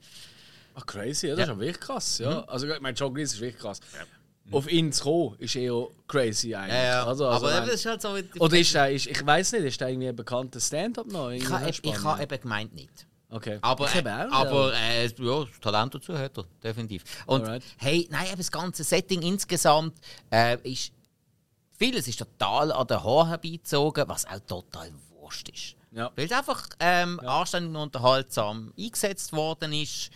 Speaker 1: Ach, crazy, ja, das ja. ist wirklich krass. Ja. Mhm. Also, ich meine, John Cleese ist wirklich krass.
Speaker 2: Ja.
Speaker 1: Auf ihn zu kommen, ist eher crazy eigentlich.
Speaker 2: Ja, ja.
Speaker 1: Also,
Speaker 2: also,
Speaker 1: aber
Speaker 2: das ist halt so.
Speaker 1: Oder ist er, ist, ich weiß nicht, ist er irgendwie ein bekannter Stand-up noch?
Speaker 2: Ich habe hab eben gemeint nicht.
Speaker 1: Okay.
Speaker 2: Aber, äh, aber äh, ja, das Talent dazu hat er, definitiv. Und Alright. hey, nein, das ganze Setting insgesamt äh, ist. Vieles ist total an den Haaren herbeizogen, was auch total wurscht ist.
Speaker 1: Ja.
Speaker 2: Weil es einfach ähm, ja. anständig und unterhaltsam eingesetzt worden ist.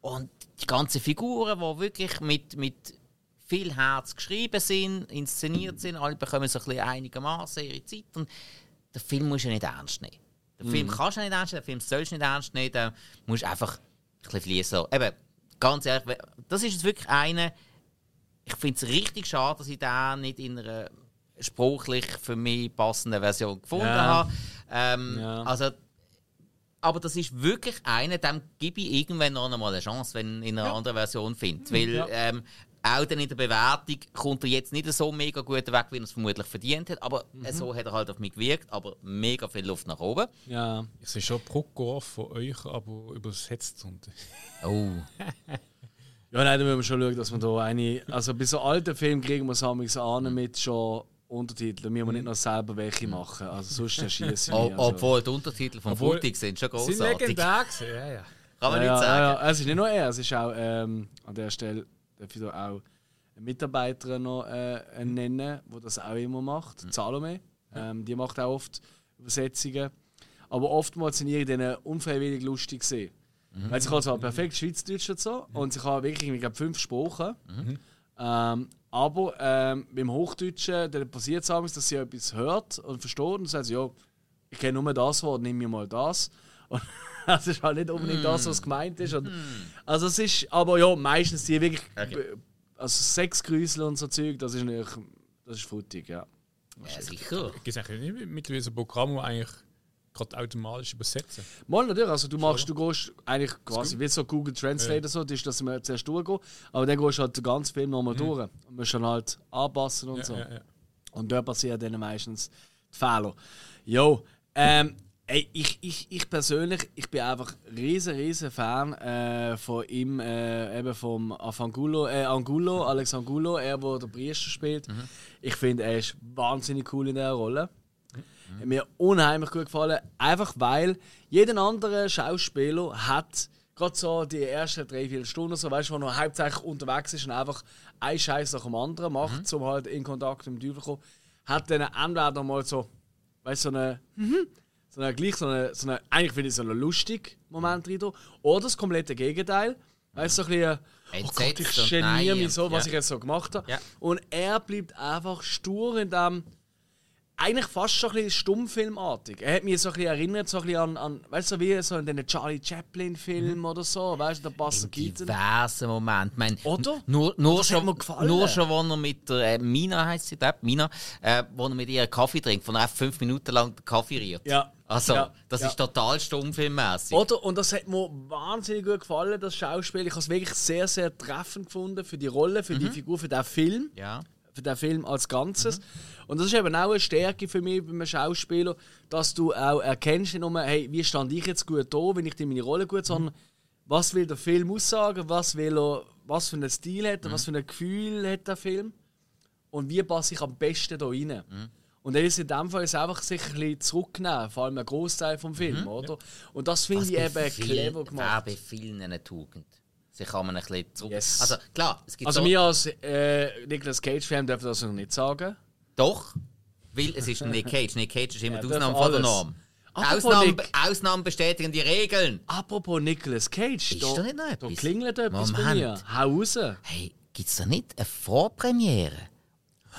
Speaker 2: Und die ganzen Figuren, die wirklich mit, mit viel Herz geschrieben sind, inszeniert sind, alle bekommen so ein bisschen einigermaßen ihre Zeit. Und den Film musst du nicht ernst nehmen. Den Film mhm. kannst du nicht ernst nehmen, den Film sollst du nicht ernst nehmen, den musst du einfach ein bisschen fließen Eben, ganz ehrlich, das ist jetzt wirklich eine, ich finde es richtig schade, dass ich den nicht in einer sprachlich für mich passenden Version gefunden ja. habe. Ähm, ja. Also, aber das ist wirklich einer, dem gebe ich irgendwann noch einmal eine Chance, wenn ich in einer ja. anderen Version finde. Weil ja. ähm, auch dann in der Bewertung kommt er jetzt nicht so mega gut weg, wie er es vermutlich verdient hat. Aber mhm. so hat er halt auf mich gewirkt. Aber mega viel Luft nach oben.
Speaker 1: Ja.
Speaker 3: Ich sehe schon Prokor von euch, aber übersetzt. Und
Speaker 2: oh. (laughs)
Speaker 1: ja, nein, da müssen wir schon schauen, dass wir da eine. Also bei so alten Filmen kriegen wir es an mit schon. Untertitel, wir müssen nicht noch selber welche machen. Also sonst (laughs) erschießen wir.
Speaker 2: Also. Obwohl die Untertitel von Fultig sind schon großartig. Sind
Speaker 3: legendär ja, ja.
Speaker 2: Kann man
Speaker 1: ja,
Speaker 2: nicht sagen.
Speaker 1: Ja, es ist nicht nur er, es ist auch ähm, an der Stelle darf ich da auch eine Mitarbeiterin noch äh, nennen, die das auch immer macht, mhm. Salome. Ähm, die macht auch oft Übersetzungen. Aber oftmals sind ihre dann unfreiwillig lustig gesehen. Mhm. Weil sie kann zwar perfekt Schweizerdeutsch und so mhm. und sie kann wirklich ich glaube, fünf Sprachen. Mhm. Ähm, aber ähm, beim Hochdeutschen passiert es dass sie etwas hört und versteht und sagt, ja, ich kenne nur das Wort, nimm mir mal das. (laughs) Und das ist halt nicht unbedingt mm. das, was gemeint ist. Und, mm. Also es ist, aber ja, meistens die wirklich, okay. also Sexgrüsel und so Zeug, das ist nicht, das ist futtig, ja.
Speaker 2: Ja, sicher.
Speaker 3: Gibt es eigentlich nicht mittlerweile ein Programm, das eigentlich gerade automatisch übersetzen?
Speaker 1: Mal natürlich, also du machst, du gehst eigentlich quasi wie so Google Translate ja. so, das ist, dass wir zuerst durchgehen, aber dann gehst du halt den ganzen Film nochmal mhm. durch und musst dann halt anpassen und
Speaker 3: ja,
Speaker 1: so.
Speaker 3: Ja,
Speaker 1: und da passieren dann meistens die Fehler. Jo, ähm, Ey, ich, ich, ich persönlich, ich bin einfach riesen, riesen Fan äh, von ihm, äh, eben vom Afangulo, äh, Angulo, Alex Angulo, er, der der Priester spielt. Mhm. Ich finde, er ist wahnsinnig cool in dieser Rolle. Mhm. Mir unheimlich gut gefallen, einfach weil jeder andere Schauspieler hat gerade so die ersten drei, vier Stunden, so, weißt wo er hauptsächlich unterwegs ist und einfach ein Scheiß nach dem anderen macht, um halt in Kontakt mit dem Teufel zu kommen, hat dann entweder mal so, weißt du, so eine, so eine, gleich so eine, so eine eigentlich finde ich so einen lustigen Moment drin, oder das komplette Gegenteil. Weißt du, so ein bisschen, oh Gott, ich geniere mich so, was
Speaker 2: ja.
Speaker 1: ich jetzt so gemacht habe.
Speaker 2: Ja.
Speaker 1: Und er bleibt einfach stur in dem, eigentlich fast schon ein bisschen stummfilmartig. Er hat mich so ein bisschen erinnert, so ein bisschen an, an weißt du, so wie so in den Charlie Chaplin-Filmen
Speaker 2: Mhm.
Speaker 1: oder so, weißt du, der Buster Keaton.
Speaker 2: diversen Momenten. Ich Mein,
Speaker 1: Oder?
Speaker 2: Nur, nur,
Speaker 1: Das hat
Speaker 2: schon,
Speaker 1: mir gefallen.
Speaker 2: nur schon, wo er mit der äh, Mina heißt sie, der, Mina, äh, wo er mit ihr Kaffee trinkt, wo er einfach fünf Minuten lang Kaffee rührt.
Speaker 1: Ja.
Speaker 2: Also,
Speaker 1: Ja.
Speaker 2: das
Speaker 1: Ja.
Speaker 2: ist total stummfilmmäßig.
Speaker 1: Oder? Und das hat mir wahnsinnig gut gefallen, das Schauspiel. Ich habe es wirklich sehr, sehr treffend gefunden für die Rolle, für die
Speaker 2: Mhm.
Speaker 1: Figur, für den Film.
Speaker 2: Ja.
Speaker 1: Für den Film als Ganzes.
Speaker 2: Mhm.
Speaker 1: Und das ist eben auch eine Stärke für mich beim Schauspieler, dass du auch erkennst, nicht nur, hey, wie stand ich jetzt gut da, wenn ich dir meine Rolle gut, sondern was will der Film aussagen, was will er, was für einen Stil hat er,
Speaker 2: Mhm.
Speaker 1: was für ein Gefühl hat der Film und wie passe ich am besten da rein.
Speaker 2: Mhm.
Speaker 1: Und er ist in dem Fall einfach sich ein bisschen zurücknehmen, vor allem ein Großteil vom Film, oder? Und das finde ich
Speaker 2: Mhm.
Speaker 1: eben clever gemacht.
Speaker 2: wäre bei vielen eine Tugend. Sie kann man ein bisschen zurück.
Speaker 1: Yes.
Speaker 2: Also klar, es gibt
Speaker 1: Also
Speaker 2: so-
Speaker 1: wir als äh, Nicolas Cage-Fan dürfen das noch nicht sagen.
Speaker 2: Doch, weil es ist Nick Cage. Nick Cage ist immer (laughs) die Ausnahme von der. Norm.
Speaker 1: Apropos
Speaker 2: Ausnahmen,
Speaker 1: Nick.
Speaker 2: Ausnahmen bestätigen die Regeln.
Speaker 1: Apropos Nicolas Cage,
Speaker 2: Ist da nicht noch
Speaker 1: da
Speaker 2: etwas?
Speaker 1: klingelt etwas bei
Speaker 2: Moment.
Speaker 1: mir. Hau raus.
Speaker 2: Hey, gibt es da nicht eine Vorpremiere?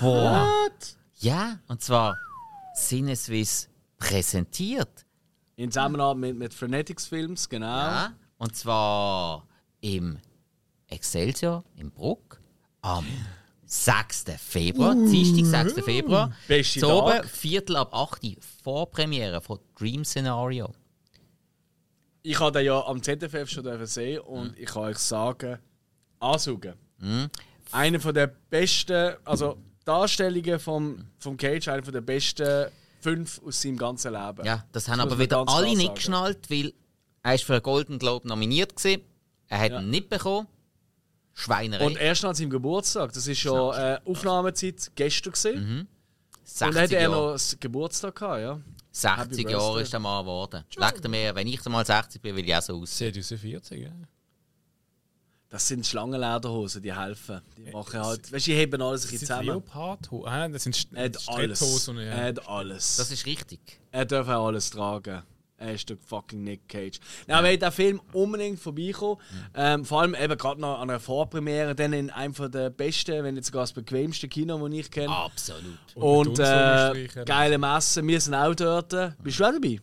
Speaker 1: What?
Speaker 2: Ja, und zwar Sinneswiss präsentiert.
Speaker 1: In Zusammenarbeit mit, mit Frenetics Films, genau.
Speaker 2: Ja, und zwar im Excelsior in Bruck am 6. Februar, Dienstag, 6. Februar.
Speaker 1: Beste
Speaker 2: So oben,
Speaker 1: Tag.
Speaker 2: Viertel ab 8 Uhr, Vorpremiere von Dream Scenario.
Speaker 1: Ich habe den ja am ZFF schon dürfen sehen und ich kann euch sagen, ansaugen. Eine von der besten, also Darstellungen vom, vom Cage, eine von der besten fünf aus seinem ganzen Leben.
Speaker 2: Ja, das haben
Speaker 1: muss
Speaker 2: aber wieder alle nicht geschnallt, weil er ist für einen Golden Globe nominiert gewesen. Er hat
Speaker 1: Ja.
Speaker 2: ihn nicht bekommen. Schweinerei.
Speaker 1: Und erst nach seinem Geburtstag, das ist ja äh, Aufnahmezeit gestern gesehen. Und
Speaker 2: 60
Speaker 1: dann hat er noch das Geburtstag gehabt, ja.
Speaker 2: 60
Speaker 1: Happy
Speaker 2: Jahre ist der Mann geworden. Legt mir, wenn ich mal 60 bin, will ich auch so aussehen.
Speaker 3: Sieht aus wie 40, ja.
Speaker 1: Das sind Schlangenlederhosen, die helfen. Die machen halt, weißt du, die heben alles ein bisschen zusammen.
Speaker 3: Leopard? Ah, das sind. Strickhosen.
Speaker 1: Er
Speaker 3: Ja.
Speaker 1: hat alles.
Speaker 2: Das ist richtig.
Speaker 1: Er darf auch alles tragen. Er ist der fucking Nick Cage. Nein, aber der Film unbedingt vorbeikommen. Ähm, vor allem eben gerade noch an einer Vorpremiere, dann in einem von der besten, wenn nicht sogar das bequemste Kino, das ich kenne.
Speaker 2: Absolut.
Speaker 1: Und
Speaker 3: mit
Speaker 1: äh, geile Messe, wir sind auch dort. Bist du auch dabei?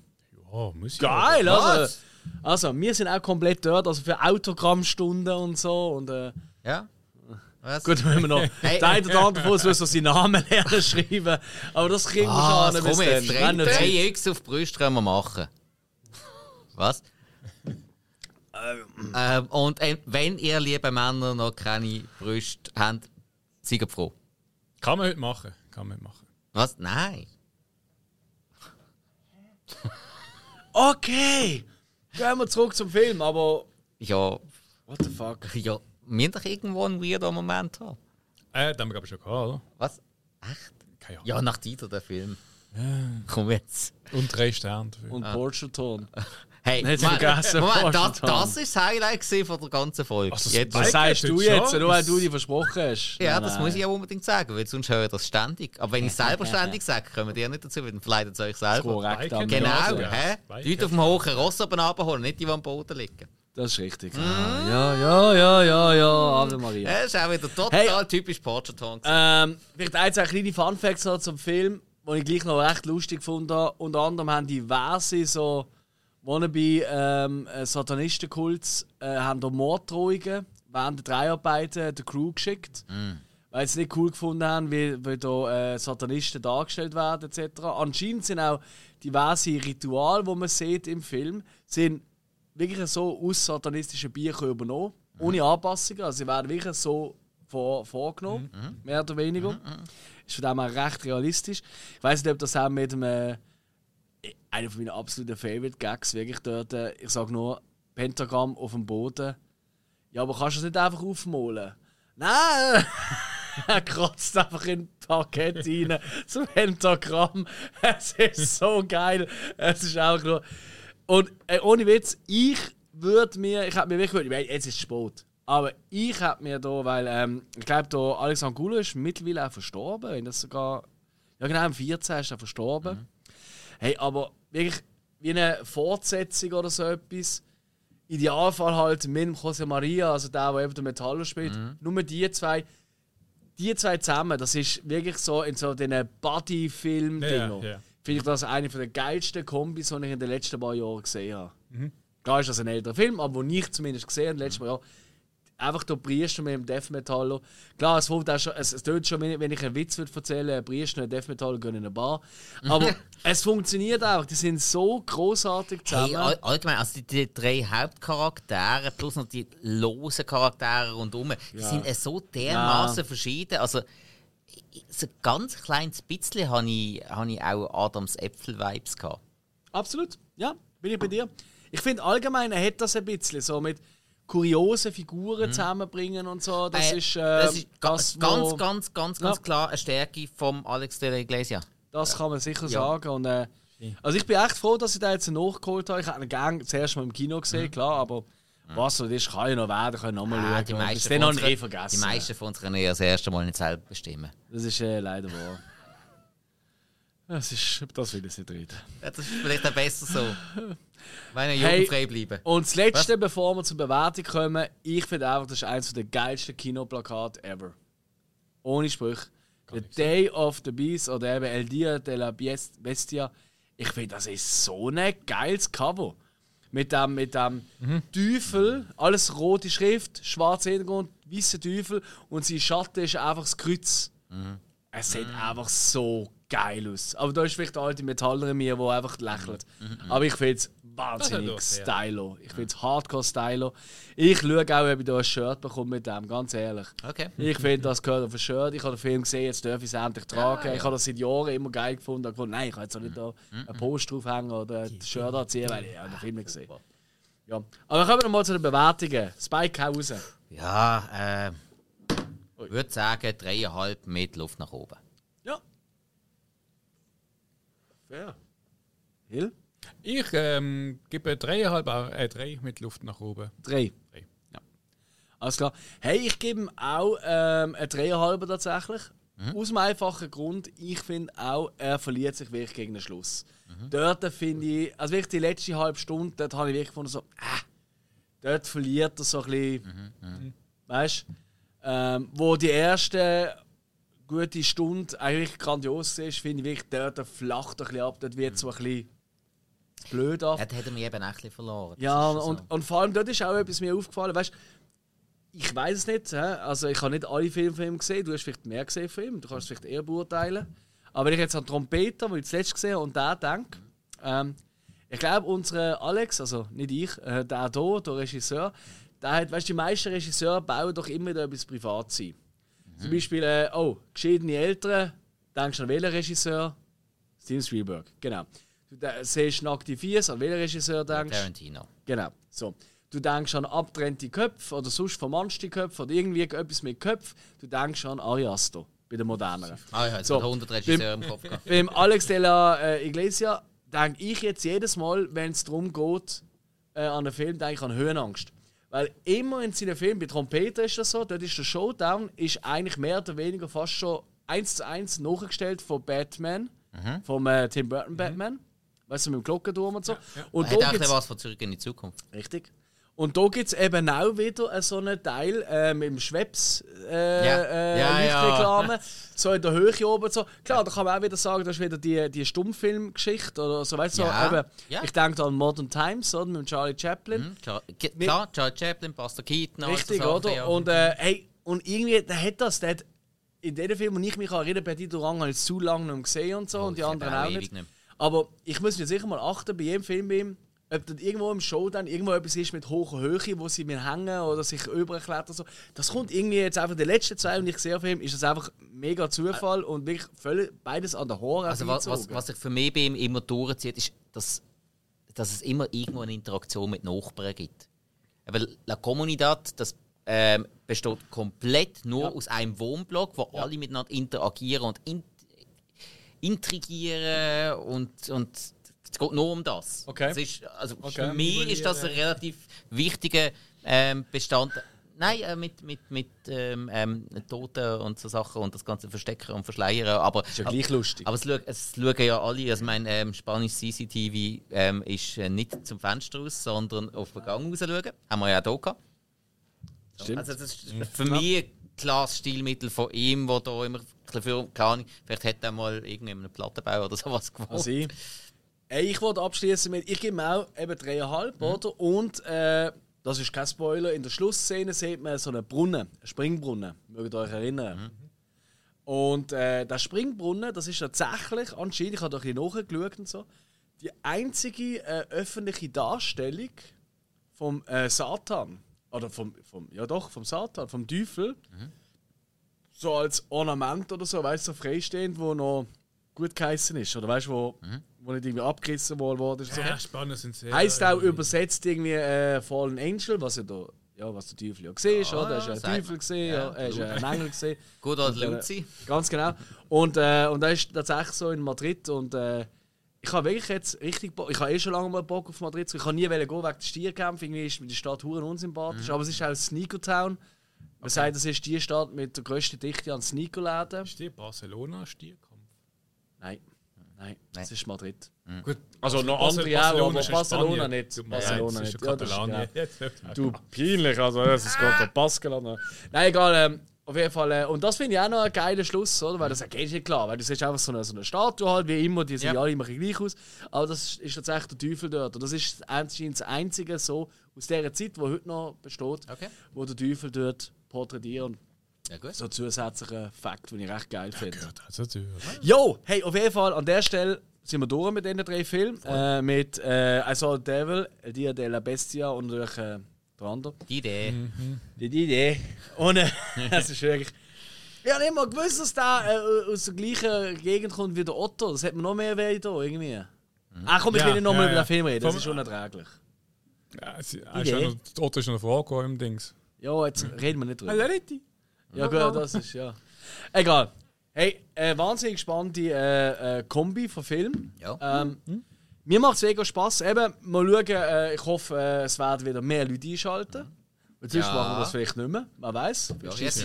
Speaker 3: Ja, muss ich
Speaker 1: Geil,
Speaker 2: Was?
Speaker 1: also. Also, wir sind auch komplett dort, also für Autogrammstunden und so. Und äh,
Speaker 2: Ja? Was?
Speaker 1: gut, wenn wir noch (laughs)
Speaker 2: Hey.
Speaker 1: der eine oder andere von uns so seinen Namen (laughs) lernen schreiben. Aber das kriegen wir
Speaker 2: Ah,
Speaker 1: schon
Speaker 2: komm
Speaker 1: bis
Speaker 2: jetzt.
Speaker 1: dann.
Speaker 2: Drei,
Speaker 1: Wenn nicht-
Speaker 2: drei X auf die Brust können wir machen. Was? ähm, und äh, wenn ihr, liebe Männer, noch keine Brüste habt, seid froh.
Speaker 3: Kann man heute machen. Kann man heute machen.
Speaker 2: Was? Nein. (laughs)
Speaker 1: Okay, gehen wir zurück zum Film, aber
Speaker 2: Ja,
Speaker 1: what the fuck?
Speaker 2: ja, wir doch irgendwo einen weirden Moment haben.
Speaker 3: Äh, den haben wir aber schon gehabt, oder?
Speaker 2: Was? Echt?
Speaker 3: Keine Ahnung.
Speaker 2: Ja, nach Dieter, der Film. Komm jetzt.
Speaker 3: Und drei Sterne.
Speaker 1: Und Portugal. (laughs)
Speaker 2: Hey,
Speaker 1: Nicht
Speaker 2: Moment,
Speaker 1: vergessen,
Speaker 2: Moment, das, das ist das Highlight von der ganzen Folge.
Speaker 3: Also,
Speaker 2: jetzt,
Speaker 1: Was
Speaker 3: Spike
Speaker 1: sagst du jetzt, nur weil du dich versprochen hast?
Speaker 2: ja,
Speaker 1: Nein,
Speaker 2: das
Speaker 1: nein.
Speaker 2: muss ich auch unbedingt sagen, weil sonst höre ich das ständig. Aber wenn ich (laughs) selber ständig sage, kommen die ja nicht dazu, weil dann verleitet es euch selber.
Speaker 1: Korrekt,
Speaker 2: Genau,
Speaker 3: Also,
Speaker 2: hä?
Speaker 3: Spike
Speaker 2: Leute auf dem hohen Ross oben abholen, nicht die, die am Boden liegen.
Speaker 1: Das ist richtig.
Speaker 2: Mhm.
Speaker 1: Ah, ja, ja, ja, ja, ja, Ave Maria.
Speaker 2: Das ist auch wieder total
Speaker 1: Hey.
Speaker 2: typisch Porcher-Ton.
Speaker 1: Ähm, vielleicht ein, zwei kleine Funfacts noch zum Film, die ich gleich noch recht lustig habe. Unter anderem haben diverse so wannabe ähm, äh, Satanistenkults äh, haben da Morddrohungen während der Dreharbeiten der Crew geschickt. Weil sie es nicht cool gefunden haben, wie, wie da äh, Satanisten dargestellt werden etc. Anscheinend sind auch diverse Rituale, die man sieht im Film, sind wirklich so aus satanistischen Büchern übernommen, ohne Anpassungen. Also sie werden wirklich so vor, vorgenommen, mehr oder weniger. Ist von dem her recht realistisch. Ich weiß nicht, ob das auch mit einem einer von meinen absoluten Favorite Gags wirklich dort, äh, ich sage nur Pentagramm auf dem Boden. Ja, aber kannst du das nicht einfach aufmalen? Nein! (laughs) er kratzt einfach in Parkett rein zum Pentagramm. (laughs) Es ist so geil. Es ist auch nur. Und äh, ohne Witz, ich würde mir, ich habe mir wirklich, weil jetzt ist es spät, aber ich habe mir da, weil ähm, ich glaube, da Alexander Gulo ist mittlerweile auch verstorben, wenn das sogar, ja genau, am 14. ist er verstorben.
Speaker 2: Mhm.
Speaker 1: Hey, aber wirklich wie eine Fortsetzung oder so etwas. Idealfall halt mit dem José Maria, also der, der eben den Metaller spielt.
Speaker 2: Mhm.
Speaker 1: Nur die zwei, die zwei zusammen, das ist wirklich so in so diesen Buddy-Film-Dingen.
Speaker 3: Ja, ja.
Speaker 1: Finde ich das eine der geilsten Kombis, die ich in den letzten paar Jahren gesehen habe.
Speaker 3: Mhm.
Speaker 1: Klar ist das ein älterer Film, aber wo ich zumindest gesehen habe den letzten paar Jahren, einfach der Priester mit dem Death Metaller. Klar, es, kommt auch schon, es, es tut schon, wenn ich einen Witz würde erzählen ein Priester und ein Death Metaller gehen in eine Bar. Aber (laughs) es funktioniert auch. Die sind so großartig zusammen.
Speaker 2: Hey, all, allgemein, also die, die drei Hauptcharaktere plus noch die losen Charaktere rundherum, die
Speaker 1: Ja.
Speaker 2: sind äh, so dermaßen
Speaker 1: Ja.
Speaker 2: verschieden. Also, so ein ganz kleines bisschen habe ich, habe ich auch Adams Äpfel-Vibes gehabt.
Speaker 1: Absolut, ja, bin ich bei dir. Ich finde allgemein, er hat das ein bisschen so mit kuriosen Figuren zusammenbringen und so. Das
Speaker 2: Äh,
Speaker 1: ist, äh,
Speaker 2: das ist ga-
Speaker 1: das,
Speaker 2: ganz,
Speaker 1: wo-
Speaker 2: ganz, ganz,
Speaker 1: Ja.
Speaker 2: ganz klar eine Stärke vom Alex de la Iglesia.
Speaker 1: Das kann man sicher
Speaker 2: Ja.
Speaker 1: sagen. Und, äh, also ich bin echt froh, dass ich da jetzt nachgeholt habe. Ich hätte ihn gerne zuerst mal im Kino gesehen,
Speaker 2: Mhm.
Speaker 1: klar, aber was so ist, kann ja noch werden, kann nochmal
Speaker 2: Ah,
Speaker 1: schauen.
Speaker 2: die, meisten von
Speaker 1: habe ich
Speaker 2: uns
Speaker 1: eh
Speaker 2: können-
Speaker 1: vergessen.
Speaker 2: die meisten von uns können ja das erste Mal nicht selber bestimmen.
Speaker 1: Das ist äh, leider wahr. Das ist, das will ich nicht reden.
Speaker 2: Ja, das ist vielleicht auch besser so. (laughs) Wenn wir
Speaker 1: Hey.
Speaker 2: jugendfrei bleiben.
Speaker 1: Und das Letzte, bevor wir zur Bewertung kommen, ich finde einfach, das ist eines der geilsten Kinoplakate ever. Ohne Sprüch. The Day of the Beast oder eben El Dia de la Bestia. Ich finde, das ist so ein geiles Cover. Mit dem, mit dem Teufel, alles rote Schrift, schwarzer Hintergrund, weißer Teufel und sein Schatten ist einfach das Kreuz. Es sieht einfach so geil aus. Aber da ist vielleicht der alte Metaller in mir, der einfach lächelt. Aber ich finde es wahnsinnig stylo. Ich finde es hardcore stylo. Ich schaue auch, ob ich da ein Shirt bekomme mit dem, ganz ehrlich.
Speaker 2: Okay.
Speaker 1: Ich finde, das gehört auf ein Shirt. Ich habe den Film gesehen, jetzt darf ich es endlich tragen. Ich habe das seit Jahren immer geil gefunden. Ich gefunden, nein, ich kann jetzt auch nicht da einen Post draufhängen oder ein Shirt anziehen, weil ich habe den Film gesehen Ja. Aber kommen wir mal zu den Bewertungen. Spike hau raus.
Speaker 2: Ja, äh, ich würde sagen, dreieinhalb mit Luft nach oben.
Speaker 1: Ja. Fair. Hill?
Speaker 3: Ich ähm, gebe dreieinhalb, äh, drei mit Luft nach oben.
Speaker 1: Drei.
Speaker 3: Drei.
Speaker 1: Ja. Alles klar. Hey, ich gebe ihm auch ähm, ein Dreieinhalber tatsächlich. Aus dem einfachen Grund, ich finde auch, er verliert sich wirklich gegen den Schluss. Dort finde ich, also wirklich die letzte halbe Stunde, dort habe ich wirklich gefunden, so, äh, dort verliert er so ein bisschen, weißt du, ähm, wo die erste gute Stunde eigentlich grandios ist, finde ich wirklich, dort flacht er ein bisschen ab, dort wird so ein bisschen blöd ab.
Speaker 2: Ja, da hat er mich eben bisschen verloren. Das
Speaker 1: Ja, und,
Speaker 2: so.
Speaker 1: und vor allem dort ist auch etwas mir aufgefallen. Weißt, ich weiß es nicht, also ich habe nicht alle Filme von ihm gesehen. Du hast vielleicht mehr gesehen von ihm, du kannst es vielleicht eher beurteilen. Aber wenn ich jetzt an Trompeter, den ich zuletzt gesehen habe, und da denke, ähm, ich glaube, unser Alex, also nicht ich, äh, der hier, der Regisseur, der hat, weißt, die meisten Regisseure bauen doch immer wieder etwas privat sein. Zum Beispiel, äh, oh, geschiedene Eltern, denkst du an welchen Regisseur? Steven Spielberg, genau. Du siehst nackte Viers, an welchen Regisseur denkst du?
Speaker 2: Tarantino.
Speaker 1: Genau. So. Du denkst an abgetrennte Köpfe oder sonst vermanschte Köpfe oder irgendwie etwas mit Köpfen. Du denkst an Ariasto bei den moderneren.
Speaker 2: Ah, ich habe
Speaker 1: So,
Speaker 2: so, 100 Regisseure im Kopf gehabt.
Speaker 1: Beim Alex de la äh, Iglesia denke ich jetzt jedes Mal, wenn es darum geht, äh, an einen Film, denke ich an Höhenangst. Weil immer in seinen Filmen, bei Trompeter ist das so, dort ist der Showdown ist eigentlich mehr oder weniger fast schon eins zu eins nachgestellt von Batman, vom äh, Tim Burton Batman. Weißt du, mit dem Glockenturm und so. Und
Speaker 2: Er hat
Speaker 1: da
Speaker 2: auch
Speaker 1: gibt's-
Speaker 2: was von Zurück in die Zukunft.
Speaker 1: Richtig. Und da gibt es eben auch wieder so einen Teil äh, mit dem Schweppes äh,
Speaker 2: Ja.
Speaker 1: äh,
Speaker 2: Ja, ja.
Speaker 1: Lichtreklame, so in der Höhe oben und so. Klar, da kann man auch wieder sagen, das ist wieder die, die Stummfilmgeschichte oder so, weißt du,
Speaker 2: Ja.
Speaker 1: so, eben,
Speaker 2: Ja.
Speaker 1: ich denke da an Modern Times, oder, mit Charlie Chaplin.
Speaker 2: Hm, Ge- Klar, Charlie Chaplin, Buster Keaton, so
Speaker 1: Richtig,
Speaker 2: Sachen,
Speaker 1: oder?
Speaker 2: ja.
Speaker 1: Und, äh, hey, und irgendwie, der hat das, der hat in dem Film, und ich mich erinnere, bei Dito Rang habe ich zu lange nicht mehr gesehen und so, und die anderen auch
Speaker 2: auch
Speaker 1: nicht.
Speaker 2: nicht.
Speaker 1: Aber ich muss mir sicher mal achten, bei jedem Film bei ihm, ob dort irgendwo im Show dann irgendwo etwas ist mit hoher Höhe, wo sie mir hängen oder sich überklettern. So. Das kommt irgendwie jetzt einfach, die letzten zwei, und ich sehe auf ihm, ist das einfach mega Zufall und wirklich völlig beides an der Haare
Speaker 2: Also was, was, was sich für mich bei ihm immer durchzieht, ist, dass, dass es immer irgendwo eine Interaktion mit Nachbarn gibt. Aber La Comunidad, das ähm, besteht komplett nur
Speaker 1: Ja.
Speaker 2: aus einem Wohnblock, wo alle miteinander interagieren und in, intrigieren und, und Es geht nur um das.
Speaker 1: Okay.
Speaker 2: Das ist, also
Speaker 1: Okay.
Speaker 2: Für mich ist das ein relativ wichtiger ähm, Bestand. Nein, äh, mit, mit, mit ähm, ähm, Toten und so Sachen und das ganze Verstecken und Verschleiern. Aber,
Speaker 1: Ist ja gleich lustig.
Speaker 2: aber es, schauen, es schauen ja alle, also mein ähm, Spanisch CCTV ähm, ist äh, nicht zum Fenster raus, sondern auf den Gang raus schauen. Haben wir ja auch hier gehabt.
Speaker 1: Stimmt.
Speaker 2: Also das ist für mich ein klares Stilmittel von ihm, wo da immer ein bisschen für, keine Ahnung, vielleicht hätte er mal irgendwie einen Plattenbau oder sowas gewonnen.
Speaker 1: Also ich, Ey, ich wollte abschließen mit, ich gebe ihm auch eben dreieinhalb,
Speaker 2: Mhm.
Speaker 1: oder? Und äh, das ist kein Spoiler. In der Schlussszene sieht man so einen Brunnen, einen Springbrunnen. Mögt ihr euch erinnern?
Speaker 2: Mhm.
Speaker 1: Und äh, der Springbrunnen, das ist tatsächlich, anscheinend, ich habe da ein bisschen nachgeschaut und so, die einzige äh, öffentliche Darstellung vom äh, Satan. Oder vom, vom, ja doch, vom Satan, vom Teufel. So als Ornament oder so, weißt du, so freistehend, wo noch gut geheißen ist. Oder weißt du, wo, wo nicht irgendwie abgerissen worden ist. So.
Speaker 3: Ja, spannend sind sie.
Speaker 1: Heißt auch übersetzt irgendwie äh, Fallen Angel, was ja da, ja, was der Teufel ja gesehen ist,
Speaker 2: Ah,
Speaker 1: oder? Er ist ja ein Teufel gesehen, ja,
Speaker 2: ja,
Speaker 1: er ist ja ein Engel gesehen. (laughs)
Speaker 2: Gut als
Speaker 1: Und, äh,
Speaker 2: Luzi.
Speaker 1: Ganz genau. Und, äh, und das ist tatsächlich so in Madrid und äh, ich habe wirklich jetzt richtig Bock, ich habe eh schon lange mal Bock auf Madrid, ich kann nie wollen gehen wegen der Stierkämpfe, irgendwie ist mir die Stadt hure unsympathisch, aber es ist auch ein Sneaker-Town. Man sagt, es ist die Stadt mit der grössten Dichte an Sneakerläden.
Speaker 3: Ist die Barcelona Stierkampf?
Speaker 1: Nein, nein,
Speaker 2: Nein.
Speaker 1: es ist Madrid.
Speaker 3: Gut.
Speaker 1: Also noch andere auch, aber Barcelona nicht. Barcelona
Speaker 3: das ist
Speaker 1: nicht.
Speaker 3: ja
Speaker 1: Ja, das ist. Du, peinlich, also das ist gerade der Pascal. Nein, egal, ähm, auf jeden Fall. Äh, und das finde ich auch noch ein geiler Schluss, oder? Weil das geht nicht klar, weil du siehst einfach so eine, so eine Statue halt, wie immer, die sehen
Speaker 2: Ja.
Speaker 1: alle immer ein bisschen gleich aus. Aber das ist tatsächlich der Teufel dort. Und das ist anscheinend das Einzige so aus dieser Zeit, die heute noch besteht,
Speaker 2: Okay.
Speaker 1: wo der Teufel dort porträtiert. Und
Speaker 2: Ja, gut.
Speaker 1: so zusätzlicher Fakt, den ich recht geil finde.
Speaker 3: Also, du-
Speaker 1: Jo, hey, auf jeden Fall an der Stelle sind wir durch mit diesen drei Filmen. Äh, mit äh, I Saw the Devil, El Dia de la Bestia und natürlich äh, der andere.
Speaker 2: Die Idee.
Speaker 1: Die, die Idee. Und äh, (laughs) es ist wirklich. Ich habe nicht mal gewusst, dass der äh, aus der gleichen Gegend kommt wie der Otto. Das hat man noch mehr weh da irgendwie. Ach komm, ich
Speaker 3: Ja,
Speaker 1: will nicht nochmal
Speaker 3: ja,
Speaker 1: über den Film reden, das
Speaker 3: Vom-
Speaker 1: ist unerträglich.
Speaker 3: Ja, es ist er ist noch, der Otto ist noch vorgekommen im Dings.
Speaker 1: Ja, jetzt reden wir nicht drüber.
Speaker 3: Already?
Speaker 1: Ja, gut, das ist ja. Egal. Hey, äh, wahnsinnig spannende äh, äh, Kombi von Filmen.
Speaker 2: Ja.
Speaker 1: Ähm, Mir macht es mega Spass. Eben, mal schauen, äh, ich hoffe, äh, es werden wieder mehr Leute einschalten. Und sonst
Speaker 2: Ja.
Speaker 1: machen wir das vielleicht nicht mehr. Wer weiß.
Speaker 2: Ja, jetzt, jetzt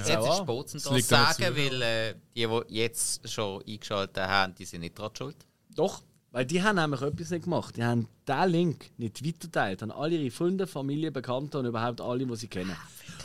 Speaker 2: ist
Speaker 3: liegt an
Speaker 2: sagen, weil äh, die, die jetzt schon eingeschaltet haben, die sind nicht dran schuld.
Speaker 1: Doch, weil die haben nämlich etwas nicht gemacht. Die haben diesen Link nicht weitergeteilt an alle ihre Freunde, Familie, Bekannte und überhaupt alle, die sie kennen.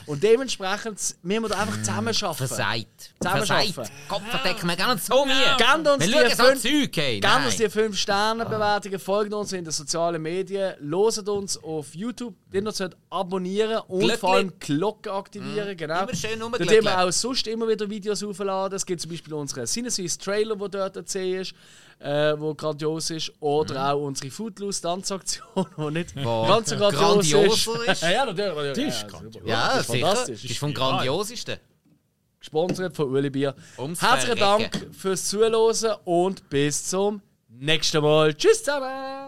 Speaker 1: Und dementsprechend müssen wir da einfach zusammen arbeiten.
Speaker 2: Versagt.
Speaker 1: Zusammen
Speaker 2: Versagt.
Speaker 1: schaffen.
Speaker 2: Gott verdecken wir gerne so mir.
Speaker 1: Gebt uns
Speaker 2: Wir
Speaker 1: die fünf-
Speaker 2: hey. Nein.
Speaker 1: uns die 5-Sterne-Bewertungen, folgt uns in den sozialen Medien, loset uns auf YouTube, den uns abonnieren und
Speaker 2: Glöckli.
Speaker 1: vor allem Glocke aktivieren. Genau.
Speaker 2: Immer schön
Speaker 1: Dort
Speaker 2: rumglöckeln.
Speaker 1: immer auch sonst immer wieder Videos aufladen. Es gibt zum Beispiel unseren Sinneswiss Trailer, der dort zu sehen ist, äh, wo grandios ist. Oder auch unsere Foodloose-Tanzaktion, (laughs) die nicht (laughs)
Speaker 2: Wo
Speaker 1: ganz so grandios
Speaker 2: grandioser ist. (laughs)
Speaker 1: ja, natürlich.
Speaker 3: Die ist
Speaker 1: Ja,
Speaker 3: grandios.
Speaker 2: Ja,
Speaker 1: das ist fantastisch.
Speaker 2: Das ist vom Grandiosesten.
Speaker 1: Gesponsert von Uli Bier.
Speaker 2: Ums
Speaker 1: Herzlichen
Speaker 2: Verrecken.
Speaker 1: Dank fürs Zuhören und bis zum nächsten Mal. Tschüss zusammen!